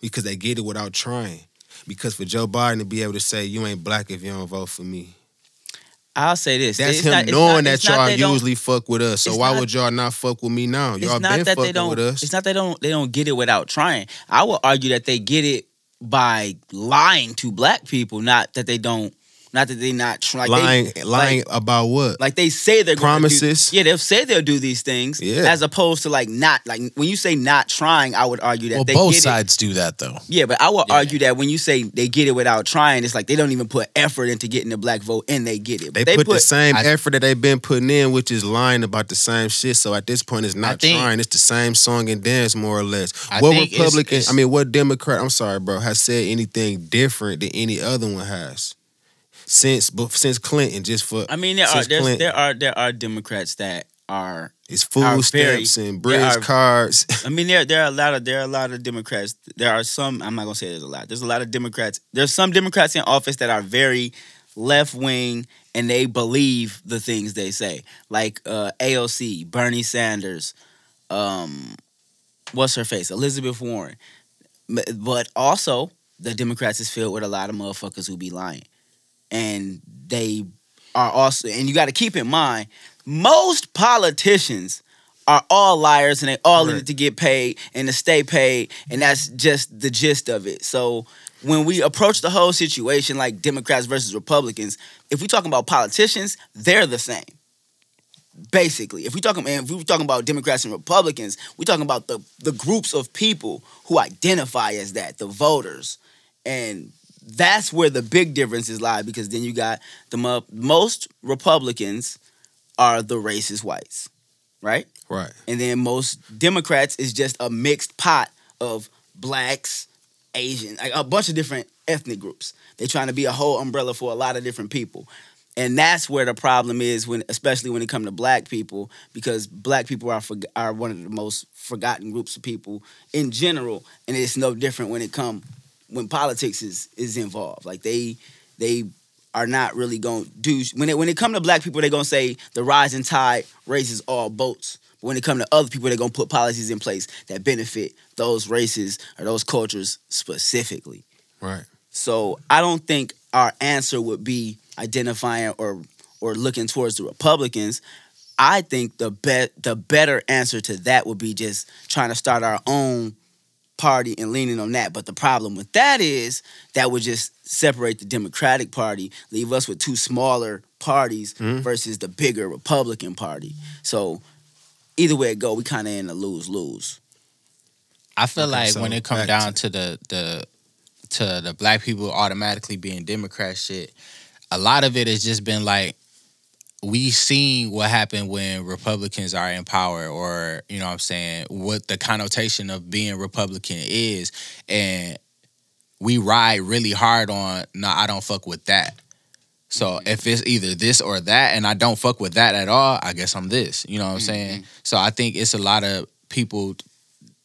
Because they get it without trying. Because for Joe Biden to be able to say you ain't black if you don't vote for me. I'll say this: That's it's him not- knowing not- that y'all usually fuck with us. So why not- would y'all not fuck with me now? Y'all It's not been that they fucking don't. with us. It's not that they don't. They don't get it without trying. I would argue that they get it by lying to black people, not that they don't. Not that they not trying. lying they, lying Like, about what? like they say they're gonna Promises? Do, yeah, they'll say they'll do these things. Yeah. As opposed to like not like when you say not trying, I would argue that Well, they both get it. sides do that though. Yeah, but I would Yeah. argue that when you say they get it without trying, it's like they don't even put effort into getting the black vote and they get it. They, But put, the same I- effort that they've been putting in, which is lying about the same shit. So at this point, it's not think- trying. It's the same song and dance, more or less. I what think it's- Republican, it's- I mean, what Democrat, I'm sorry, bro, has said anything different than any other one has since but since Clinton? Just for I mean, there are there's, there are there are Democrats that are. it's are food very- stamps and they bridge are- cards. [LAUGHS] I mean, there there are a lot of there are a lot of Democrats. There are some. I'm not gonna say there's a lot. There's a lot of Democrats. There's some Democrats in office that are very left wing and they believe the things they say, like uh, AOC, Bernie Sanders, um, what's her face, Elizabeth Warren. But also, the Democrats is filled with a lot of motherfuckers who be lying, and they are also. And you got to keep in mind, most politicians are all liars, and they all in Right. it to get paid and to stay paid, and that's just the gist of it. So. When we approach the whole situation like Democrats versus Republicans, if we're talking about politicians, they're the same basically if we talking if we were talking about democrats and republicans we're talking about the the groups of people who identify as that the voters and that's where the big differences lie because then you got the mo- most republicans are the racist whites right? Right. and then most democrats is just a mixed pot of blacks asian like a bunch of different ethnic groups. They're trying to be a whole umbrella for a lot of different people. And that's where the problem is when, especially when it comes to black people, because black people are forg are one of the most forgotten groups of people in general, and it's no different when it come when politics is is involved. Like they they are not really going to do when it when it come to black people, they're gonna say the rising tide raises all boats. But when it come to other people, they're gonna put policies in place that benefit those races or those cultures specifically. Right. So I don't think our answer would be identifying or or looking towards the Republicans. I think the bet the better answer to that would be just trying to start our own party and leaning on that. But the problem with that is that would just separate the Democratic Party, leave us with two smaller parties mm-hmm. versus the bigger Republican Party. So either way it go, we kind of in a lose lose. I feel Okay, like so when it comes back down to the the to the black people automatically being Democrat shit, a lot of it has just been like we seen what happened when Republicans are in power, or you know what I'm saying, what the connotation of being Republican is, and we ride really hard on, nah, I don't fuck with that. So mm-hmm. if it's either this or that, and I don't fuck with that at all, I guess I'm this. You know what I'm mm-hmm. saying? So I think it's a lot of people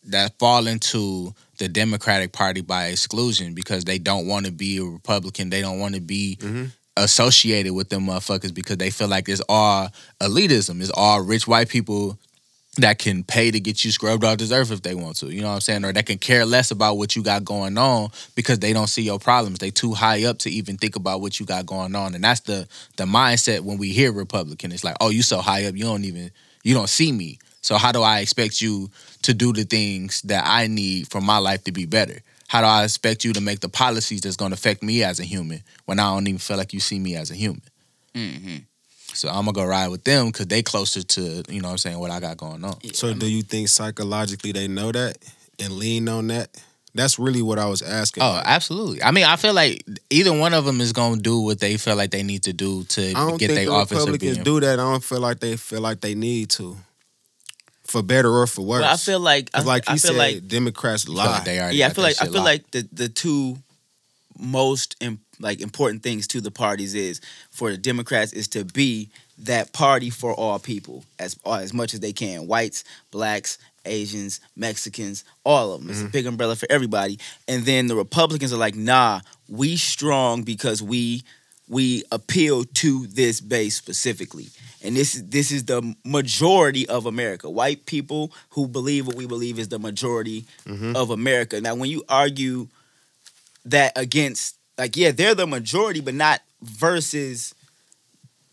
that fall into the Democratic Party by exclusion because they don't want to be a Republican. They don't want to be mm-hmm. Associated with them motherfuckers because they feel like it's all elitism. It's all rich white people that can pay to get you scrubbed off this earth if they want to. You know what I'm saying? Or that can care less about what you got going on because they don't see your problems. They too high up to even think about what you got going on. And that's the the mindset when we hear Republican. It's like, oh, you so high up, you don't even you don't see me. So how do I expect you to do the things that I need for my life to be better? How do I expect you to make the policies that's going to affect me as a human when I don't even feel like you see me as a human? Mm-hmm. So I'm gonna go ride with them because they closer to you know what I'm saying what I got going on. So do you think psychologically they know that and lean on that? That's really what I was asking. Oh, absolutely. I mean, I feel like either one of them is gonna do what they feel like they need to do to I don't get think their the office of Republicans being. do that. I don't feel like they feel like they need to, for better or for worse. But I feel like I, 'Cause like you I feel said, like Democrats lie. like they already yeah, I feel like I feel locked. like the the two most im- like important things to the parties is for the Democrats is to be that party for all people as as much as they can, whites, blacks, Asians, Mexicans, all of them. It's a mm-hmm. big umbrella for everybody. And then the Republicans are like, nah, we strong because we we appeal to this base specifically. And this is this is the majority of America. White people who believe what we believe is the majority mm-hmm. of America. Now, when you argue that against, like, yeah, they're the majority, but not versus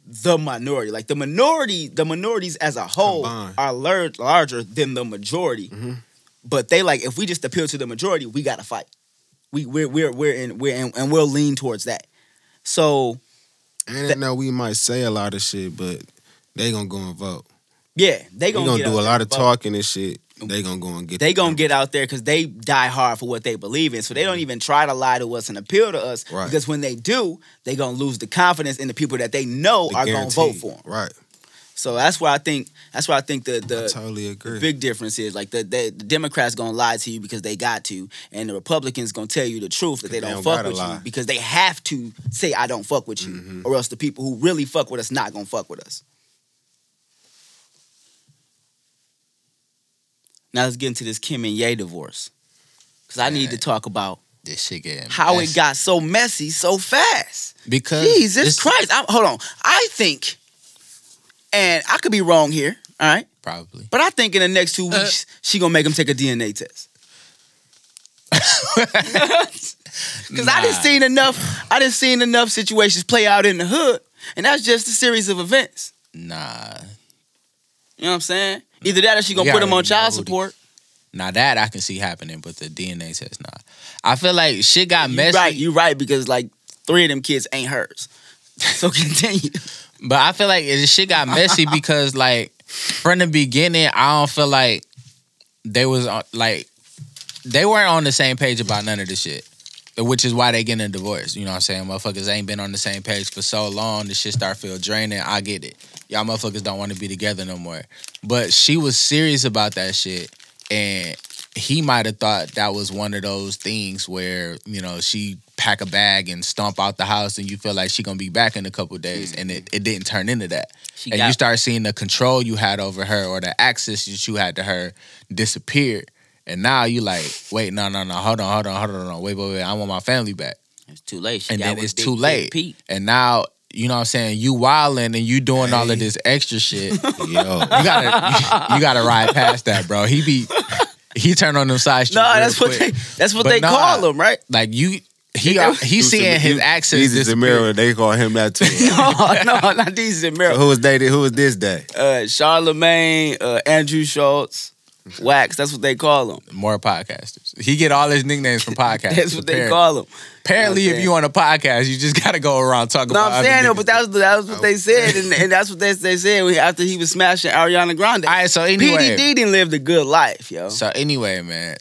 the minority. Like the minority, the minorities as a whole Combined. are lar- larger than the majority. Mm-hmm. But they like if we just appeal to the majority, we gotta fight. We we're we're we're in we're in, and we'll lean towards that. So And I know we might say a lot of shit, but they gonna go and vote. yeah, they gonna, gonna, do a lot of talking and shit. They gonna go and get. They the gonna get out there because they die hard for what they believe in. So they don't even try to lie to us and appeal to us. Right. Because when they do, they gonna lose the confidence in the people that they know The are gonna vote for them. Right. So that's where I think that's where I think the the totally agree. big difference is like the, the the Democrats gonna lie to you because they got to, and the Republicans gonna tell you the truth that they They don't, don't fuck with lie. you because they have to say I don't fuck with you, Mhm. or else the people who really fuck with us not gonna fuck with us. Now let's get into this Kim and Ye divorce, because I need to talk about this shit getting how it got so messy so fast. because Jesus this- Christ! I'm, hold on, I think, and I could be wrong here. All right. probably. But I think in the next two uh, weeks, she gonna make him take a DNA test. [LAUGHS] Because I didn't Nah. seen enough. I didn't seen enough situations play out in the hood, and that's just a series of events. Nah, You know what I'm saying? Either that or she gonna put him on already know child the- support. now that I can see happening, but the DNA test, not. I feel like shit got You messy. right, you right because like three of them kids ain't hers. So [LAUGHS] continue. But I feel like it shit got messy [LAUGHS] because like from the beginning, I don't feel like they was on like they weren't on the same page about none of this shit. Which is why they getting a divorce. You know what I'm saying? Motherfuckers ain't been on the same page for so long. The shit start feel draining. I get it. Y'all motherfuckers don't want to be together no more. But she was serious about that shit. And he might have thought that was one of those things where, you know, she pack a bag and stomp out the house, and you feel like she gonna be back in a couple days, and it, it didn't turn into that. She and got- you start seeing the control you had over her or the access that you had to her disappear. And now you like, wait, no, no, no, hold on, hold on, hold on, hold on, wait, wait, wait, I want my family back. It's too late. She and then it's Big too late. Pete. And now, you know what I'm saying, you wilding and you doing all of this extra shit. [LAUGHS] Yo, You gotta you gotta ride past that, bro. He be he turned on them side streets. No, real that's what they. That's what But they nah. call him, right? like you he Yeah. he's seeing his access Jesus disappear. Zamiro, they call him that too. [LAUGHS] no, no, not these in America. who was dated? Who was this day? Uh, Charlamagne, uh, Andrew Schulz, Wax. That's what they call him. More podcasters. He get all his nicknames from [LAUGHS] podcasters. That's what they call him. Apparently, You know if you on a podcast, you just gotta go around talking No, about. I'm saying no, but that was that was what they oh. said, and, and that's what they, they said after he was smashing Ariana Grande. all right. So anyway, PDD didn't live the good life, yo. So anyway, man,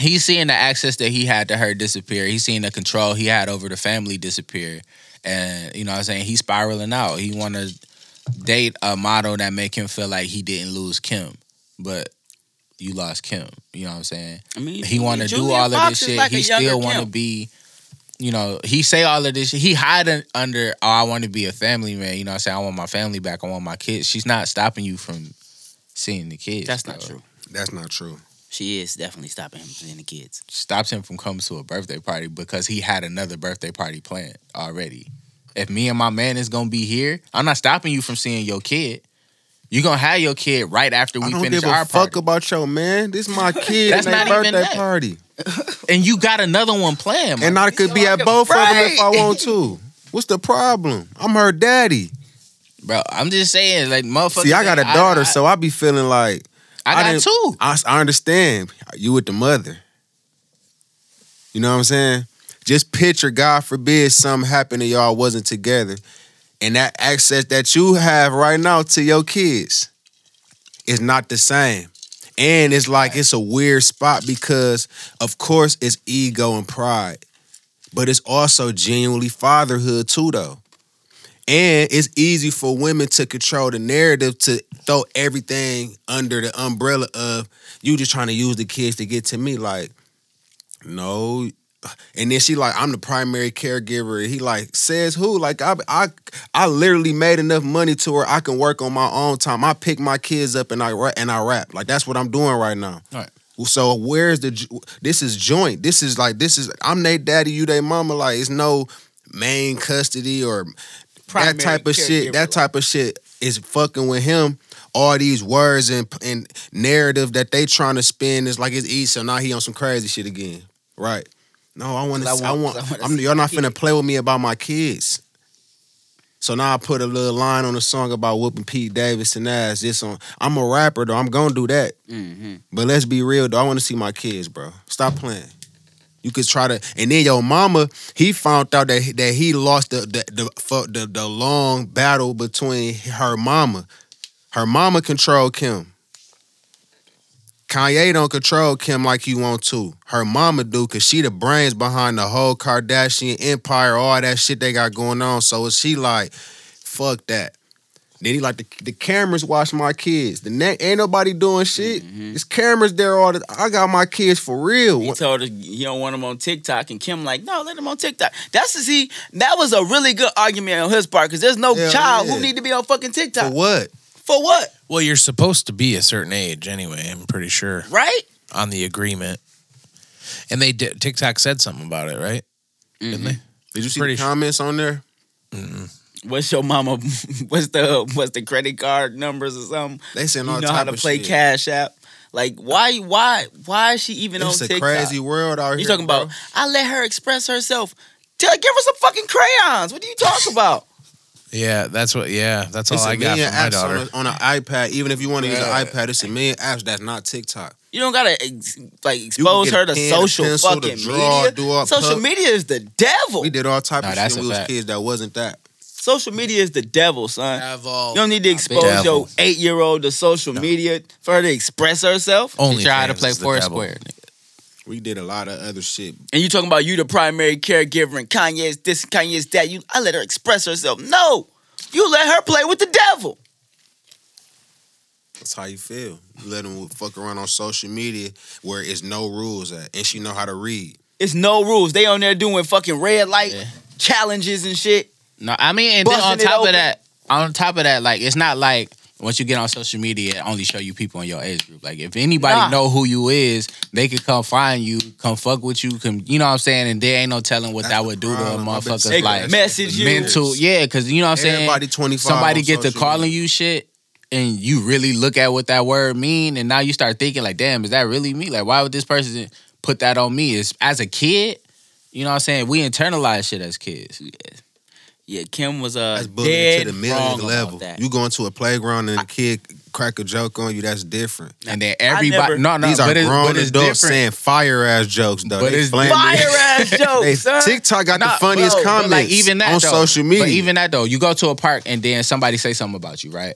he's seeing the access that he had to her disappear. He's seeing the control he had over the family disappear. And you know what I'm saying? He's spiraling out. He wanna date a model that make him feel like he didn't lose Kim. But you lost Kim. You know what I'm saying? I mean, He wanna do Julia all of this shit. like he still wanna be you know, he say all of this. shit. He hiding under, oh, I want to be a family man. You know what I'm saying? I want my family back. I want my kids. She's not stopping you from seeing the kids. That's not though. true. That's not true. She is definitely stopping him from seeing the kids. stops him from coming to a birthday party because he had another birthday party planned already. If me and my man is gonna be here, I'm not stopping you from seeing your kid. You gonna have your kid right after we I don't finish give a our fuck party, about your man. This is my [LAUGHS] kid That's and their not even birthday that. party. [LAUGHS] and you got another one planned. And I could be at both of them if I want to. [LAUGHS] What's the problem? I'm her daddy. bro, I'm just saying, like motherfucker. See, I got a daughter, so I be feeling like I, I got didn't- two. I, I understand you with the mother. You know what I'm saying? Just picture, God forbid, something happened and y'all wasn't together, and that access that you have right now to your kids is not the same. And it's like it's a weird spot because, of course, it's ego and pride, but it's also genuinely fatherhood too, though. And it's easy for women to control the narrative to throw everything under the umbrella of you just trying to use the kids to get to me. Like, no. And then she like, I'm the primary caregiver. He like says who? Like I I I literally made enough money to where I can work on my own time. I pick my kids up and I rap and I rap. Like that's what I'm doing right now. Right. So where's the this is joint. This is like this is I'm they daddy, you they mama. Like it's no main custody or Primary that type of shit. That type of shit is fucking with him. All these words and and narrative that they trying to spin is like it's easy. So now he on some crazy shit again. Right. No, I want to. I I want-. I I'm, you're not finna play with me about my kids. So now I put a little line on the song about whooping Pete Davidson ass. This on. I'm a rapper though. I'm gonna do that. Mm-hmm. But let's be real though. I want to see my kids, bro. Stop playing. You could try to, and then your mama, he found out that that he lost the the the the, the long battle between her mama. Her mama controlled Kim. Kanye don't control Kim like you want to. Her mama do, cause she the brains behind the whole Kardashian empire, all that shit they got going on. So is she like, fuck that. Then he like the, the cameras watch my kids. The neck ain't nobody doing shit. Mm-hmm. It's cameras there all the. I got my kids for real. He told her he don't want them on TikTok, and Kim like, no, let them on TikTok. That's the see. That was a really good argument on his part because there's no Hell child yeah. who need to be on fucking For TikTok. what? For what? Well, you're supposed to be a certain age anyway. I'm pretty sure Right? on the agreement, and they did. TikTok said something about it, right? Didn't they? Mm-hmm. Did you see Pretty the sure. comments on there? Mm-hmm. What's your mama? [LAUGHS] What's the what's the credit card numbers or something? They saying You know type how to play shit. Cash App. Like why why why is she even It's on a crazy world out You here. talking bro. about? I let her express herself. Tell give her some fucking crayons. What are you talking about? Yeah, that's what. Yeah, that's all It's I a got million from my apps daughter. on, a, on an iPad. Even if you want to use Yeah. an iPad, it's a million apps that's not TikTok. You don't gotta ex- like You expose can her to pen, a social pencil, to fucking draw, media. do all social pub- media is the devil. We did all type Nah, of that's shit when a we was fact. kids that wasn't that. Social media is the devil, son. Have You don't need to expose devil. your eight year old to social media for her to express herself. only She tried to play is the. Foursquare. We did a lot of other shit. And you talking about you the primary caregiver and Kanye's this and Kanye's that. You I let her express herself. No. You let her play with the devil. That's how you feel. You let them fuck around on social media where it's no rules at, and she know how to read. It's no rules. They on there doing fucking red light Yeah. challenges and shit. No, I mean, and then on top of that, on top of that, like it's not like once you get on social media, it only show you people in your age group. Like if anybody Nah. know who you is, they could come find you, come fuck with you, come, you know what I'm saying? And there ain't no telling what That's that would do to a problem. I've been motherfucker's life. like message you. mental. Yeah, because you know what I'm saying. Everybody 25 Somebody on get to calling media. you shit. And you really look at what that word mean, and now you start thinking like, "Damn, is that really me? Like, why would this person put that on me?" Is as a kid, you know what I'm saying? We internalize shit as kids. Yeah, Kim was uh That's bullying dead to the wrong millionth about level. that. You go into a playground and a kid crack a joke on you, that's different. And then everybody, never- no, no, These are but it's, grown but it's adults different. saying fire ass jokes though. But they it's flaming- Fire ass [LAUGHS] They- jokes, son. TikTok got Nah, the funniest bro, but, comments like even that on though, social media. But even that though, you go to a park and then somebody say something about you, right?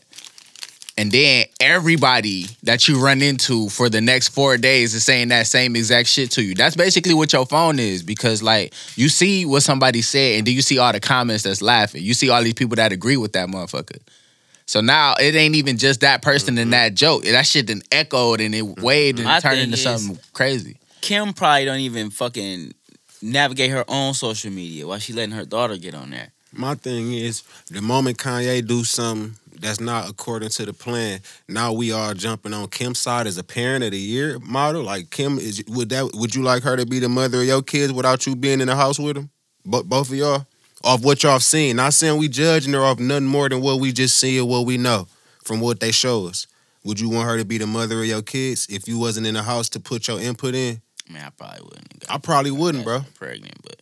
And then everybody that you run into for the next four days is saying that same exact shit to you. That's basically what your phone is because like you see what somebody said and then you see all the comments that's laughing. You see all these people that agree with that motherfucker. So now it ain't even just that person Mm-hmm. and that joke. That shit then echoed and it waved and My it turned into something crazy. Kim probably don't even fucking navigate her own social media while she letting her daughter get on there. My thing is, the moment Kanye do something that's not according to the plan, now we are jumping on Kim's side as a parent of the year model. Like Kim, is would that would you like her to be the mother of your kids without you being in the house with them? But both of y'all, off what y'all seen. Not saying we judging her off nothing more than what we just see or what we know from what they show us. Would you want her to be the mother of your kids if you wasn't in the house to put your input in? I mean, I probably wouldn't. have I probably wouldn't, bro. Pregnant, but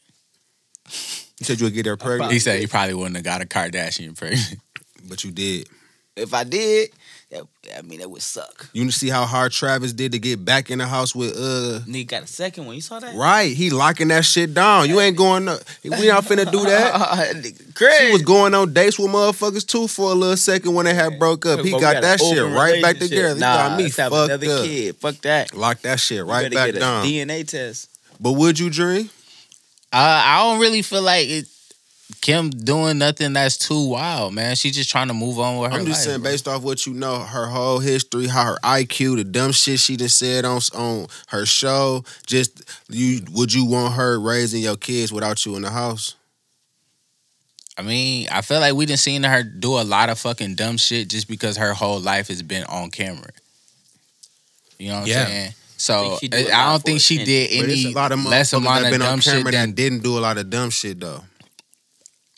You said you would get her pregnant, He said he probably wouldn't have got a Kardashian pregnant. But you did. if I did, that, I mean, that would suck. You see how hard Travis did to get back in the house with uh Nigga got a second one. You saw that? Right, he locking that shit down. You ain't going. No, we not finna do [LAUGHS] that. [LAUGHS] Nigga, Crazy. She was going on dates with motherfuckers too for a little second when they had broke up. He Bro, got got that shit right back relationship. together. He Nah, got me let's have fucked another up. kid. Fuck that. Lock that shit right better back get a down. DNA test. But would you dream? Uh, I don't really feel like it. Kim doing nothing that's too wild, man. She just trying to move on with her I'm just life. saying, bro. based off what you know, her whole history, how her IQ, the dumb shit she done said on on her show. Just you, would you want her raising your kids without you in the house? I mean, I feel like we done seen her do a lot of fucking dumb shit just because her whole life has been on camera. You know what I'm saying? So think she do I a lot I don't think she attention. did But it's any a lot of less motherfuckers amount that of been dumb on shit camera than that didn't do a lot of dumb shit though.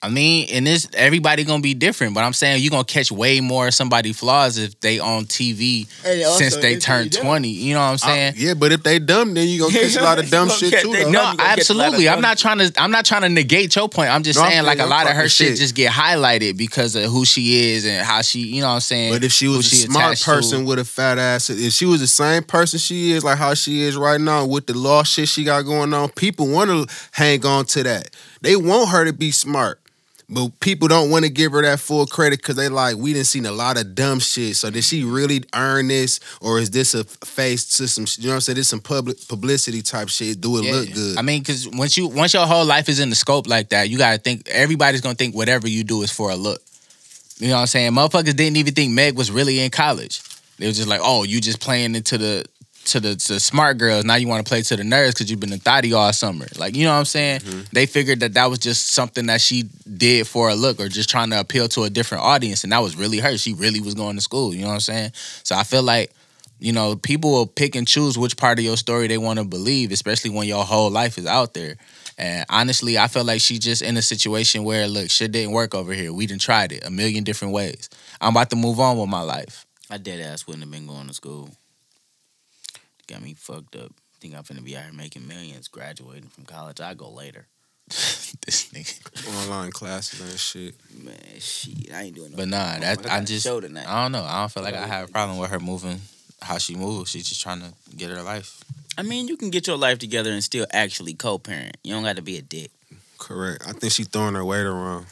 I mean, and this everybody gonna be different, but I'm saying you're gonna catch way more of somebody flaws if they on TV also, since they turned they 20. You know what I'm I- saying? yeah, but if they dumb, then you gonna catch a lot of [LAUGHS] dumb shit too. they dumb. No, you gonna get a lot of absolutely. I'm not trying to. I'm not trying to negate your point. I'm just No, I'm saying, like a lot of her shit shit. just get highlighted because of who she is and how she. You know what I'm saying? But if she Who was a she smart attached to. person with a fat ass, if she was the same person she is, like how she is right now with the law shit she got going on, people want to hang on to that. They want her to be smart. But people don't want to give her that full credit because they like, we didn't seen a lot of dumb shit. So did she really earn this? Or is this a face system? you know what I'm saying? This some public publicity type shit. Do it Yeah. look good? I mean, because once you once your whole life is in the scope like that, you gotta think everybody's gonna think whatever you do is for a look. You know what I'm saying? Motherfuckers didn't even think Meg was really in college. They was just like, oh, you just playing into the to the to smart girls. Now you want to play to the nerds because you've been a thotty all summer. Like, you know what I'm saying? Mm-hmm. They figured that that was just something that she did for a look or just trying to appeal to a different audience, and that was really her. She really was going to school. You know what I'm saying? So I feel like you know, people will pick and choose which part of your story they want to believe, especially when your whole life is out there. And honestly, I feel like she's just in a situation where, look, shit didn't work over here. We didn't tried it a million different ways. I'm about to move on with my life. I dead ass wouldn't have been going to school. Got me fucked up. Think I'm finna be out here making millions, graduating from college. I go later. [LAUGHS] this nigga. Online classes and shit. Man, shit, I ain't doing no. But nah, that I I got a just show tonight. I don't know. I don't feel like I have a problem with her moving how she moves. She's just trying to get her life. I mean, you can get your life together and still actually co-parent. You don't got to be a dick. Correct. I think she throwing her weight around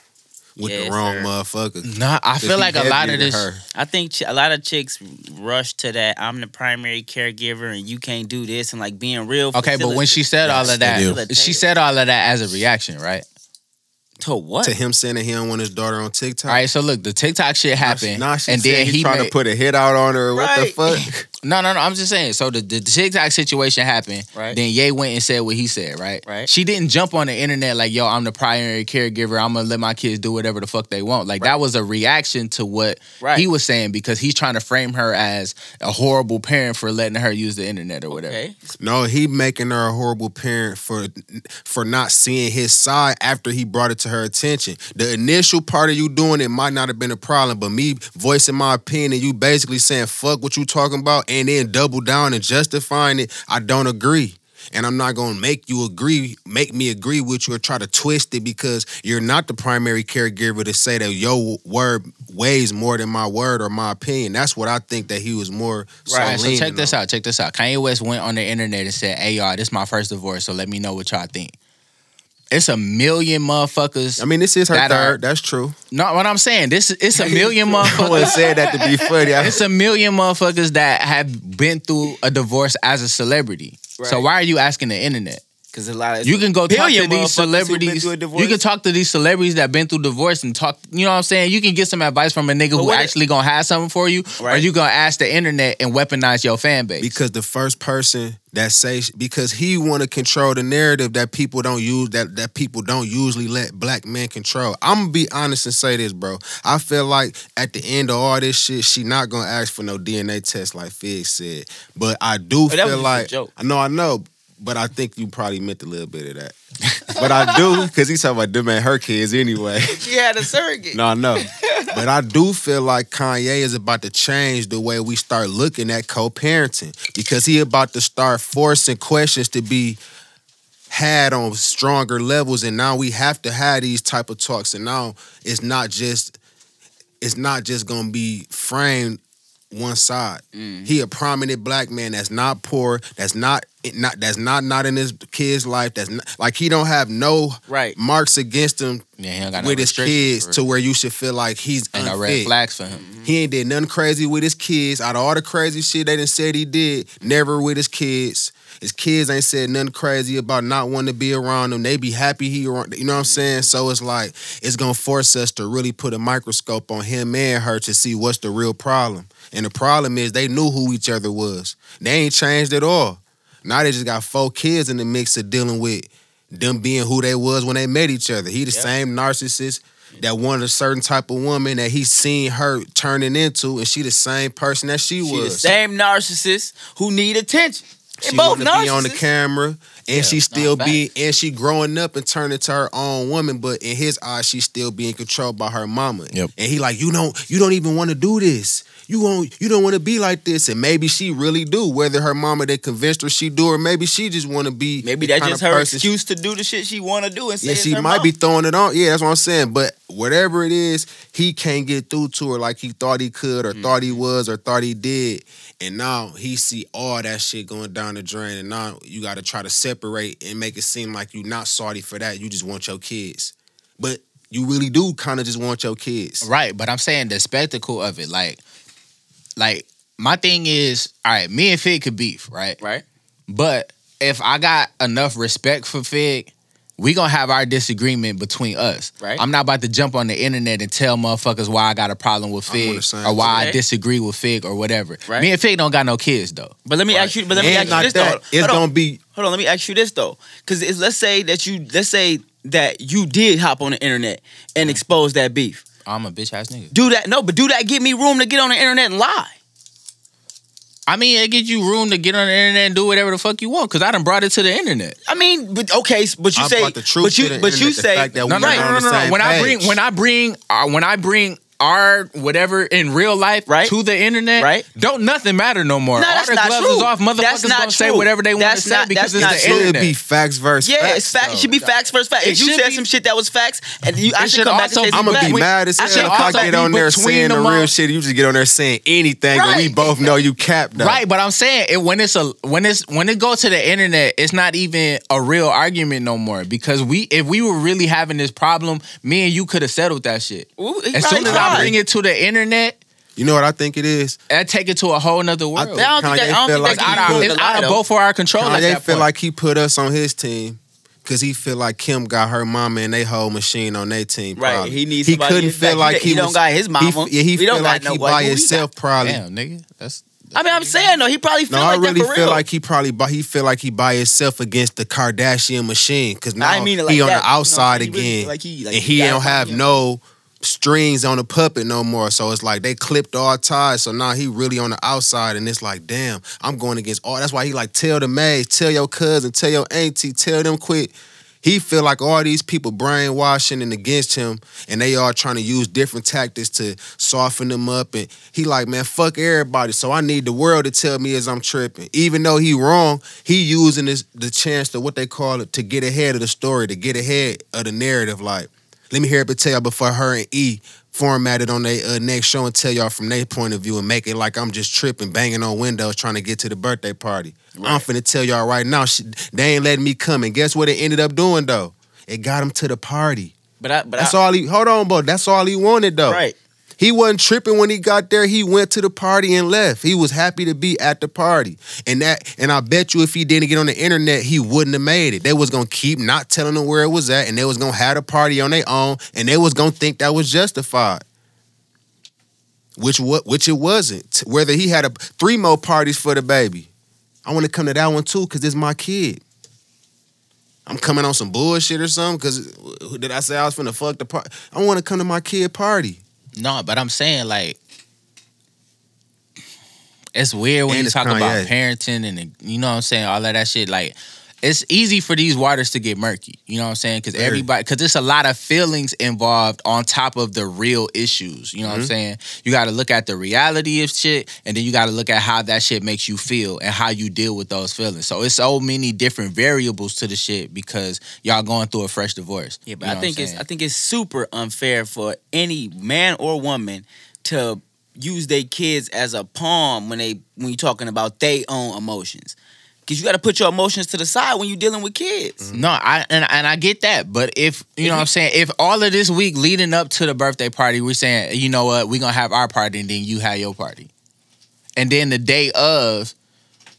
with Yes, the wrong sir. motherfucker. Nah, I feel like a lot of this. her. I think ch- a lot of chicks rush to that. I'm the primary caregiver, and you can't do this, and like being real. Okay, but when she said all of that, she said all of that as a reaction, right? To what? To him saying that he don't want his daughter on TikTok. All right, so look, the TikTok shit happened, Now she and then he, he tried made, to put a hit out on her. What the fuck? [LAUGHS] No, no, no. I'm just saying. So the, the, TikTok situation happened. Right. Then Ye went and said what he said. Right. Right. She didn't jump on the internet like, "Yo, I'm the primary caregiver. I'm gonna let my kids do whatever the fuck they want." Like that was a reaction to what Right. he was saying because he's trying to frame her as a horrible parent for letting her use the internet or whatever. Okay. No, he making her a horrible parent for for not seeing his side after he brought it to her attention. The initial part of you doing it might not have been a problem, but me voicing my opinion and you basically saying fuck what you talking about and then double down and justifying it, I don't agree. And I'm not gonna make you agree, make me agree with you or try to twist it because you're not the primary caregiver to say that your word weighs more than my word or my opinion. That's what I think that he was more Right. So check this on. out. Check this out. Kanye West went on the internet and said, "Hey y'all, this is my first divorce, so let me know what y'all think." It's a million motherfuckers. I mean, this is her That third. are- That's true. no, what I'm saying, this it's a million [LAUGHS] motherfuckers. wouldn't say that to be [LAUGHS] funny. It's a million motherfuckers that have been through a divorce as a celebrity. So why are you asking the internet? Because a lot of You can go talk to these motherfuckers who've been celebrities. through a divorce. You can talk to these celebrities that been through divorce and talk. You know what I'm saying? You can get some advice from a nigga But who what it- actually gonna have something for you, or you gonna ask the internet and weaponize your fan base. because the first person that say because he want to control the narrative that people don't use that that people don't usually let black men control. I'm gonna be honest and say this, bro. I feel like at the end of all this shit, she not gonna ask for no DNA test like Fig said. But I do that was feel a like joke. I know, I know. But I think you probably meant a little bit of that. but I do, because he's talking about them and her kids anyway. she had a surrogate. No, no. but I do feel like Kanye is about to change the way we start looking at co-parenting because he about to start forcing questions to be had on stronger levels and now we have to have these type of talks and now it's not just it's not just gonna be framed one side. Mm-hmm. He a prominent black man that's not poor, that's not not that's not not in his kid's life. That's not, like he don't have no Right. marks against him yeah, he no with his kids to where you should feel like he's ain't no red unfit. flags for him. Mm-hmm. He ain't did nothing crazy with his kids. Out of all the crazy shit they done said he did, never with his kids. His kids ain't said nothing crazy about not wanting to be around them. They be happy he around. You know what I'm mm-hmm. saying? So it's like it's gonna force us to really put a microscope on him and her to see what's the real problem. And the problem is they knew who each other was. They ain't changed at all. Now they just got four kids in the mix of dealing with them being who they was when they met each other. He the Yeah. same narcissist that wanted a certain type of woman that he seen her turning into, and she the same person that she, She the was. same narcissist who need attention. They She both wanna narcissists. be on the camera, and she still be, and she growing up and turning to her own woman. But in his eyes, she still being controlled by her mama. Yep. And he like, you don't, you don't even want to do this. You won't, you don't want to be like this. And maybe she really do. Whether her mama they convinced her she do, or maybe she just want to be. Maybe that's just her person excuse to do the shit she want to do and say Yeah, she might mom. be throwing it on. Yeah, that's what I'm saying. But whatever it is, he can't get through to her like he thought he could, or thought he mm-hmm. was, or thought he did. And now he see all that shit going down the drain. And now you got to try to separate and make it seem like you not sorry for that. You just want your kids, but you really do kind of just want your kids. Right, but I'm saying the spectacle of it, like, like my thing is, all right, me and Fig could beef, right? Right. But if I got enough respect for Fig, we gonna have our disagreement between us. Right. I'm not about to jump on the internet and tell motherfuckers why I got a problem with I'm on the Fig or why I disagree with Fig or whatever. Right. Me and Fig don't got no kids though. But let me ask you. But let me and ask you this that, though. it's Hold gonna be Hold on, let me ask you this though, because let's say that you let's say that you did hop on the internet and expose that beef. I'm a bitch ass nigga. Do that, no, but do that. Give me room to get on the internet and lie. I mean, it gives you room to get on the internet and do whatever the fuck you want because I done brought it to the internet. I mean, but okay, but you I say, brought the truth but you, to the but you internet, the say, fact that we No, no, Right. no, on no, the no, no. same When I bring, when I bring, uh, when I bring our whatever in real life Right. to the internet, Right. Don't nothing matter no more. No, All that's their not gloves true. is off. That's Motherfuckers not gonna say whatever they want to say not- because that's not it's the true. should internet. be facts versus yeah, facts. it's fact. It should be facts first fact. It If you said be- some shit that was facts, and you, I should should come back and say be I'm gonna be mad as hell should if I get on there between saying the them real shit. You just get on there saying anything, and we both know you capped. Though. Right, but I'm saying it when it's a when it's when it goes to the internet, it's not even a real argument no more because we if we were really having this problem, me and you could have settled that shit. Ooh, As soon as I tried. bring it to the internet, You know what I think it is? I take it to a whole nother world. think I don't think that- I Kanye don't feel think like that he can out use of, the it's out of both for our control. at that feel point. like he put us on his team Cause he feel like Kim got her mama and they whole machine on their team. Right, probably. he needs He couldn't that's feel like- like he- he, he don't got his mama. He, yeah, he, He don't feel got like he by Who himself probably. Damn, nigga. That's I mean, I'm saying though, he probably feel No, like I really that for feel real. like he probably by, he feel like he by himself against the Kardashian machine. Cause now I mean like he on that, the you know, outside he again, feel like he- like and he he don't have money. no strings on the puppet no more. So it's like they clipped all ties. So now he really on the outside, and it's like, damn, I'm going against all. That's why he like tell the maids, tell your cousin, tell your auntie, tell them quit. He feel like all these people brainwashing and against him, and they all trying to use different tactics to soften him up. And he like, man, fuck everybody. So I need the world to tell me as I'm tripping. Even though he wrong, he using this the chance to what they call it to get ahead of the story, to get ahead of the narrative. Like, let me hear it tell y'all before her and E formatted on their uh, next show and tell y'all from their point of view and make it like I'm just tripping, banging on windows, trying to get to the birthday party. I'm finna tell y'all right now, she, they ain't letting me come. And guess what it ended up doing though? It got him to the party. but I, but That's I, all he. Hold on, bro. That's all he wanted though. right. He wasn't tripping when he got there. He went to the party and left. He was happy to be at the party. And that and I bet you if he didn't get on the internet, he wouldn't have made it. They was gonna keep not telling him where it was at, and they was gonna have a party on their own, and they was gonna think that was justified. Which what which it wasn't. Whether he had a three more parties for the baby. I want to come to that one too, because it's my kid. I'm coming on some bullshit or something, because uh, did I say I was finna fuck the party? I want to come to my kid party. No, but I'm saying like it's weird when And you talk about parenting and you know what I'm saying, all of that shit. Like it's easy for these waters to get murky. You know what I'm saying? Because everybody, because there's a lot of feelings involved on top of the real issues. You know what I'm Mm-hmm. saying? You got to look at the reality of shit, and then you got to look at how that shit makes you feel and how you deal with those feelings. So it's so many different variables to the shit because y'all going through a fresh divorce. Yeah, but You know I think it's? I think it's super unfair for any man or woman to use their kids as a pawn when they when you're talking about their own emotions. Cause you got to put your emotions to the side when you're dealing with kids. Mm-hmm. No, I and, and I get that, but if you know what I'm saying, if all of this week leading up to the birthday party, we're saying, you know what, we're gonna have our party and then you have your party, and then the day of,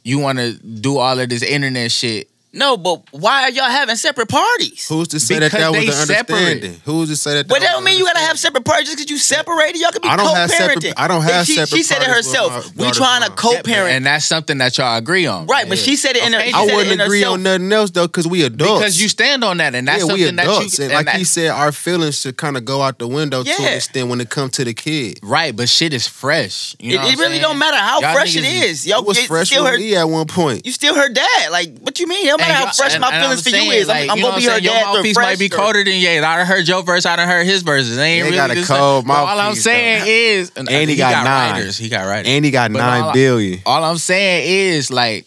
you want to do all of this internet shit. No, but why are y'all having separate parties? Who's to say that Because that was they the separate. understanding? Who's to say that? But that don't mean you gotta have separate parties just because you separated. Y'all could be I don't have co-parenting. separate- I don't have she, separate She said it parties with herself. my We daughter's trying to mom. co-parent. and that's something that y'all agree on, right, but she said it in her. Okay, she I said it wouldn't in agree herself. on nothing else though, because we adults. because you stand on that, and that's yeah, we something adults. that you and like and he said, our feelings should kind of go out the window to Yeah. an extent when it comes to the kid. right, but shit is fresh. You know It, what it I'm really saying? don't matter how Y'all fresh it niggas is. Y'all It was get- fresh still with her. me at one point. You still her dad. Like, what you mean? It don't matter And how y'all- fresh and- my and feelings I'm for you saying, is. I'm, I'm you know gonna be what her I'm saying? dad Your mouthpiece fresh. might be colder than Ye. I done heard your verse. I done heard his verses. They ain't Ye really got a cold same. But All I'm saying is, and, And he got nine. writers. He got writers. And he got But nine all I- billion. All I'm saying is like.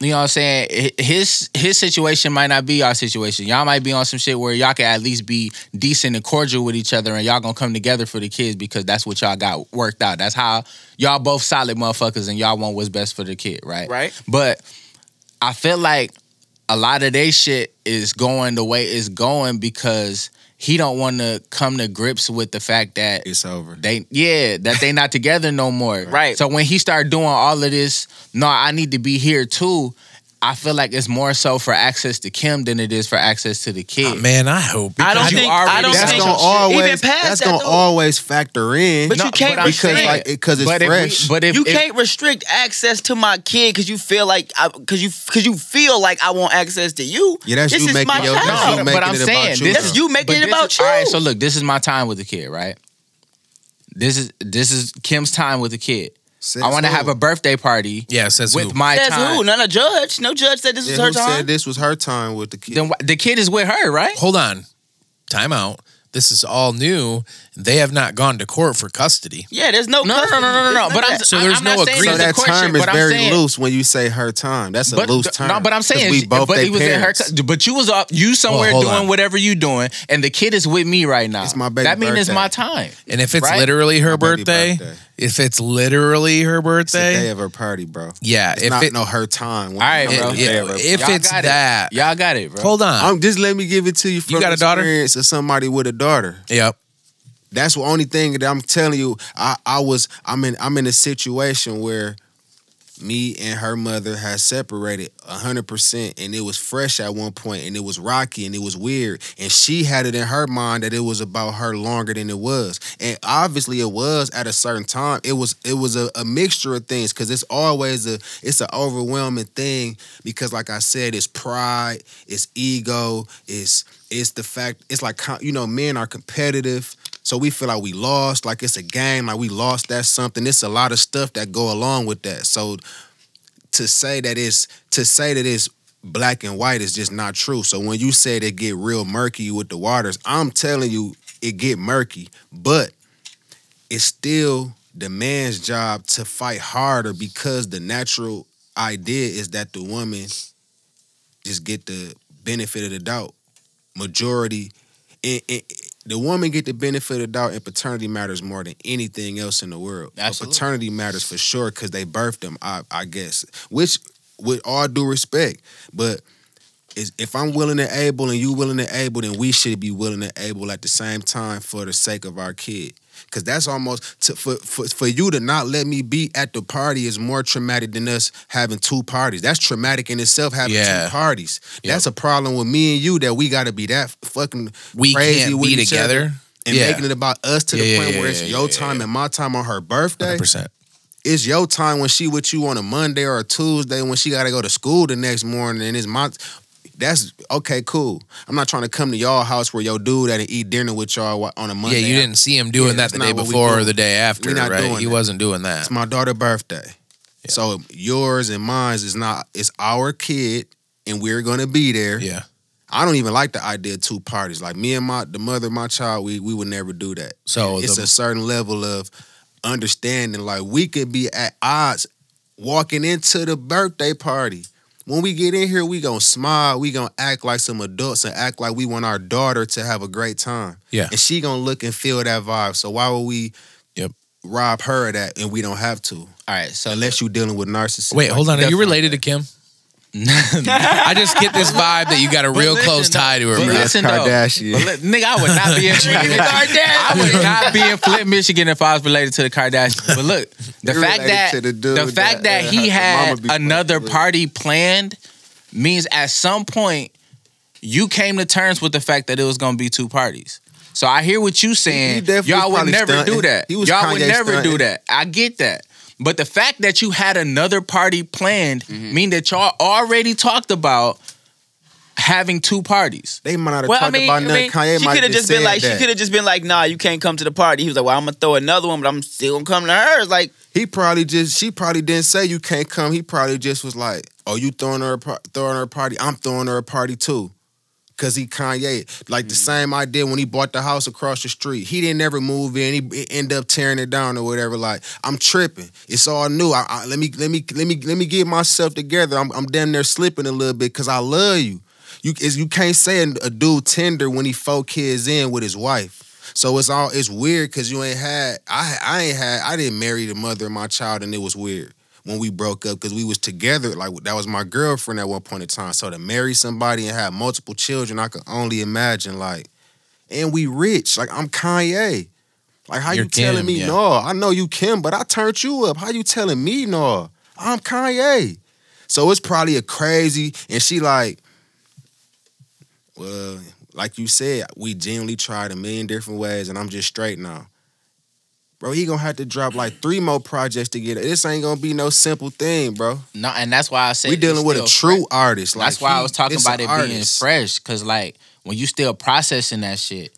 You know what I'm saying? His his situation might not be our situation. Y'all might be on some shit where y'all can at least be decent and cordial with each other and y'all gonna come together for the kids because that's what y'all got worked out. That's how y'all both solid motherfuckers and y'all want what's best for the kid, right? Right. But I feel like a lot of their shit is going the way it's going because he don't want to come to grips with the fact that It's over. they yeah that they not together no more. Right. So when he started doing all of this, no, I need to be here too. I feel like it's more so for access to Kim than it is for access to the ah, kid. Oh, man, I hope. I don't think. I don't That's think. some gonna shit. always. Even past that's that, gonna though. always factor in. But you can't but because restrict. like because it's but fresh. If we, but if you if- can't restrict access to my kid because you feel like because you because you feel like I want access to you. Yeah, that's this you is making my your- that's child. you No, making but I'm it about saying you, this is you making it this about is- All right, you. so look, this is my time with the kid, right? This is this is Kim's time with the kid. Says I want to have a birthday party Yeah, says with who? my Says time. who? Not a judge. No judge said this Yeah, was her who time. said this was her time with the kid? Then wh- the kid is with her, right? Hold on. Time out. This is all new. They have not gone to court for custody. Yeah, there's no. No, no, no, no, no, no, no. But I'm. So there's I'm no not agreement. so that a courtship, term is very saying- loose when you say her time. That's a But loose th- term. No, but I'm 'Cause saying, we both but he was in her. But you was up, you somewhere hold doing on. whatever you doing, and the kid is with me right now. It's my baby That means it's my time. And if it's Right? literally her birthday, birthday. if it's literally her It's the day of her party, bro. yeah. It's if not it, no her time. All right, it- bro. yeah, if Y'all it's it. that, Y'all got it, bro. hold on. I'm just let me give it to you from got a daughter? experience of somebody with a daughter. yep. That's the only thing that I'm telling you. I, I was I'm in I'm in a situation where me and her mother had separated 100% and it was fresh at one point and it was rocky and it was weird and she had it in her mind that it was about her longer than it was and obviously it was at a certain time it was it was a, a mixture of things because it's always a it's an overwhelming thing because like i said it's pride it's ego it's it's the fact it's like you know men are competitive so we feel like we lost like it's a game like we lost that something. It's a lot of stuff that go along with that. So to say that it's to say that it's black and white is just not true. So when you say they get real murky with the waters i'm telling you it get murky. But it's still the man's job to fight harder because the natural idea is that the woman just get the benefit of the doubt. Majority the woman get the benefit of the doubt and paternity matters more than anything else in the world But Absolutely. paternity matters for sure because they birthed them I, I guess which with all due respect but is if I'm willing and able and you willing and able, then we should be willing and able at the same time for the sake of our kid. Cause that's almost to, for, for for you to not let me be at the party is more traumatic than us having two parties. That's traumatic in itself having Yeah. two parties. That's a problem with me and you that we got to be that fucking We crazy can't with be each other together. and Yeah. making it about us to the yeah, point yeah, where it's your time and my time on her birthday. 100%. It's your time when she with you on a Monday or a Tuesday when she got to go to school the next morning and it's my that's okay, cool. I'm not trying to come to y'all house where your dude had to eat dinner with y'all on a Monday. Yeah, you didn't see him doing Yeah, that the day before or the day after, not right? He that. wasn't doing that. It's my daughter's birthday. So yours and mine is not it's our kid and we're gonna be there. Yeah. I don't even like the idea of two parties. Like me and my the mother of my child, we we would never do that. So it's the- a certain level of understanding. Like we could be at odds walking into the birthday party. When we get in here, we gonna smile. We gonna act like some adults and act like we want our daughter to have a great time. Yeah. and she gonna look and feel that vibe. So why would we? Yep. Rob her of that, and we don't have to, All right, so unless you're dealing with narcissists. Wait, hold on. Are you related to Kim? I just get this vibe that you got a But real listen, close tie to her, but bro. listen, though. Kardashian. But li- nigga, I would not be in [LAUGHS] Kardashian. I would not be in Flint, Michigan if I was related to the Kardashians. But look, the You're fact that the, the fact that, that, uh, he had another party planned means at some point you came to terms with the fact that it was gonna be two parties. So I hear what you saying. definitely Y'all would never stunting. do that. He was Y'all would Kanye never do that. I get that. But the fact that you had another party planned Mm-hmm. mean that y'all already talked about having two parties. They might not have Well, I talked mean, about I nothing. mean Kanye she might could have just been said like, she could have just been like, nah, you can't come to the party. He was like, well, I'm gonna throw another one, but I'm still gonna come to hers. Like, He probably just she probably didn't say you can't come. He probably just was like, "Oh, you throwing her a par- throwing her a party? I'm throwing her a party too." Cause he Kanye, like Mm-hmm. the same idea when he bought the house across the street. He didn't ever move in. He end up tearing it down or whatever. Like I'm tripping. It's all new. I, I, let me let me let me let me get myself together. I'm I'm damn near slipping a little bit because I love you. You is you can't say a, a dude tender when he four kids in with his wife. So it's all it's weird because you ain't had I I ain't had I didn't marry the mother of my child and it was weird when we broke up because we was together like that was my girlfriend at one point in time. So to marry somebody and have multiple children, I could only imagine like, and we rich like I'm Kanye. Like how You're you telling Kim, me yeah. no? I know you Kim, but I turned you up. How you telling me no? I'm Kanye. So it's probably a crazy, and she like, well, like you said, we genuinely tried a million different ways, and I'm just straight now. Bro, he gonna have to drop like three more projects to get it. This ain't gonna be no simple thing, bro. No, and that's why I say We dealing with a true artist. Like That's why I was talking about it being fresh, cause like when you still processing that shit,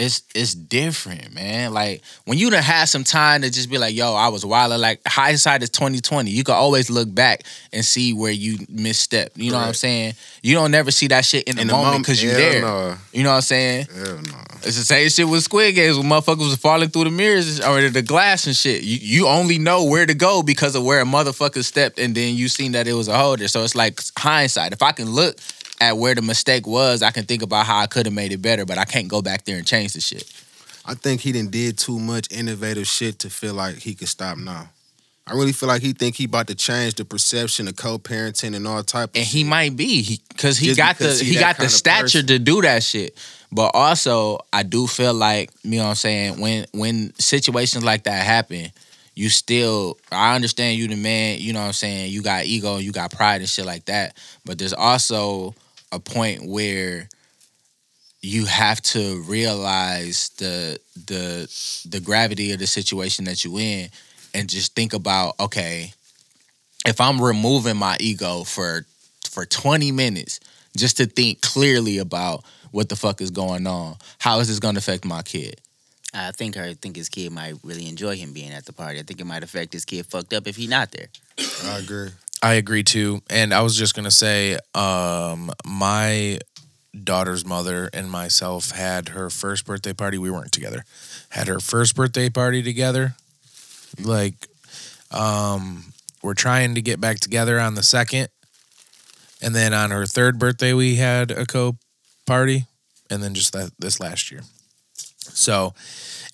it's it's different, man. Like when you done had some time to just be like, yo, I was wild. Like hindsight is twenty twenty. You can always look back and see where you misstepped. You know what I'm saying? You don't never see that shit in the, In moment because you there. no. You know what I'm saying? Hell no. It's the same shit with Squid Games when motherfuckers was falling through the mirrors or the glass and shit. You you only know where to go because of where a motherfucker stepped and then you seen that it was a holder. So it's like hindsight. If I can look at where the mistake was, I can think about how I could have made it better, but I can't go back there and change the shit. I think he didn't did too much innovative shit to feel like he could stop now. I really feel like he think he about to change the perception of co-parenting and all type of And shit. he might be he, because he, Just got because the he he got the stature person. to do that shit. But also, I do feel like you know what I'm saying when when situations like that happen, you still I understand you the man, you know what I'm saying, you got ego, you got pride and shit like that, but there's also a point where you have to realize the the the gravity of the situation that you're in and just think about okay, if I'm removing my ego for for 20 minutes just to think clearly about what the fuck is going on, how is this going to affect my kid? I think I think his kid might really enjoy him being at the party. I think it might affect his kid fucked up if he not there. I agree. I agree too. And I was just gonna say, um, my daughter's mother and myself had her first birthday party. We weren't together. Had her first birthday party together. Like, um, we're trying to get back together on the second, and then on her third birthday we had a co party, and then just that this last year. So,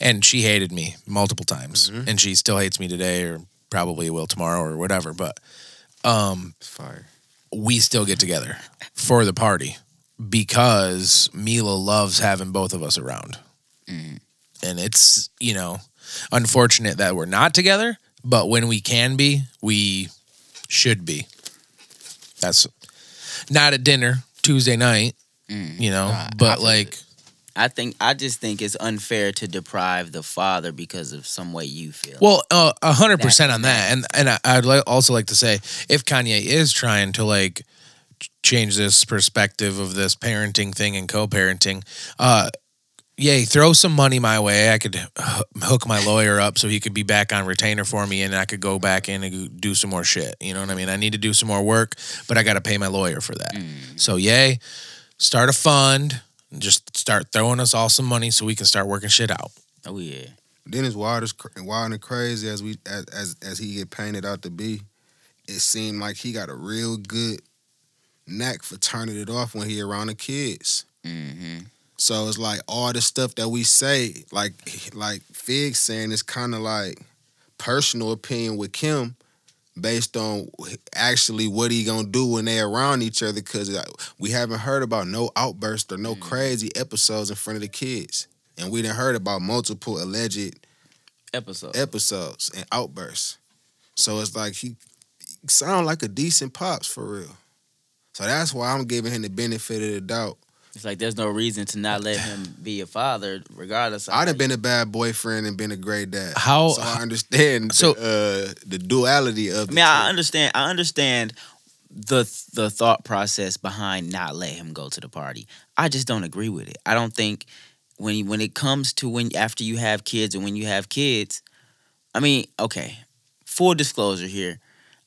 and she hated me multiple times, and she still hates me today, or probably will tomorrow, or whatever. But um, fire. we still get together for the party because Mila loves having both of us around. And it's, you know, unfortunate that we're not together, but when we can be, we should be. That's not at dinner Tuesday night, you know, but like, I think I just think it's unfair to deprive the father because of some way you feel. Well, uh, a hundred percent on that, and and I, I'd also like to say if Kanye is trying to like change this perspective of this parenting thing and co-parenting, uh, Ye, throw some money my way. I could hook my lawyer up so he could be back on retainer for me, and I could go back in and do some more shit. You know what I mean? I need to do some more work, but I got to pay my lawyer for that. So Ye, start a fund. And Just start throwing us all some money so we can start working shit out. oh yeah. Then it's wild as wild and crazy as we as as, as he get painted out to be. It seemed like he got a real good knack for turning it off when he around the kids. hmm So it's like all the stuff that we say, like like Fig saying, it's kind of like personal opinion with Kim, based on actually what he gonna do when they around each other. Because uh, we haven't heard about no outburst or no mm. crazy episodes in front of the kids, and we didn't heard about multiple alleged Episode. episodes and outbursts. So it's like he, he sound like a decent pops for real. So that's why I'm giving him the benefit of the doubt. It's like there's no reason to not let him be a father, regardless. Of I'd have been a bad boyfriend and been a great dad. How- So I understand so- the, uh, the duality of. I The mean, I understand. I understand the the thought process behind not let him go to the party. I just don't agree with it. I don't think when when it comes to when after you have kids and when you have kids, I mean, okay. Full disclosure here,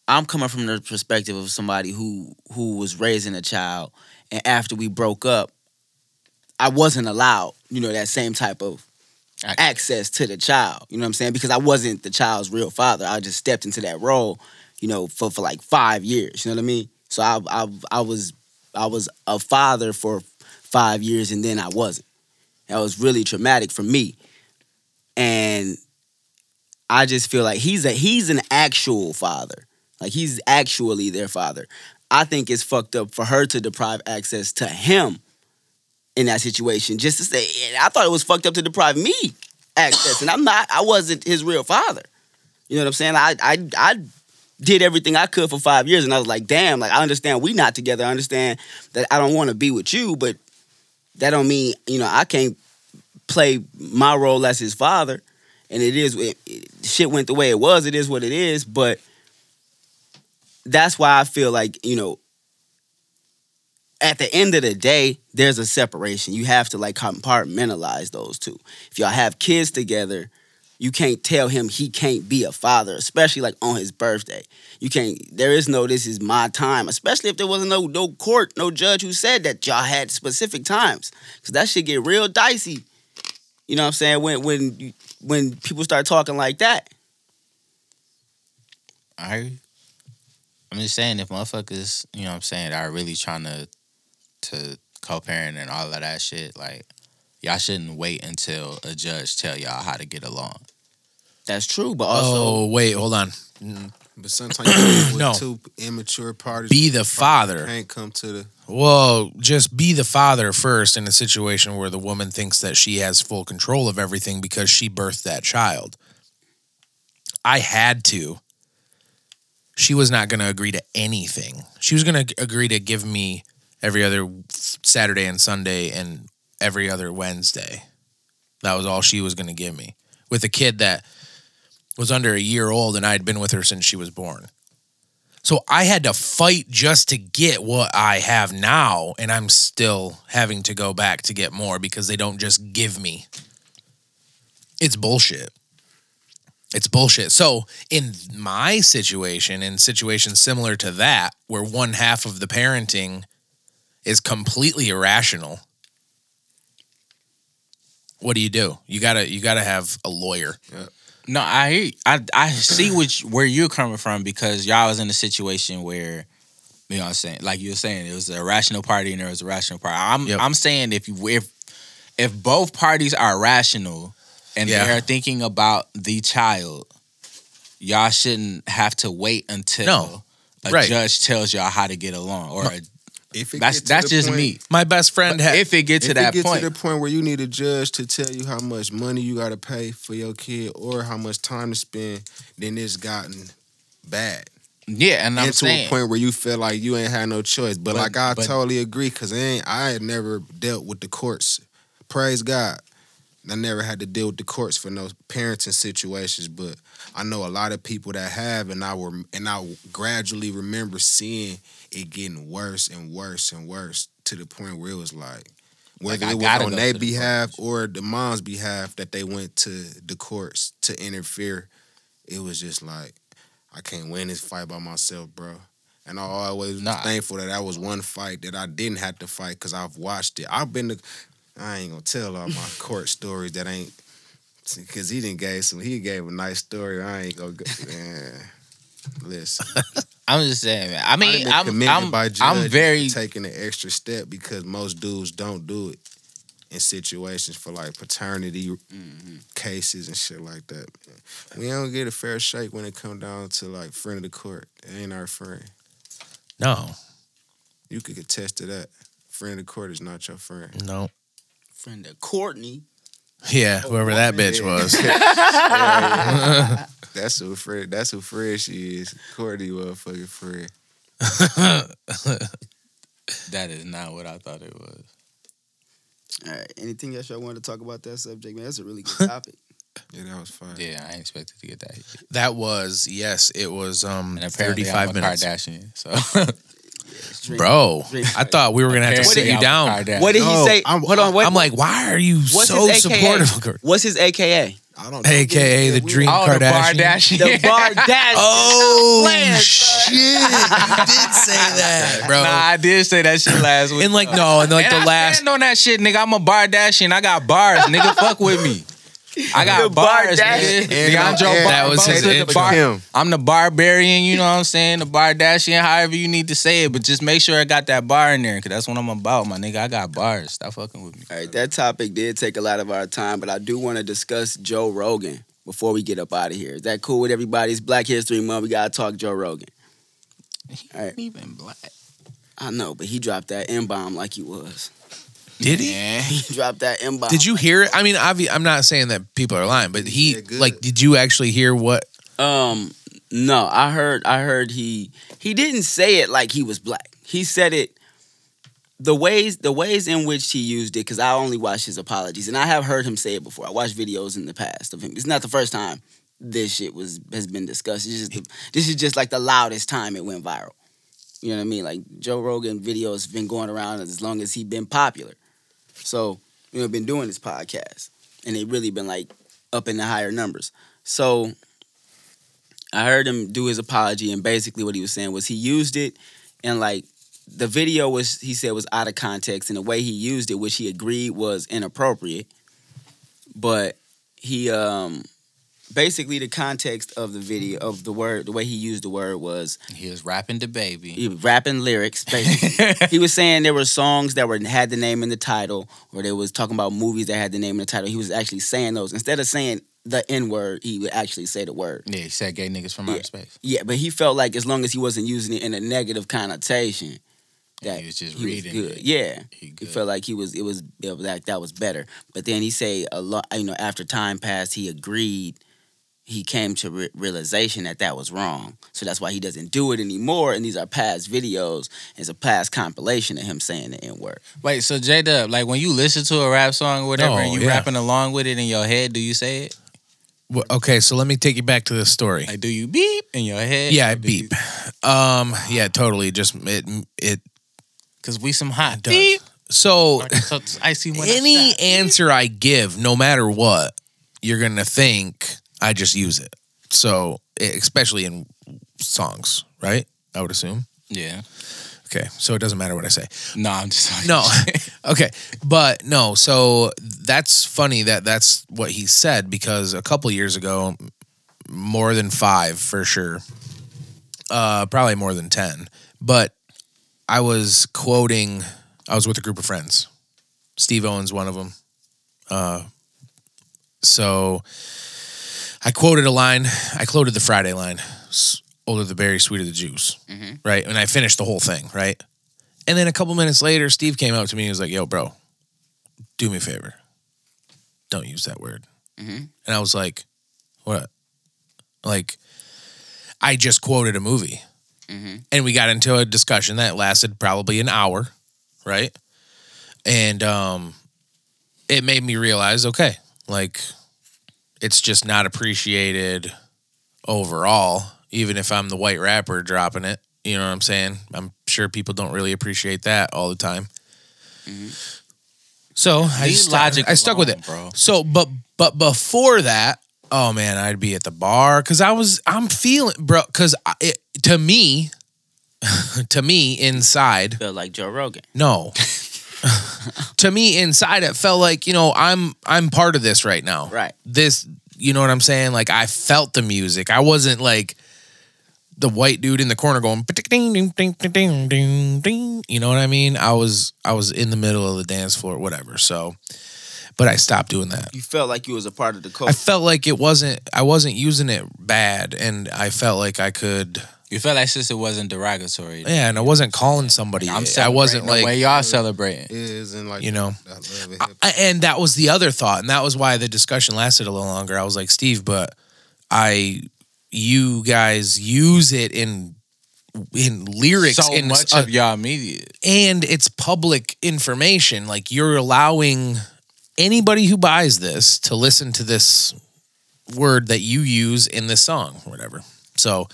I'm coming from the perspective of somebody who who was raising a child, and after we broke up, I wasn't allowed, you know, that same type of access to the child. You know what I'm saying? Because I wasn't the child's real father. I just stepped into that role, you know, for, for like five years. You know what I mean? So I, I I was I was a father for five years and then I wasn't. That was really traumatic for me. And I just feel like he's a he's an actual father. Like he's actually their father. I think it's fucked up for her to deprive access to him in that situation. Just to say, I thought it was fucked up to deprive me access, and I'm not. I wasn't his real father. You know what I'm saying? I I I did everything I could for five years, and I was like, damn. Like I understand we not together. I understand that I don't want to be with you, but that don't mean you know I can't play my role as his father. And it is it, it- shit went the way it was. It is what it is. But that's why I feel like you know at the end of the day, there's a separation. You have to like compartmentalize those two. If y'all have kids together, you can't tell him he can't be a father, especially like on his birthday. You can't. There is no this is my time, especially if there wasn't no no court, no judge who said that y'all had specific times, because that shit get real dicey. You know what I'm saying? When when when people start talking like that, I I'm just saying if motherfuckers, you know what I'm saying, are really trying to to co-parent and all of that shit, like y'all shouldn't wait until a judge tell y'all how to get along. that's true. But also, oh wait, hold on. Mm-hmm. But sometimes you deal [CLEARS THROAT] with No. two immature parties. Be the father. Can't come to the. Well, just be the father first in a situation where the woman thinks that she has full control of everything because she birthed that child. I had to. She was not going to agree to anything. She was going to agree to give me every other Saturday and Sunday and every other Wednesday. That was all she was going to give me with a kid that was under a year old and I had been with her since she was born. So I had to fight just to get what I have now, and I'm still having to go back to get more because they don't just give me. It's bullshit. It's bullshit. So, in my situation, in situations similar to that, where one half of the parenting is completely irrational, what do you do? You gotta you gotta have a lawyer. No, I. I I see which where you're coming from because y'all was in a situation where you know what I'm saying, like you were saying, it was a rational party and there was a rational party. I'm Yep. I'm saying if you if if both parties are rational and Yeah. they're thinking about the child, y'all shouldn't have to wait until No. a Right. judge tells y'all how to get along. Or a, If it that's to that's just point- me. My best friend had If it get to if that it get point, to the point where you need a judge to tell you how much money you got to pay for your kid or how much time to spend, then it's gotten bad. yeah, and I'm saying a point where you feel like you ain't had no choice. But, But- like I but- totally agree because ain't I had never dealt with the courts. Praise God. I never had to deal with the courts for no parenting situations, but I know a lot of people that have, and I were and I gradually remember seeing it getting worse and worse and worse to the point where it was like whether I it was on their to the behalf or the mom's behalf that they went to the courts to interfere. It was just like I can't win this fight by myself, bro. And I always was Nah. thankful that that was one fight that I didn't have to fight because I've watched it. I've been to, I ain't gonna tell all my [LAUGHS] court stories that ain't, because he didn't gave some, he gave a nice story. I ain't gonna go, man. Listen, [LAUGHS] I'm just saying, man. I I mean, I'm I'm, by I'm very taking an extra step because most dudes don't do it in situations for like paternity mm-hmm. cases and shit like that. We don't get a fair shake when it come down to like friend of the court. It ain't our friend. no, You could attest to that. Friend of the court is not your friend. no. Friend of Courtney. Yeah, whoever that bitch was. [LAUGHS] That's who Fred. That's who Fred she is. Courtney motherfucking Fred. [LAUGHS] that is not what I thought it was. All right. Anything else y'all want to talk about that subject, man? That's a really good [LAUGHS] topic. Yeah, that was fun. Yeah, I expected to get that. hit. That was yes, it was um And 35 I'm a minutes. Kardashian. So It's dream- Bro, dream I thought we were gonna have to Apparently sit you I'm down. What did he No, say? I'm- Hold on. What, I'm like, why are you what's so his AKA? supportive? of her? What's his AKA? I don't know. AKA the We- Dream Oh, the Kardashian. Kardashian. The Bardashian. [LAUGHS] Oh Playing, shit! You did say [LAUGHS] that, bro. Nah, I did say that shit last week. and like no, and like and the I last stand on that shit, nigga. I'm a Bardashian. I got bars, nigga. Fuck with me. I got The bars, Bardashian. nigga. And- Leandro and- Bar- That was his intro. bar- Him. I'm the barbarian, you know what I'm saying? The Bardashian, however you need to say it, but just make sure I got that bar in there, because that's what I'm about, my nigga. I got bars. Stop fucking with me. All right, that topic did take a lot of our time, but I do want to discuss Joe Rogan before we get up out of here. Is that cool with everybody? It's Black History Month. We gotta talk Joe Rogan. All right. Even black. I know, but he dropped that M bomb like he was. Did he? Man. He dropped that M bomb. Did you hear it? I mean, obvi- I'm not saying that people are lying, but he Yeah, like, did you actually hear what? Um, no, I heard. I heard he he didn't say it like he was black. He said it the ways the ways in which he used it. Because I only watched his apologies, and I have heard him say it before. I watched videos in the past of him. It's not the first time this shit was has been discussed. It's just the, this is just like the loudest time it went viral. You know what I mean? Like Joe Rogan videos been going around as long as he been popular. So you know, been doing this podcast, and they really been like up in the higher numbers. So I heard him do his apology, and basically what he was saying was he used it, and like the video was he said was out of context, and the way he used it, which he agreed was inappropriate, but he um basically the context of the video of the word the way he used the word was He was rapping the baby. he was rapping lyrics basically [LAUGHS] he was saying there were songs that were had the name in the title or they was talking about movies that had the name in the title he was actually saying those instead of saying the n word he would actually say the word Yeah, he said gay niggas from Yeah. outer space. yeah but he felt like as long as he wasn't using it in a negative connotation that He was just he was reading good it. yeah He he felt like he was it was it was like that was better but then he say a lot you know after time passed he agreed he came to re- realization that that was wrong. So that's why he doesn't do it anymore. And these are past videos. It's a past compilation of him saying the N word. Wait, so J Dub, like when you listen to a rap song or whatever, No, and you yeah. rapping along with it in your head, do you say it? Well, okay, so let me take you back to this story. Like, do you beep in your head? Yeah, I beep. Um, yeah, totally. Just it it Because we some hot does. beep. So So it's icy when I any answer I give, no matter what, you're gonna think I just use it. So especially in songs, right? I would assume. Yeah. Okay, so it doesn't matter what I say. No, I'm just talking No, [LAUGHS] okay, but no. So that's funny that that's what he said because a couple years ago, more than five for sure, uh, probably more than ten. But I was quoting. I was with a group of friends. Steve Owens, one of them. Uh, so I quoted a line. I quoted the Friday line. "S- Older the berry, sweeter the juice. Right, and I finished the whole thing. Right. And then a couple minutes later, Steve came up to me and was like, "Yo, bro, do me a favor. Don't use that word." Mhm. And I was like, "What?" Like, I just quoted a movie, Mhm. and we got into a discussion that lasted probably an hour, right? And um, it made me realize, okay, like, it's just not appreciated overall. Even if I'm the white rapper dropping it, you know what I'm saying? I'm sure people don't really appreciate that all the time. Mm-hmm. So I just logic I stuck with it, bro. So, but but before that, oh man, I'd be at the bar because I was I'm feeling, bro. Because to me, [LAUGHS] to me inside, Feel like Joe Rogan. no. [LAUGHS] [LAUGHS] to me inside it felt like, you know, I'm I'm part of this right now. Right. This, you know what I'm saying? Like I felt the music. I wasn't like the white dude in the corner going ding ding ding ding ding ding ding. You know what I mean? I was I was in the middle of the dance floor, whatever. So but I stopped doing that. You felt like you was a part of the I felt like it wasn't I wasn't using it bad and I felt like I could You felt like since it wasn't derogatory. yeah, and I wasn't calling somebody. I'm I wasn't celebrating the like way y'all celebrating. Is and like You know. I love it. I- and that was the other thought, and that was why the discussion lasted a little longer. I was like, Steve, but I, you guys use it in in lyrics So in much uh, of y'all media. and it's public information. Like you're allowing anybody who buys this to listen to this word that you use in this song, or whatever. So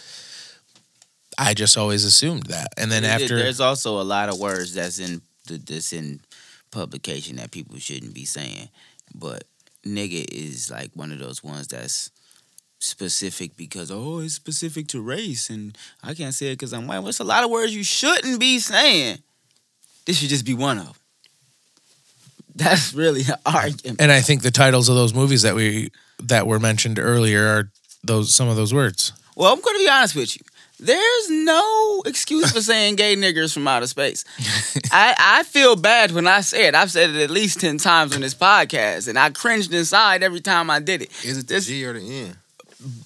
I just always assumed that, and then after there's also a lot of words that's in th- that's in publication that people shouldn't be saying, but nigga is like one of those ones that's specific because oh it's specific to race and I can't say it because I'm white. Well, it's a lot of words you shouldn't be saying. This should just be one of them. That's really an [LAUGHS] argument. and I think the titles of those movies that we that were mentioned earlier are those some of those words. Well, I'm going to be honest with you. There's no excuse for saying gay niggers from outer space. [LAUGHS] I, I feel bad when I say it. I've said it at least 10 times on this podcast, and I cringed inside every time I did it. Is it the This- G or the N?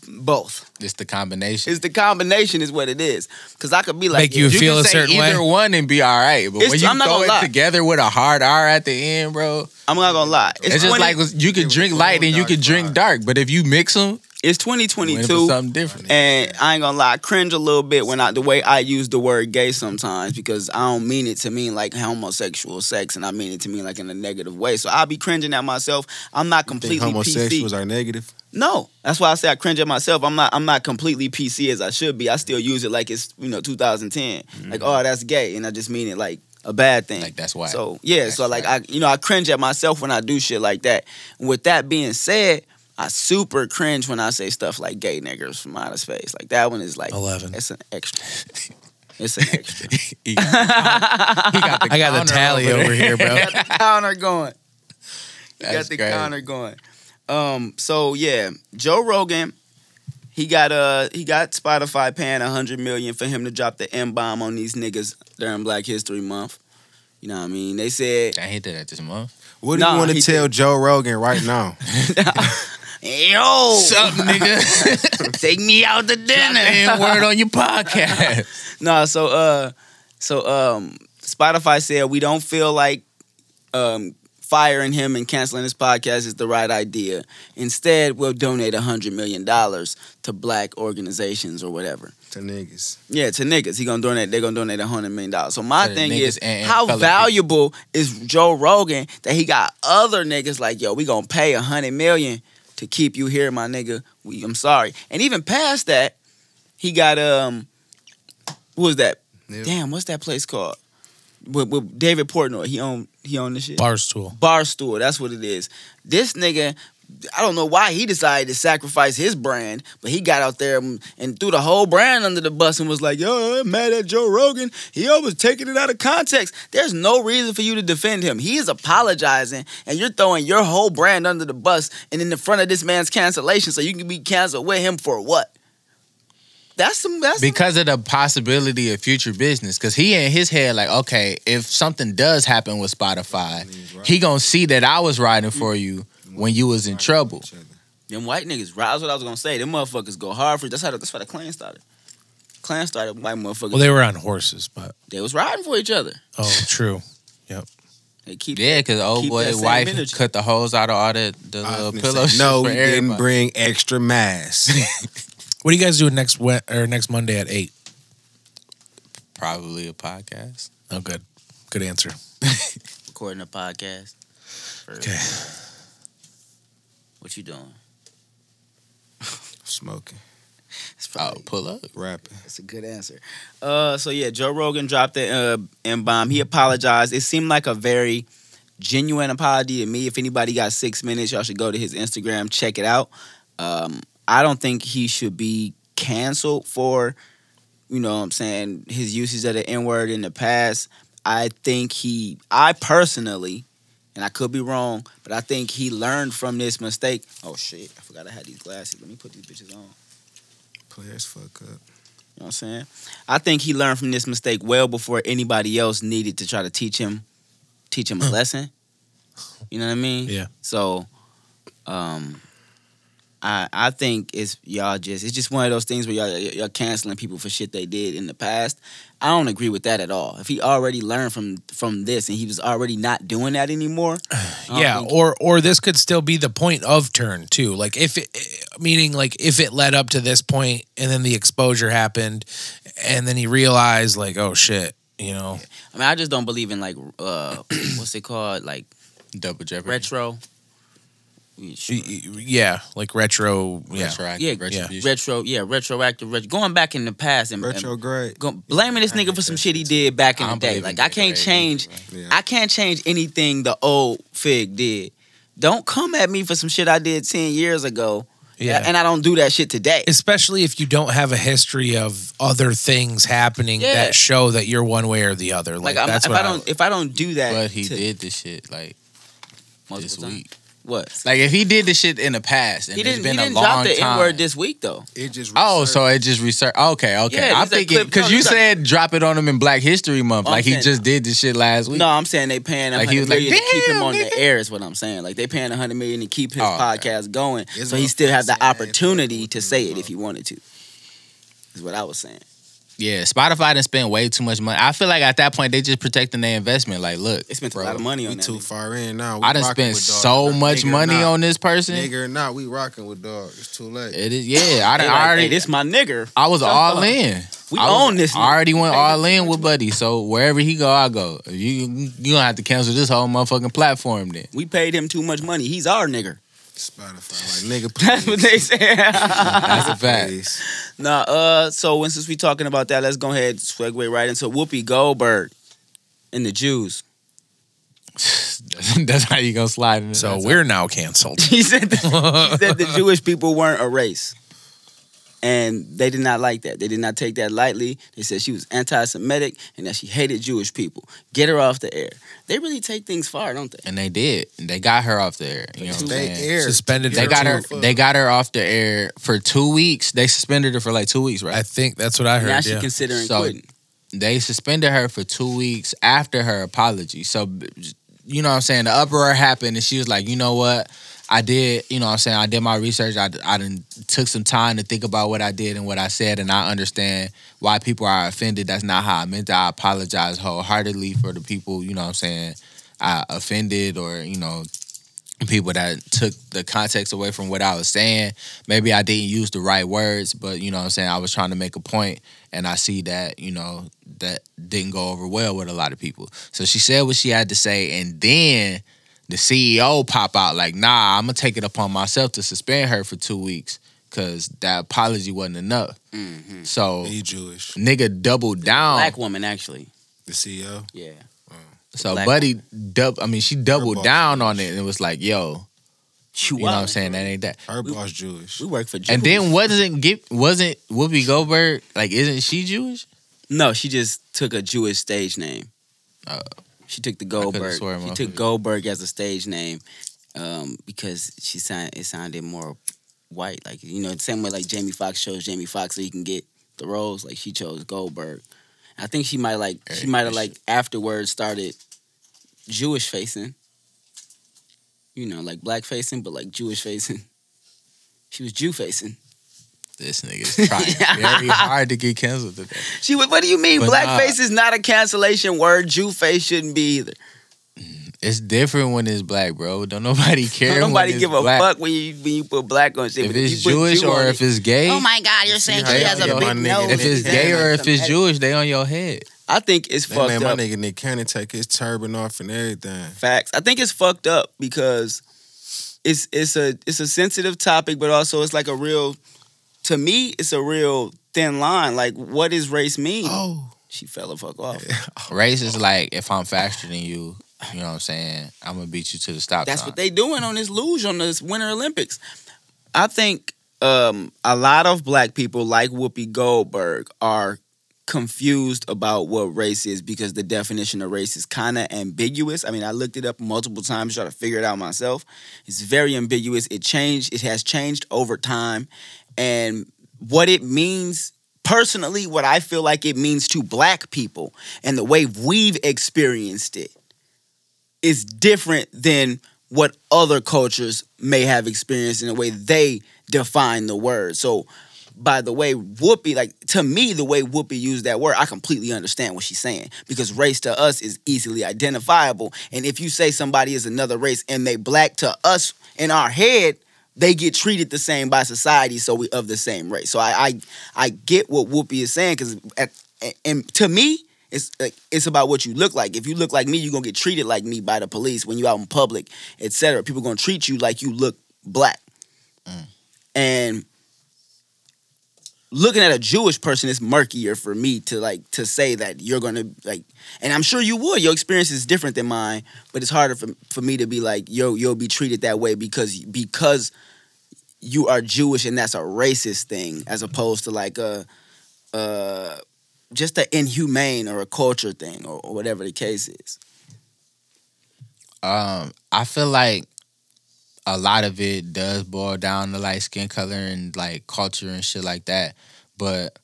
Both. It's the combination. It's the combination, is what it is. Because I could be like, Make you you feel can a say certain either way. one and be all right, but It's- when you I'm not throw gonna it lie. together with a hard R at the end, bro, I'm not going to lie. it's, just 20 like you could drink light and you could drink dark, but if you mix them, it's you end 2022. something different. And I ain't gonna lie, I cringe a little bit when I the way I use the word gay sometimes because I don't mean it to mean like homosexual sex and I mean it to mean like in a negative way. So I'll be cringing at myself. I'm not Think completely homosexuals PC. are negative? No, that's why I say I cringe at myself. I'm not. I'm not completely PC as I should be. I still use it like it's you know 2010. Mm-hmm. Like oh that's gay, and I just mean it like a bad thing. Like, that's why. So yeah, That's so like I you know I cringe at myself when I do shit like that. With that being said, I super cringe when I say stuff like gay niggers from outer space. Like that one is like Eleven. It's an extra. [LAUGHS] It's an extra. he, got, he got the [LAUGHS] I got the counter tally over here, bro. [LAUGHS] got the counter going. You got the crazy. counter going. Um. So yeah, Joe Rogan. He got uh he got Spotify paying a hundred million for him to drop the M bomb on these niggas during Black History Month. You know what I mean? They said, I hate that at this month. What do Nah, you want to he tell Joe Rogan right now? "Yo, Sup, nigga? [LAUGHS] take me out to dinner." Damn word on your podcast. [LAUGHS] no, so uh, so um, Spotify said we don't feel like um firing him and canceling his podcast is the right idea. Instead, we'll donate a hundred million dollars to black organizations or whatever. To niggas. Yeah, to niggas. He gonna donate. They're gonna donate a hundred million dollars. So my To thing is, and- and how valuable is Joe Rogan that he got other niggas like, yo, we gonna pay a hundred million to keep you here, my nigga. We, I'm sorry. And even past that, he got um, what was that? Nip. Damn, what's that place called? With, with David Portnoy. He owned he owned this shit. Barstool. Barstool. That's what it is. This nigga, I don't know why he decided to sacrifice his brand, but he got out there and, and threw the whole brand under the bus and was like, "Yo, I'm mad at Joe Rogan. He always taking it out of context." There's no reason for you to defend him. He is apologizing, and you're throwing your whole brand under the bus and in the front of this man's cancellation, so you can be canceled with him for what? That's some. That's some- because of the possibility of future business. Because he in his head like, okay, if something does happen with Spotify, he gonna see that I was riding for mm-hmm. you when you was in trouble. Them white niggas, right? That's what I was gonna say. Them motherfuckers go hard for. That's how. That's how the Klan started. Klan started. White motherfuckers. Well, they were on horses, but they was riding for each other. oh, true. Yep. They keep. Yeah, because old Keep boy that wife energy. cut the holes out of all the, the little pillows. no, [LAUGHS] for we didn't bring extra mass. [LAUGHS] What are you guys doing next we- or next Monday at eight? Probably a podcast. Oh, good. Good answer. [LAUGHS] recording a podcast. First. Okay. What you doing? Smoking, It's Oh, pull up. rapping. that's a good answer. Uh, so yeah, Joe Rogan dropped the uh, M bomb. He apologized. It seemed like a very genuine apology to me. If anybody got six minutes, y'all should go to his Instagram, check it out. Um, I don't think he should be canceled for, you know, what I'm saying his uses of the N word in the past. I think he, I personally, and I could be wrong, but I think he learned from this mistake. Oh shit, I forgot I had these glasses. Let me put these bitches on. Players fuck up. You know what I'm saying? I think he learned from this mistake well before anybody else needed to try to teach him teach him a [LAUGHS] lesson. You know what I mean? Yeah. So um I I think it's y'all just it's just one of those things where y'all y'all canceling people for shit they did in the past. I don't agree with that at all. If he already learned from from this and he was already not doing that anymore, [SIGHS] Yeah, or or this could still be the point of turn too. Like if it meaning like if it led up to this point and then the exposure happened and then he realized like oh shit, you know. I mean I just don't believe in like uh [CLEARS THROAT] what's it called? Like Double jeopardy. retro. Y- y- Yeah, like retro, yeah. Retroactive Yeah, retribution. retro, yeah, retroactive, retro, going back in the past and, and Retrograde. go, blaming this nigga for some shit he did back in I the day. Like I can't change. Yeah. I can't change anything the old Fig did. Don't come at me for some shit I did ten years ago, Yeah. and I don't do that shit today. Especially if you don't have a history of other things happening Yeah. that show that you're one way or the other. Like, Like that's if what I don't, if I don't do that, But he to- did this shit like multiple this times. week. What? Like if he did the shit in the past and He didn't. been He a didn't long drop the time. N word this week though. It just Oh, resurfaced. so it just research. Okay, okay. Yeah, I'm these are thinking because you these are- said drop it on him in Black History Month, Oh, I'm like he saying- just did this shit last week. No, I'm saying they paying a Like, hundred he was like, million to keep him "Damn, on the air. Is what I'm saying. Like they paying a hundred million to keep his Oh, okay. podcast going, It's so he still have the motherfuckers saying, "Hey, opportunity to say it if he wanted to. Is what I was saying. Yeah, Spotify didn't spend way too much money. I feel like at that point they just protecting their investment. Like, look, They spent bro, a lot of money on We that. too nigga. far in now. We I done rocking spent with dog. so much Nigga money not. on this person. Nigga or not, we rocking with dog. It's too late. It is, yeah. I done like, already. hey, this my nigga. I was Shut all up. in. We I was- own this. I already went Hey, all in with Buddy. So wherever he go, I go. You you gonna have to cancel this whole motherfucking platform then. We paid him too much money. He's our nigger. Spotify, like [LAUGHS] nigga. That's what they say. That's a fact. Please. nah, uh, so when since we talking about that, let's go ahead and segue right into Whoopi Goldberg and the Jews. [LAUGHS] That's how you gonna slide in. So we're now canceled. He said that, he said the [LAUGHS] Jewish people weren't a race. And they did not like that. They did not take that lightly. They said she was anti Semitic and that she hated Jewish people. Get her off the air. They really take things far, don't they? and they did. And they got her off the air. You know what I'm They saying? air. Suspended They for got two- her. They got her off the air for two weeks. They suspended her for like two weeks, right? I think that's what I heard. now she's yeah. considering So- quitting. they suspended her for two weeks after her apology. So, you know what I'm saying? The uproar happened, and she was like, you know what? I did, you know what I'm saying? I did my research. I, I took some time to think about what I did and what I said, and I understand why people are offended. That's not how I meant it. I apologize wholeheartedly for the people, you know what I'm saying, I offended or you know people that took the context away from what I was saying. Maybe I didn't use the right words, but you know what I'm saying I was trying to make a point and I see that, you know, that didn't go over well with a lot of people. So she said what she had to say and then the CEO pop out like, "Nah, I'm going to take it upon myself to suspend her for 2 weeks cuz that apology wasn't enough." Mhm. So He Jewish. nigga doubled down. Black woman, actually. The CEO. Yeah. so black Buddy dub I mean she doubled down on it and it was like, "Yo, You, you know what I'm saying? That ain't that." Her boss Jewish. We work for Jews. And then wasn't get wasn't Whoopi Goldberg like isn't she Jewish? No, she just took a Jewish stage name. Oh. She took the Goldberg. She took Goldberg as a stage name um, because she sound, it sounded more white. Like you know, the same way like Jamie Foxx chose Jamie Foxx so he can get the roles. Like she chose Goldberg. I think she might like she might have like afterwards started Jewish facing. You know, like black facing, but like Jewish facing. [LAUGHS] She was Jew facing. This nigga's trying [LAUGHS] very hard to get canceled today. She was. What do you mean? But Blackface nah. is not a cancellation word. Jew face shouldn't be either. Mm, it's different when it's black, bro. Don't nobody [LAUGHS] care. Don't when nobody it's give a black. fuck when you when you put black on shit. If it's you Jewish Jew or if it's gay. oh my god, you're saying how she has a big nose. if it's gay or if it's Jewish, they on your head. I think it's They fucked made my up. nigga Nick Cannon take his turban off and everything. Facts. I think it's fucked up because it's it's a it's a sensitive topic, but also it's like a real. To me, it's a real thin line. Like, what does race mean? Oh. She fell the fuck off. [LAUGHS] Race is like if I'm faster than you, you know what I'm saying? I'm gonna beat you to the stop That's sign. what they doing on this luge on this Winter Olympics. I think um, a lot of black people like Whoopi Goldberg are confused about what race is because the definition of race is kind of ambiguous. I mean, I looked it up multiple times trying to figure it out myself. It's very ambiguous. It changed. It has changed over time, and what it means personally, what I feel like it means to black people, and the way we've experienced it is different than what other cultures may have experienced in the way they define the word. So by the way Whoopi, like to me, the way Whoopi used that word, I completely understand what she's saying. Because race to us is easily identifiable. And if you say somebody is another race and they black to us in our head, they get treated the same by society, so we of the same race. So I I, I get what Whoopi is saying because and to me, it's like it's about what you look like. If you look like me, you're gonna get treated like me by the police when you out in public, etc. People gonna treat you like you look black. Mm. And looking at a Jewish person is murkier for me to like to say that you're gonna like and I'm sure you would. Your experience is different than mine, but it's harder for, for me to be like, yo, you'll be treated that way because because you are Jewish and that's a racist thing, as opposed to like a uh just an inhumane or a culture thing or, or whatever the case is. Um, I feel like a lot of it does boil down to like skin color and like culture and shit like that. But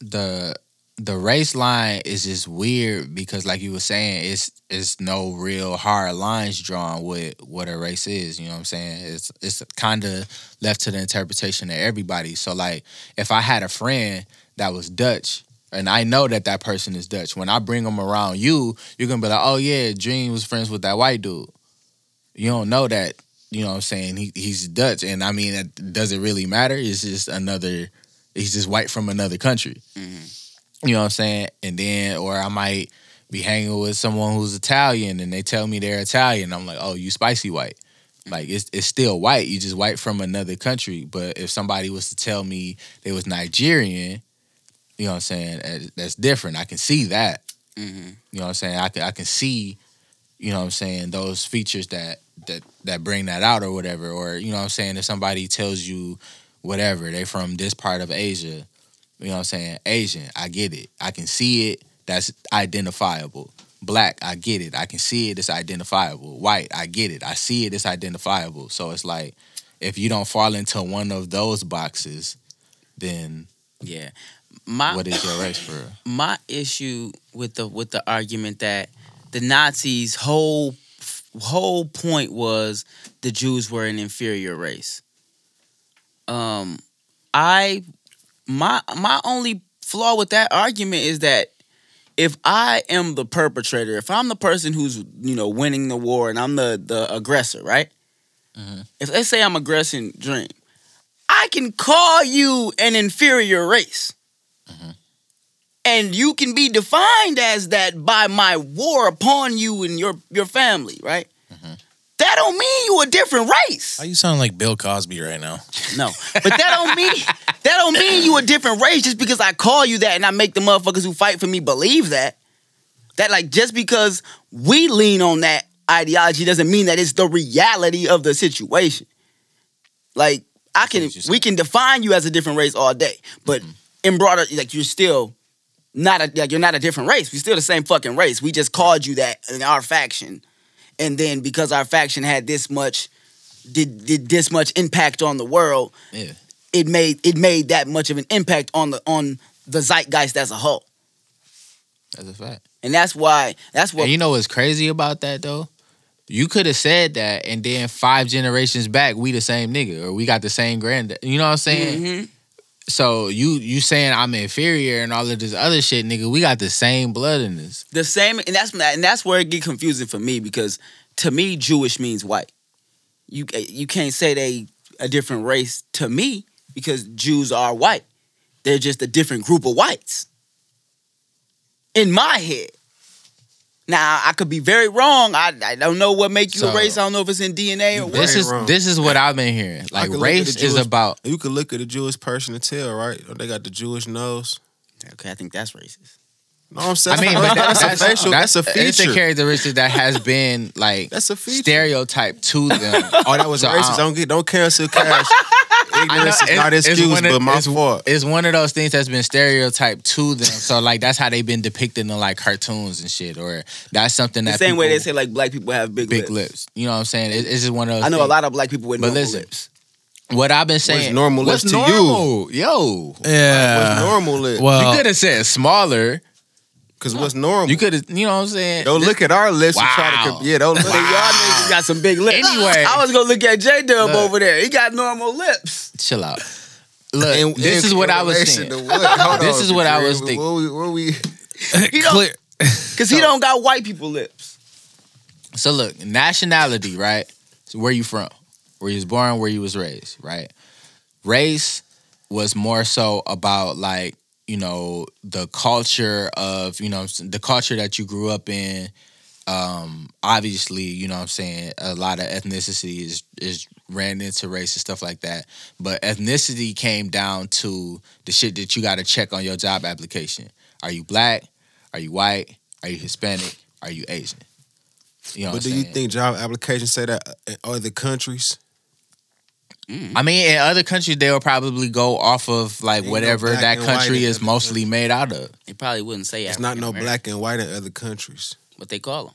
the the race line is just weird because like you were saying, it's it's no real hard lines drawn with what a race is. You know what I'm saying? It's it's kind of left to the interpretation of everybody. So like if I had a friend that was Dutch and I know that that person is Dutch. When I bring them around you, you're gonna be like, "Oh yeah, Dream was friends with that white dude." You don't know that. You know what I'm saying? He he's Dutch, and I mean, that doesn't really matter. It's just another. He's just white from another country. You know what I'm saying? And then, or I might be hanging with someone who's Italian, and they tell me they're Italian. I'm like, "Oh, you spicy white." Like it's it's still white. You just white from another country. But if somebody was to tell me they was Nigerian, you know what I'm saying? That's different. I can see that. Mm-hmm. You know what I'm saying? I can I can see, you know what I'm saying, those features that that that bring that out or whatever. Or, you know what I'm saying, if somebody tells you whatever, they from this part of Asia, you know what I'm saying? Asian, I get it. I can see it. That's identifiable. Black, I get it. I can see it. It's identifiable. White, I get it. I see it. It's identifiable. So it's like, if you don't fall into one of those boxes, then Yeah. My what is your race for? [COUGHS] my issue with the with the argument that the Nazis' whole whole point was the Jews were an inferior race. Um, I my my only flaw with that argument is that if I am the perpetrator, if I'm the person who's you know winning the war and I'm the the aggressor, right? Mhm. If let's say I'm aggressing Dream, I can call you an inferior race, and you can be defined as that by my war upon you and your your family, right? Mm-hmm. That don't mean you a different race. How you sound like Bill Cosby right now? [LAUGHS] No, but that don't mean that don't mean you a different race just because I call you that and I make the motherfuckers who fight for me believe that. That like just because we lean on that ideology doesn't mean that it's the reality of the situation. Like I can, what we can define you as a different race all day, but mm-hmm. in broader, like you're still not a like you're not a different race. We're still the same fucking race. We just called you that in our faction, and then because our faction had this much, did did this much impact on the world, Yeah. it made it made that much of an impact on the on the zeitgeist as a whole. That's a fact. And that's why that's what and you know what's crazy about that though? You could have said that, and then five generations back, we the same nigga, or we got the same granddad. You know what I'm saying? Mhm. So you you saying I'm inferior and all of this other shit, nigga? We got the same blood in this. the same and that's and that's where it get confusing for me because to me Jewish means white. You you can't say they a different race to me because Jews are white. They're just a different group of whites. In my head. Now I could be very wrong. I, I don't know what make you So- a race. I don't know if it's in DNA or what. This is wrong. this is what I've been hearing. Like could look at race the is about You could look at a Jewish person and tell, right? They got the Jewish nose. Okay, I think that's racist. No, I'm saying I mean, but that's, that's, a facial. That's, a feature. It's a feature. characteristic that has been like That's a feature. stereotyped to them. Oh, that was So, racist. uh, don't get, don't cancel cash. Ignorance is not it's excuse, one of- but my it's- fault. It's one of those things that's been stereotyped to them. So like that's how they've been depicted in like cartoons and shit. Or that's something that The that same way they say like black people have big, big lips. lips. You know what I'm saying? It- it's just one of those. I know a lot of black people with But normal listen, lips. What I've been saying. normal what's lips to you? normal? Yo, Yeah. what's normal lip? Well, you could have said smaller. Because what's normal? You could have. You know what I'm saying? don't look at our lips and try to. Wow. comp- Yeah, don't look. Y'all niggas got some big lips. Anyway. I was gonna look at J Dub Look. over there. He got normal lips. Chill out. Look, In- this in- is what I was relation saying. to what? Hold This on, is what I was thinking. What we, what we, [LAUGHS] He don't, clear. Cause he don't got white people lips. So look, nationality, right? So where you from? Where you was born, where you was raised, right? Race was more so about like, you know, the culture of, you know, the culture that you grew up in. Um, obviously, you know what I'm saying, a lot of ethnicity is is ran into race and stuff like that. But ethnicity came down to the shit that you gotta check on your job application. Are you black? Are you white? Are you Hispanic? Are you Asian? You know but what do I'm you saying? think job applications say that in other countries? I mean, in other countries, they'll probably go off of like Ain't no whatever black that country is mostly countries. made out of. They probably wouldn't say It's not no black and white in other countries. What they call them?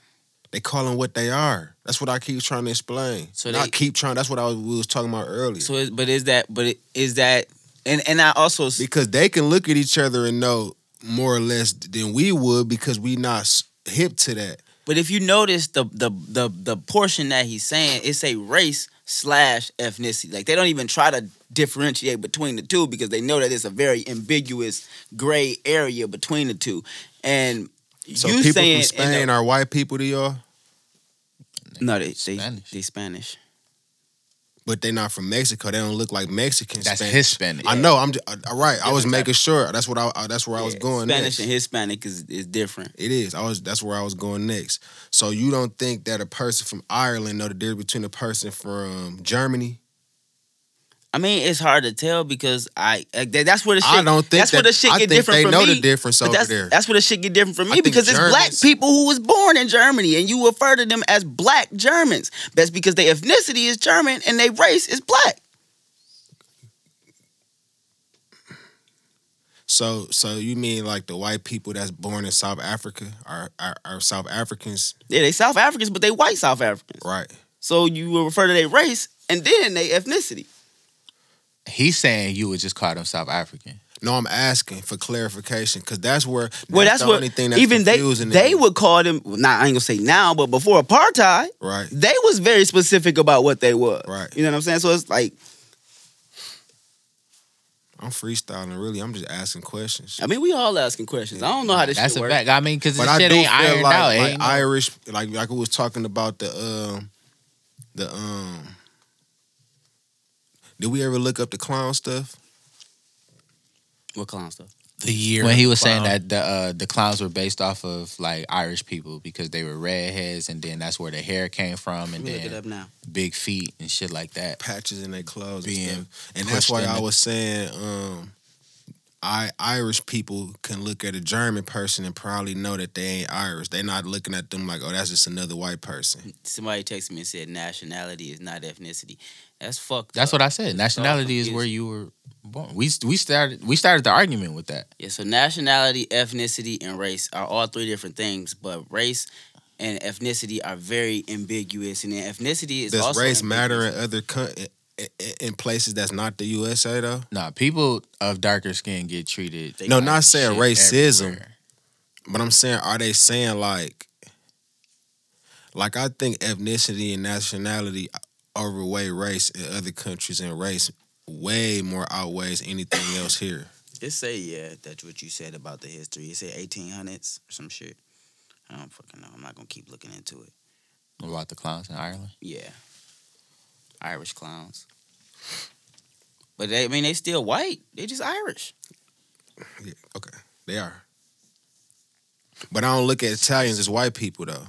They call them what they are. That's what I keep trying to explain. So Not they- keep trying. That's what I was, we was talking about earlier. So, but is that? But is that? And and I also because they can look at each other and know more or less than we would because we not hip to that. But if you notice the the the the portion that he's saying, it's a race slash ethnicity. Like they don't even try to differentiate between the two because they know that it's a very ambiguous gray area between the two. And So you people saying from Spain the- are white people to y'all, no, they they Spanish. they Spanish. But they're not from Mexico. They don't look like Mexicans. That's Spanish. Hispanic. I know. I'm j- uh, right. I was making sure. That's what I. uh, That's where I was Yeah, going. Spanish next. and Hispanic is is different. It is. I was. That's where I was going next. So you don't think that a person from Ireland know the difference between a person from Germany? I mean, it's hard to tell because I that- that's where the shit. I don't think that's where that- the shit I get think different they from know me. the difference over that's, there. That's where the shit get different from me think because it's black people who was born in Germany and you refer to them as black Germans. That's because their ethnicity is German and their race is black. So, so you mean like the white people that's born in South Africa are are, are South Africans, Yeah, they South Africans, but they white South Africans. right? So you will refer to their race and then their ethnicity. He's saying you would just call them South African. No, I'm asking for clarification because that's where Well, that's, the what only thing that's even they confusing to they me. would call them. Nah, I ain't gonna say now, but before apartheid, right. they was very specific about what they were. Right. You know what I'm saying? So it's like I'm freestyling. Really, I'm just asking questions. I mean, we all asking questions. I don't know how this That's shit a works. fact. I mean, because But this I shit do ain't feel ironed like, out. like ain't Irish, like like we was talking about the um the um. Did we ever look up the clown stuff? What clown stuff? The year when he was clown. saying that the uh, the clowns were based off of like Irish people because they were redheads, and then that's where the hair came from, and me look it then up now. big feet and shit like that. Patches in their clothes Being and stuff. And that's why I was saying um I Irish people can look at a German person and probably know that they ain't Irish. They're not looking at them like, oh, that's just another white person. Somebody texted me and said nationality is not ethnicity. That's fucked. That's up. what I said. Nationality is where you were born. We we started we started the argument with that. Yeah, so nationality, ethnicity, and race are all three different things, but race and ethnicity are very ambiguous, and then ethnicity is Does also race matter in other co- in, in- in places that's not the USA though? Nah, people of darker skin get treated. No, like not saying racism, everywhere. but I'm saying are they saying like like I think ethnicity and nationality overweigh race in other countries and race way more outweighs anything [COUGHS] else here. It say yeah, that's what you said about the history. It say eighteen hundreds or some shit. I don't fucking know. I'm not gonna keep looking into it. About the clowns in Ireland. Yeah, Irish clowns. But they, I mean, they still white. They just Irish. Yeah, okay, they are. But I don't look at Italians as white people though.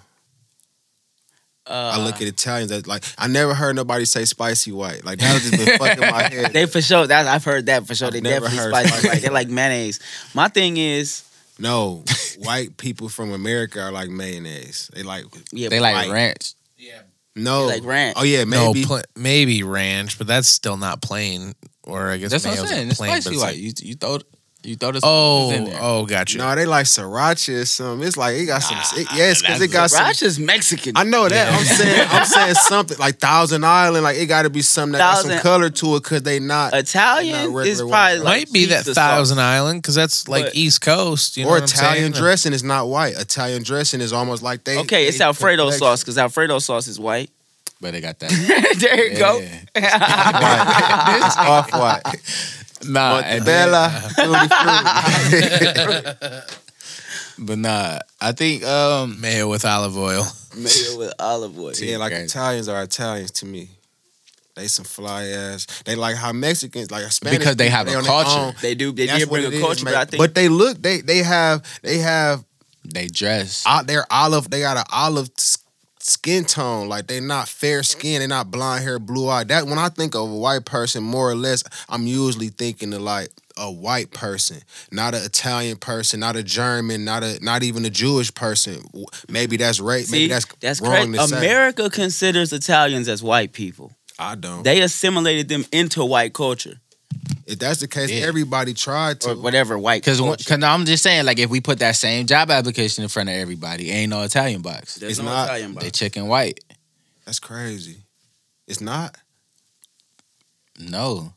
Uh, I look at Italians as like I never heard nobody say spicy white. Like that was just been fucking my [LAUGHS] head. They for sure. That I've heard that for sure. I've they never definitely heard spicy. spicy. Right? They're like mayonnaise. My thing is, no, white people from America are like mayonnaise. They like yeah, They like White. ranch. Yeah. No, They like ranch. Oh yeah, no, maybe. pl- maybe ranch, but that's still not plain. Or I guess That's what I'm saying. It's plain, but spicy white. like- You you throw you throw this. oh, in there. oh, gotcha. no, they like sriracha or something. It's like it got some. Nah, It, yes, because it got some. Sriracha's Mexican. I know that. I'm saying. I'm saying something like Thousand Island. Like it got to be something that got some color to it because they not. Italian Not is probably white. like Might be that Thousand sauce. Island because that's like But- East Coast. You know or what Italian saying? dressing is not white. Italian dressing is almost like they. Okay, it's Alfredo complexion. sauce because Alfredo sauce is white. But they got that. [LAUGHS] there you go. Yeah. [LAUGHS] [LAUGHS] It's off white. Nah, and Bella. [LAUGHS] but nah, I think um Mayo with olive oil. Mayo with olive oil. Yeah, like Crazy. Italians are Italians to me. They some fly ass. They like how Mexicans, like Spanish Because they people, have a on culture. own. They do. They That's did bring a culture, man. but I think But they look. They they have they have they dress. out their olive. They got an olive s- skin tone. Like they're not fair skin. they're not blonde hair, blue eye. That when I think of a white person, more or less, I'm usually thinking of like a white person, not an Italian person, not a German, not a not even a Jewish person. Maybe that's right. see, Maybe that's that's wrong crazy. to say. America considers Italians as white people. I don't. They assimilated them into white culture if that's the case, Yeah. everybody tried to. or whatever white. Cause, cause I'm just saying, like, if we put that same job application in front of everybody, ain't no Italian box. There's it's no not- Italian box. They box. chicken white. That's crazy. It's not. No,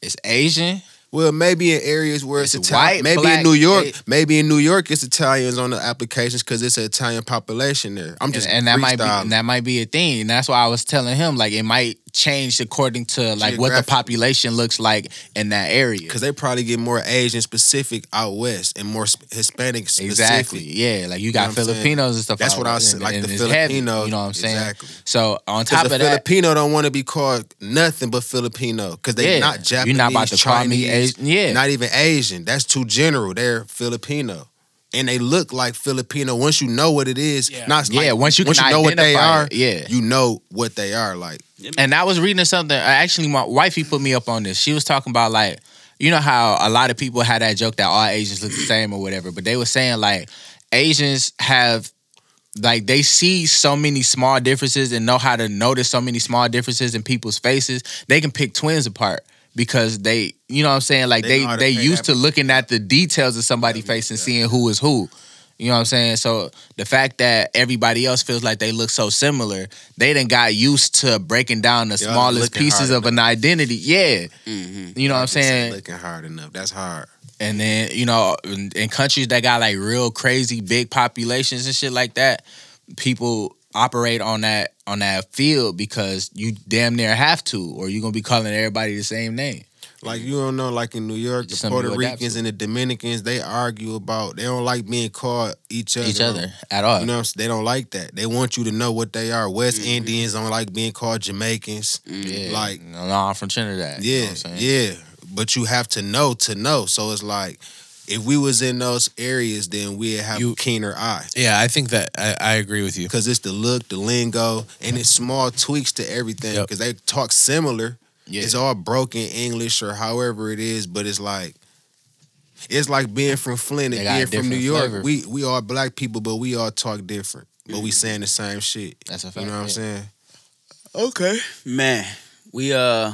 it's Asian. Well, maybe in areas where it's, It's Italian. white, Maybe black, in New York. they- maybe in New York, it's Italians on the applications because it's an Italian population there. I'm just and that might be and that might be a thing. And that's why I was telling him like it might change according to like what the population looks like in that area. because they probably get more Asian specific out west and more sp- Hispanic specific. Exactly. Yeah, like you got know what saying? Filipinos and stuff. That's what I was and- like. The heavy, Filipino, you know what I'm saying? Exactly. So on top of the that, Filipino don't want to be called nothing but Filipino because they yeah, not Japanese. You're not about to call me Chinese, Asian. Yeah, Not even Asian. That's too general. They're Filipino. And they look like Filipino. Once you know what it is, Yeah. not yeah. like, once you once can you know what they identify are, it, yeah. you know what they are. Like And I was reading something. Actually, my wifey put me up on this. She was talking about like, you know how a lot of people had that joke that all Asians look the same or whatever, but they were saying like Asians have like they see so many small differences and know how to notice so many small differences in people's faces. They can pick twins apart because they, you know what I'm saying? Like They they know how to they, used to looking at the details of somebody's face and seeing who is who. You know what I'm saying? So the fact that everybody else feels like they look so similar, they done got used to breaking down the Y'all smallest looking pieces hard of an identity. Yeah. Mhm. You know what I'm saying? Looking hard enough. That's hard. And then, you know, in, in countries that got like real crazy big populations and shit like that, people operate on that on that field because you damn near have to, or you're gonna be calling everybody the same name. Like you don't know, like in New York, Just the something Puerto Ricans and the Dominicans, they argue about they don't like being called each other. Each other at all. You know, what I'm they don't like that. They want you to know what they are. West Mm-hmm. Indians don't like being called Jamaicans. yeah, like- no, no, I'm from Trinidad. you know Yeah, what I'm yeah. But you have to know to know. So it's like if we was in those areas, then we'd have You- keener eye. Yeah, I think that I, I agree with you. Because it's the look, the lingo, and it's small tweaks to everything. Yep. Because they talk similar. Yeah. It's all broken English or however it is, but it's like it's like being from Flint and being from New York. flavor. We we all black people, but we all talk different. But we saying the same shit. That's a fact. You know what I'm saying? Okay, man. We uh,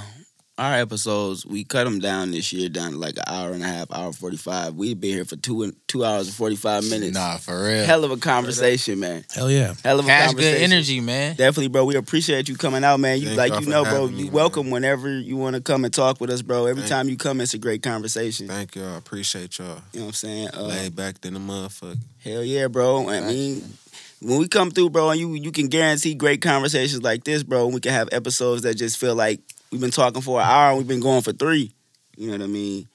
our episodes we cut them down this year down to like an hour and a half, hour forty five. We've been here for two and two hours and forty five minutes. Nah, for real. Hell of a conversation, man. Hell yeah. Hell of a Cash conversation. good energy, man. Definitely, bro. We appreciate you coming out, man. You Thank like y'all you for know, bro. having me, You man. welcome whenever you want to come and talk with us, bro. Every Thank time you come, it's a great conversation. Thank y'all. Appreciate y'all. You know what I'm saying? Uh, Laid back than a motherfucker. Hell yeah, bro. I mean, when we come through, bro, and you you can guarantee great conversations like this, bro. We can have episodes that just feel like we've been talking for an hour we've been going for three. You know what I mean?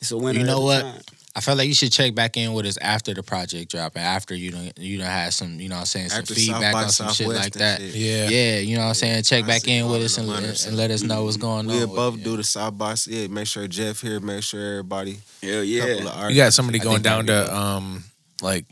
It's a winner. You know what? time. I feel like you should check back in with us after the project drop and after you don't you don't have some you know what I'm saying some After feedback South on some shit like that. shit. Yeah. Yeah, you know what I'm saying. Check I back in with us and, runners. and let us know what's going on. We'll with both it. do the South by yeah. Make sure Jeff here. Make sure everybody. Hell Couple yeah. You got somebody going down to um like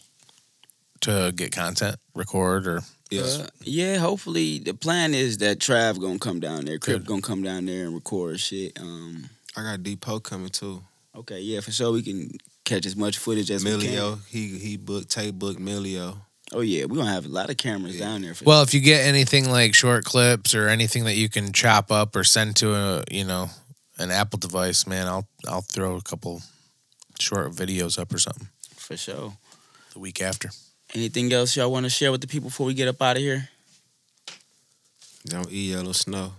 to get content, record or Yes. Uh, yeah, hopefully the plan is that Trav gonna come down there, Crip Good. gonna come down there and record shit. Um, I got Depot coming too. okay, yeah, for sure we can catch as much footage as we Milio. can. He he booked tape booked Milio. Oh yeah, we gonna have a lot of cameras Yeah. down there. For Well, if you get anything like short clips or anything that you can chop up or send to a you know an Apple device, man, I'll I'll throw a couple short videos up or something for sure. the week after. Anything else y'all want to share with the people before we get up out of here? Don't eat yellow snow.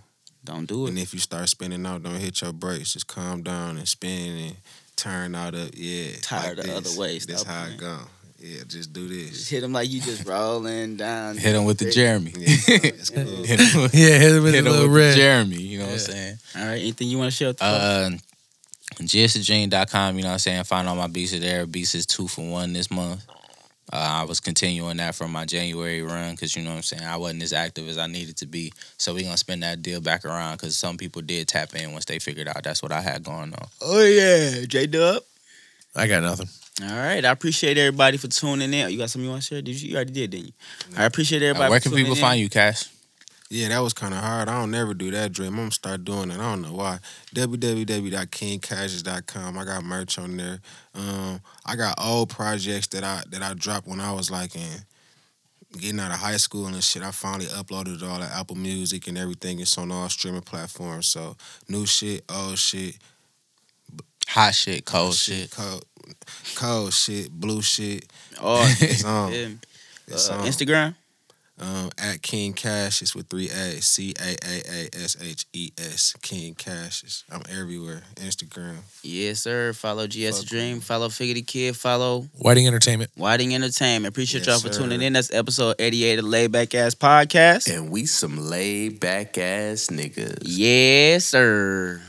Don't do it. And if you start spinning out, don't hit your brakes. Just calm down and spin and turn out up. Yeah. Tired like the this. other way. That's how playing. it go. Yeah, just do Just this. hit them like you just rolling down. [LAUGHS] Hit him with the Jeremy. Yeah, it's cool. [LAUGHS] hit him with, Yeah, hit it with hit a him little with red. the Jeremy. You know what I'm saying? All right, anything you want to share? With the? Uh, GSDream.com, you know what I'm saying? Find all my beats are there. Beats is two for one this month. Uh, I was continuing that from my January run because, you know what I'm saying? I wasn't as active as I needed to be. So we're going to spin that deal back around because some people did tap in once they figured out that's what I had going on. oh yeah, J Dub. I got nothing. All right, I appreciate everybody for tuning in. You got something you want to share? Did you? You already did, didn't you? I appreciate everybody. Uh, where for can people tuning find you, Cash? Yeah, that was kind of hard. I don't never do that dream. I'm gonna start doing it. I don't know why. www.kingcashes.com. I got merch on there. Um, I got old projects that I that I dropped when I was like in getting out of high school and shit. I finally uploaded it all to Apple Music and everything. It's on all streaming platforms. So new shit, old shit, Hot shit, cold shit. cold, cold shit, blue shit. Oh, [LAUGHS] It's on. yeah. It's Uh, on. Instagram. Um, at King Cashes with three A's. C A A A S H E S. King Cashes. I'm everywhere. Instagram. Yes, sir. Follow GS Fuck Dream. Follow Figure the Kid. Follow Whiting Entertainment. Whiting Entertainment. Appreciate Yes, y'all for sir. tuning in. That's episode 88 of Laid Back Ass Podcast. And we some laid back ass niggas. Yes, sir.